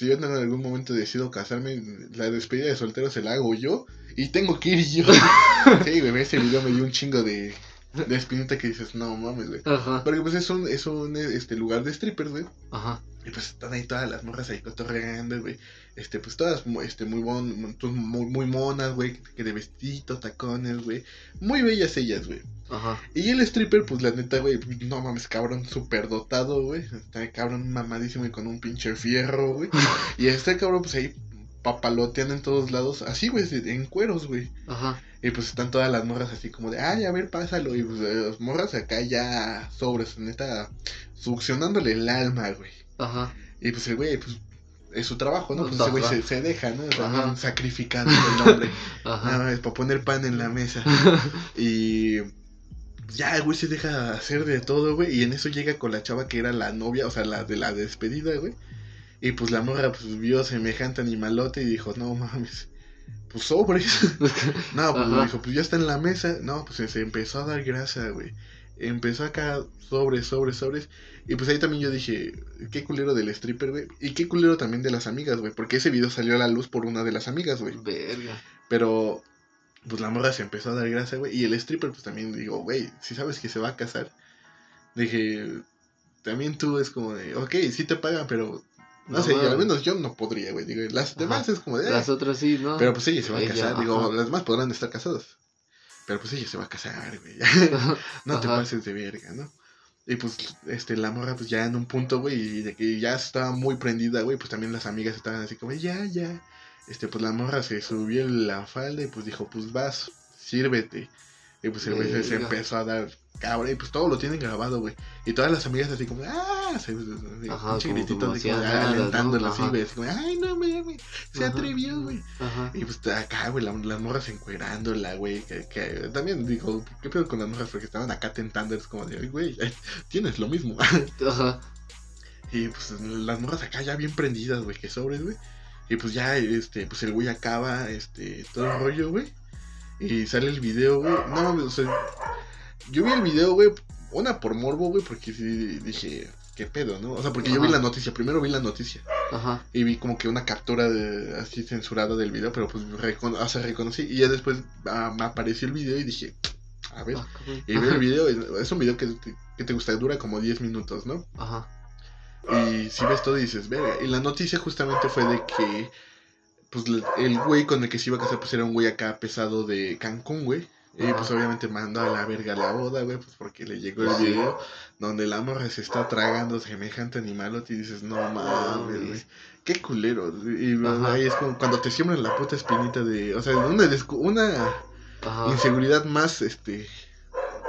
si yo en algún momento decido casarme, la despedida de soltero se la hago yo y tengo que ir yo. sí, güey, ese video me dio un chingo de, de espinita que dices, no mames, güey. Ajá. Porque pues es un, es un este, lugar de strippers, güey. Ajá. Y pues están ahí todas las morras ahí cotorreando, güey. Este, pues todas este, muy, bon, muy, muy monas, güey. Que de vestido, tacones, güey. Muy bellas ellas, güey. Ajá. Y el stripper, pues la neta, güey, no mames, cabrón, súper dotado, güey. Está cabrón mamadísimo y con un pinche fierro, güey. y este cabrón, pues ahí papaloteando en todos lados, así, güey, en cueros, güey. Ajá. Y pues están todas las morras así como de, ay, a ver, pásalo. Y pues las morras acá ya sobres, neta, succionándole el alma, güey. Ajá. Y pues el güey, pues es su trabajo, ¿no? Pues ese güey se, se, deja, ¿no? También sacrificando el hombre. Ajá. para poner pan en la mesa. y ya el güey se deja hacer de todo, güey. Y en eso llega con la chava que era la novia, o sea, la de la despedida, güey. Y pues la morra pues vio semejante animalote y dijo, no mames, pues sobres. no, pues dijo, pues ya está en la mesa. No, pues se empezó a dar grasa, güey. Empezó acá sobres, sobres, sobres. Y pues ahí también yo dije, qué culero del stripper, güey. Y qué culero también de las amigas, güey. Porque ese video salió a la luz por una de las amigas, güey. Verga. Pero pues la morra se empezó a dar grasa, güey. Y el stripper, pues también digo, güey, si sabes que se va a casar, dije, también tú es como de, ok, sí te pagan, pero no, sé, al menos yo no podría, güey. Digo, las demás es como de. Las ah". otras sí, ¿no? Pero pues ella se va a casar. Digo, las demás podrán estar casadas. Pero pues ella se va a casar, güey. no te pases de verga, ¿no? Y pues, este, la morra, pues ya en un punto, güey, y de que ya estaba muy prendida, güey, pues también las amigas estaban así como, ya, ya este, pues la morra se subió la falda y pues dijo, pues vas, sírvete. Y pues el güey se, empezó a dar cabra y pues todo lo tienen grabado, güey. Y todas las amigas así como, ah, se, Ajá, un gritito así como, alentándola así, güey. Así como, ay, no, güey, se atrevió, güey. Y pues acá, güey, las morras encuerándola, güey. Que, que también dijo, ¿qué pedo con las morras? Porque estaban acá tentando, es como de, güey, tienes lo mismo. Ajá. Y pues las morras acá ya bien prendidas, güey, que sobres, güey. Y pues ya, este, pues el güey acaba, este, todo el rollo, güey. Y sale el video, güey. No, o sea, yo vi el video, güey, una por morbo, güey, porque dije, ¿qué pedo, no? O sea, porque yo vi la noticia, primero vi la noticia. Ajá. Y vi como que una captura de, así censurada del video, pero pues o sea, reconocí. Y ya después ah, me apareció el video y dije, a ver. Ah, y vi el video, es un video que, que te gusta, dura como 10 minutos, ¿no? Ajá. Y si ves todo dices, verga. Y la noticia justamente fue de que, pues el güey con el que se iba a casar, pues era un güey acá pesado de Cancún, güey. Y pues obviamente mandó a la verga la boda, güey, pues porque le llegó el video donde la morra se está tragando semejante animal y dices, no mames, güey. Qué culero. Y ahí es como cuando te siembran la puta espinita de, o sea, una, una inseguridad más, este,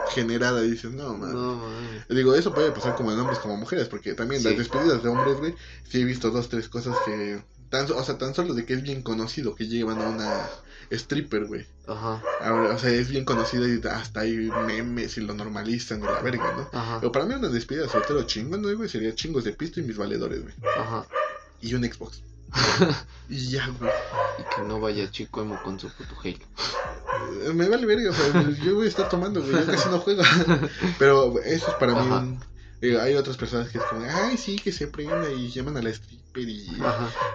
generada. Y dices, no, mames. Digo, eso puede pasar como en hombres como mujeres, porque también las despedidas de hombres, güey, sí he visto dos, tres cosas que, tan, o sea, tan solo de que es bien conocido que llevan a una stripper, güey. Ajá. o sea, es bien conocida y hasta hay memes y lo normalizan y la verga, ¿no? Ajá. Pero para mí una despedida de soltero chingón, güey, sería chingos de pisto y mis valedores, güey. Ajá. Y un Xbox. y ya, güey. Y que no vaya chico emo con su puto Halo. Me vale verga, o sea, yo voy a estar tomando, güey, yo casi no juego. Pero eso es para mí un... hay otras personas que es como, ay, sí, que se prenda y llaman a la stripper y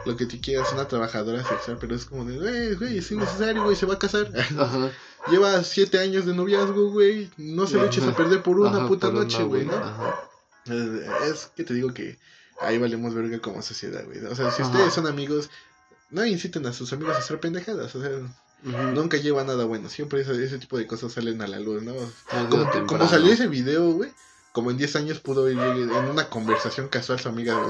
lo que tú quieras, una trabajadora sexual, pero es como de, güey, güey, es innecesario, güey, se va a casar. Ajá. Lleva siete años de noviazgo, güey, no se lo eches a perder por una puta noche, güey, ¿no? Es que te digo que ahí valemos verga como sociedad, güey. O sea, si ustedes son amigos, no inciten a sus amigos a hacer pendejadas, o sea, nunca lleva nada bueno. Siempre ese, ese, tipo de cosas salen a la luz, ¿no? Como, salió ese video, güey. Como en 10 años pudo ir en una conversación casual su amiga.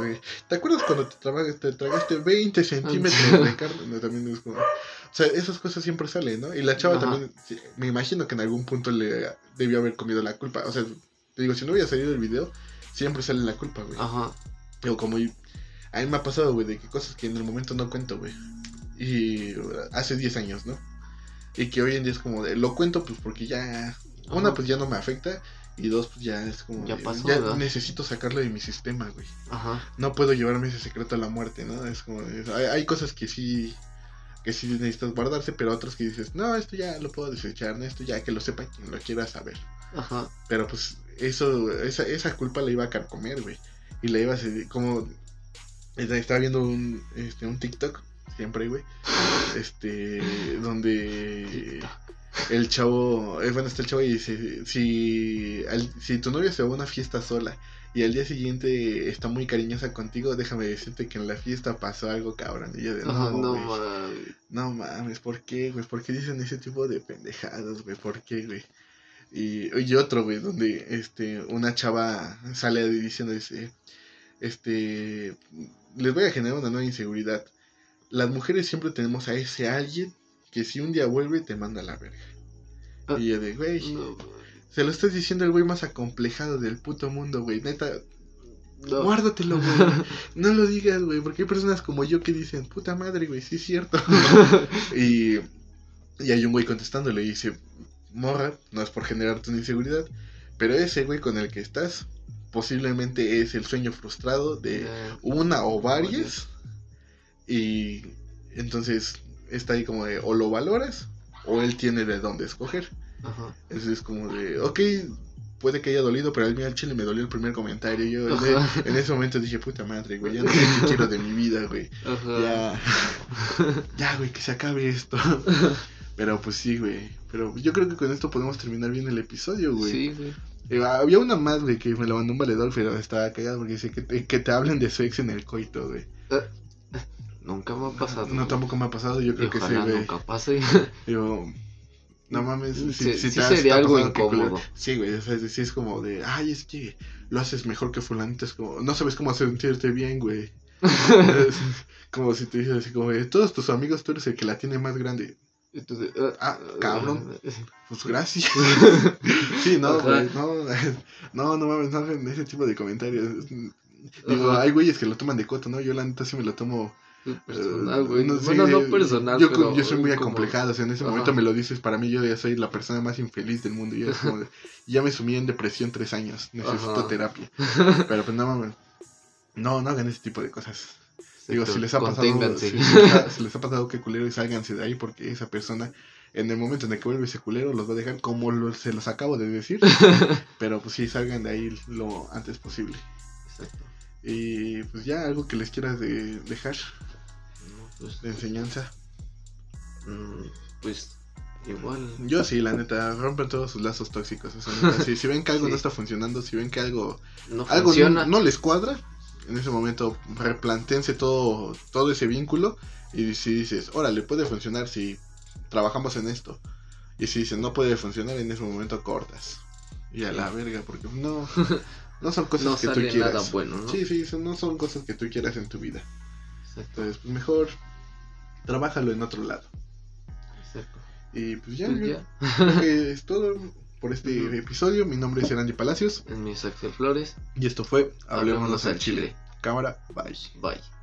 ¿Te acuerdas cuando te, te tragaste 20 centímetros de carne? No, también es como... O sea, esas cosas siempre salen, ¿no? Y la chava también, me imagino que en algún punto le debió haber comido la culpa. O sea, te digo, si no hubiera salido el video, siempre sale la culpa, güey. Ajá. Pero como a mí me ha pasado, güey, de que cosas que en el momento no cuento, güey. Y hace 10 años, ¿no? Y que hoy en día es como de, lo cuento pues porque ya, una pues ya no me afecta y dos pues ya es como, ya, pasó, ya necesito sacarlo de mi sistema, güey. Ajá. No puedo llevarme ese secreto a la muerte, ¿no? Es como, hay, hay, cosas que sí, que sí necesitas guardarse, pero otras que dices, no, esto ya lo puedo desechar, ¿no? esto ya que lo sepa quien lo quiera saber. Ajá. Pero pues eso, esa, esa culpa la iba a carcomer, güey y la iba a seguir, como estaba viendo un, este, un TikTok, siempre, güey, este, donde el chavo, eh, bueno, está el chavo y dice, si, si tu novia se va a una fiesta sola y al día siguiente está muy cariñosa contigo, déjame decirte que en la fiesta pasó algo cabrón. Y yo de, no, no mames. No mames, ¿por qué, güey? ¿Por qué dicen ese tipo de pendejadas, güey? ¿Por qué, güey? Y, otro, güey, donde este, una chava sale diciendo, dice, este, les voy a generar una nueva inseguridad. Las mujeres siempre tenemos a ese alguien que si un día vuelve te manda a la verga. Ah, y yo de, güey, se lo estás diciendo el güey más acomplejado del puto mundo, güey, neta. Guárdatelo, güey. no lo digas, güey, porque hay personas como yo que dicen, puta madre, güey, sí es cierto. y, y hay un güey contestando, le dice, morra, no es por generarte una inseguridad, pero ese güey con el que estás posiblemente es el sueño frustrado de una o varias y entonces está ahí como de o lo valoras o él tiene de dónde escoger. Ajá. Entonces es como de, ok, puede que haya dolido, pero a mí al chile me dolió el primer comentario. Yo en ese momento dije, puta madre, güey, ya no sé qué quiero de mi vida, güey. Ya, ya, güey, que se acabe esto. Pero pues sí, güey. Pero yo creo que con esto podemos terminar bien el episodio, güey. Sí, güey. Eh, había una más, güey, que me la mandó un valedor, pero estaba cagado porque dice que te, que te hablen de sexo en el coito, güey. Nunca me ha pasado. No, tampoco me ha pasado, yo creo que sí, güey. nunca pase. Digo, no mames, si, sí, sí, sería algo incómodo. Sí, güey, o sea, sí es como de, ay, es que lo haces mejor que fulanito, es como, no sabes cómo sentirte bien, güey. como si te dices así como, de, todos tus amigos tú eres el que la tiene más grande. Entonces, ah, ah cabrón. Pues gracias. sí, no, güey, no, no, no mames, no hagan ese tipo de comentarios. Digo, hay güeyes que lo toman de coto, ¿no? Yo la neta sí me lo tomo personal, güey. no, bueno, no personal. Yo, pero yo soy muy acomplejado, o sea, en ese momento me lo dices, para mí yo ya soy la persona más infeliz del mundo. Yo ya me sumí en depresión tres años, necesito terapia. Pero pues no mames, no, no hagan ese tipo de cosas. Digo, si les ha pasado, si, les ha pasado que culero y sálganse de ahí porque esa persona en el momento en el que vuelve ese culero los va a dejar como se los acabo de decir. pero pues sí, salgan de ahí lo antes posible. Exacto. Y pues ya algo que les quieras de, dejar pues, de enseñanza. Mm, pues igual. Yo sí, la neta, rompen todos sus lazos tóxicos. si, ven que algo no está funcionando, si ven que algo, no, algo no les cuadra, en ese momento replantense todo, todo ese vínculo y si dices, órale, puede funcionar si trabajamos en esto. Y si dices no puede funcionar, en ese momento cortas. Y a la verga, porque no, no son cosas que tú quieras. Nada bueno, ¿no? Sí, sí, no son cosas que tú quieras en tu vida. Exacto. Entonces, pues mejor trabájalo en otro lado. Exacto. Y pues ya, pues es todo por este episodio. Mi nombre es Erandi Palacios. Mi es Axel Flores. Y esto fue Hablemos al Chile. Cámara, bye. Bye.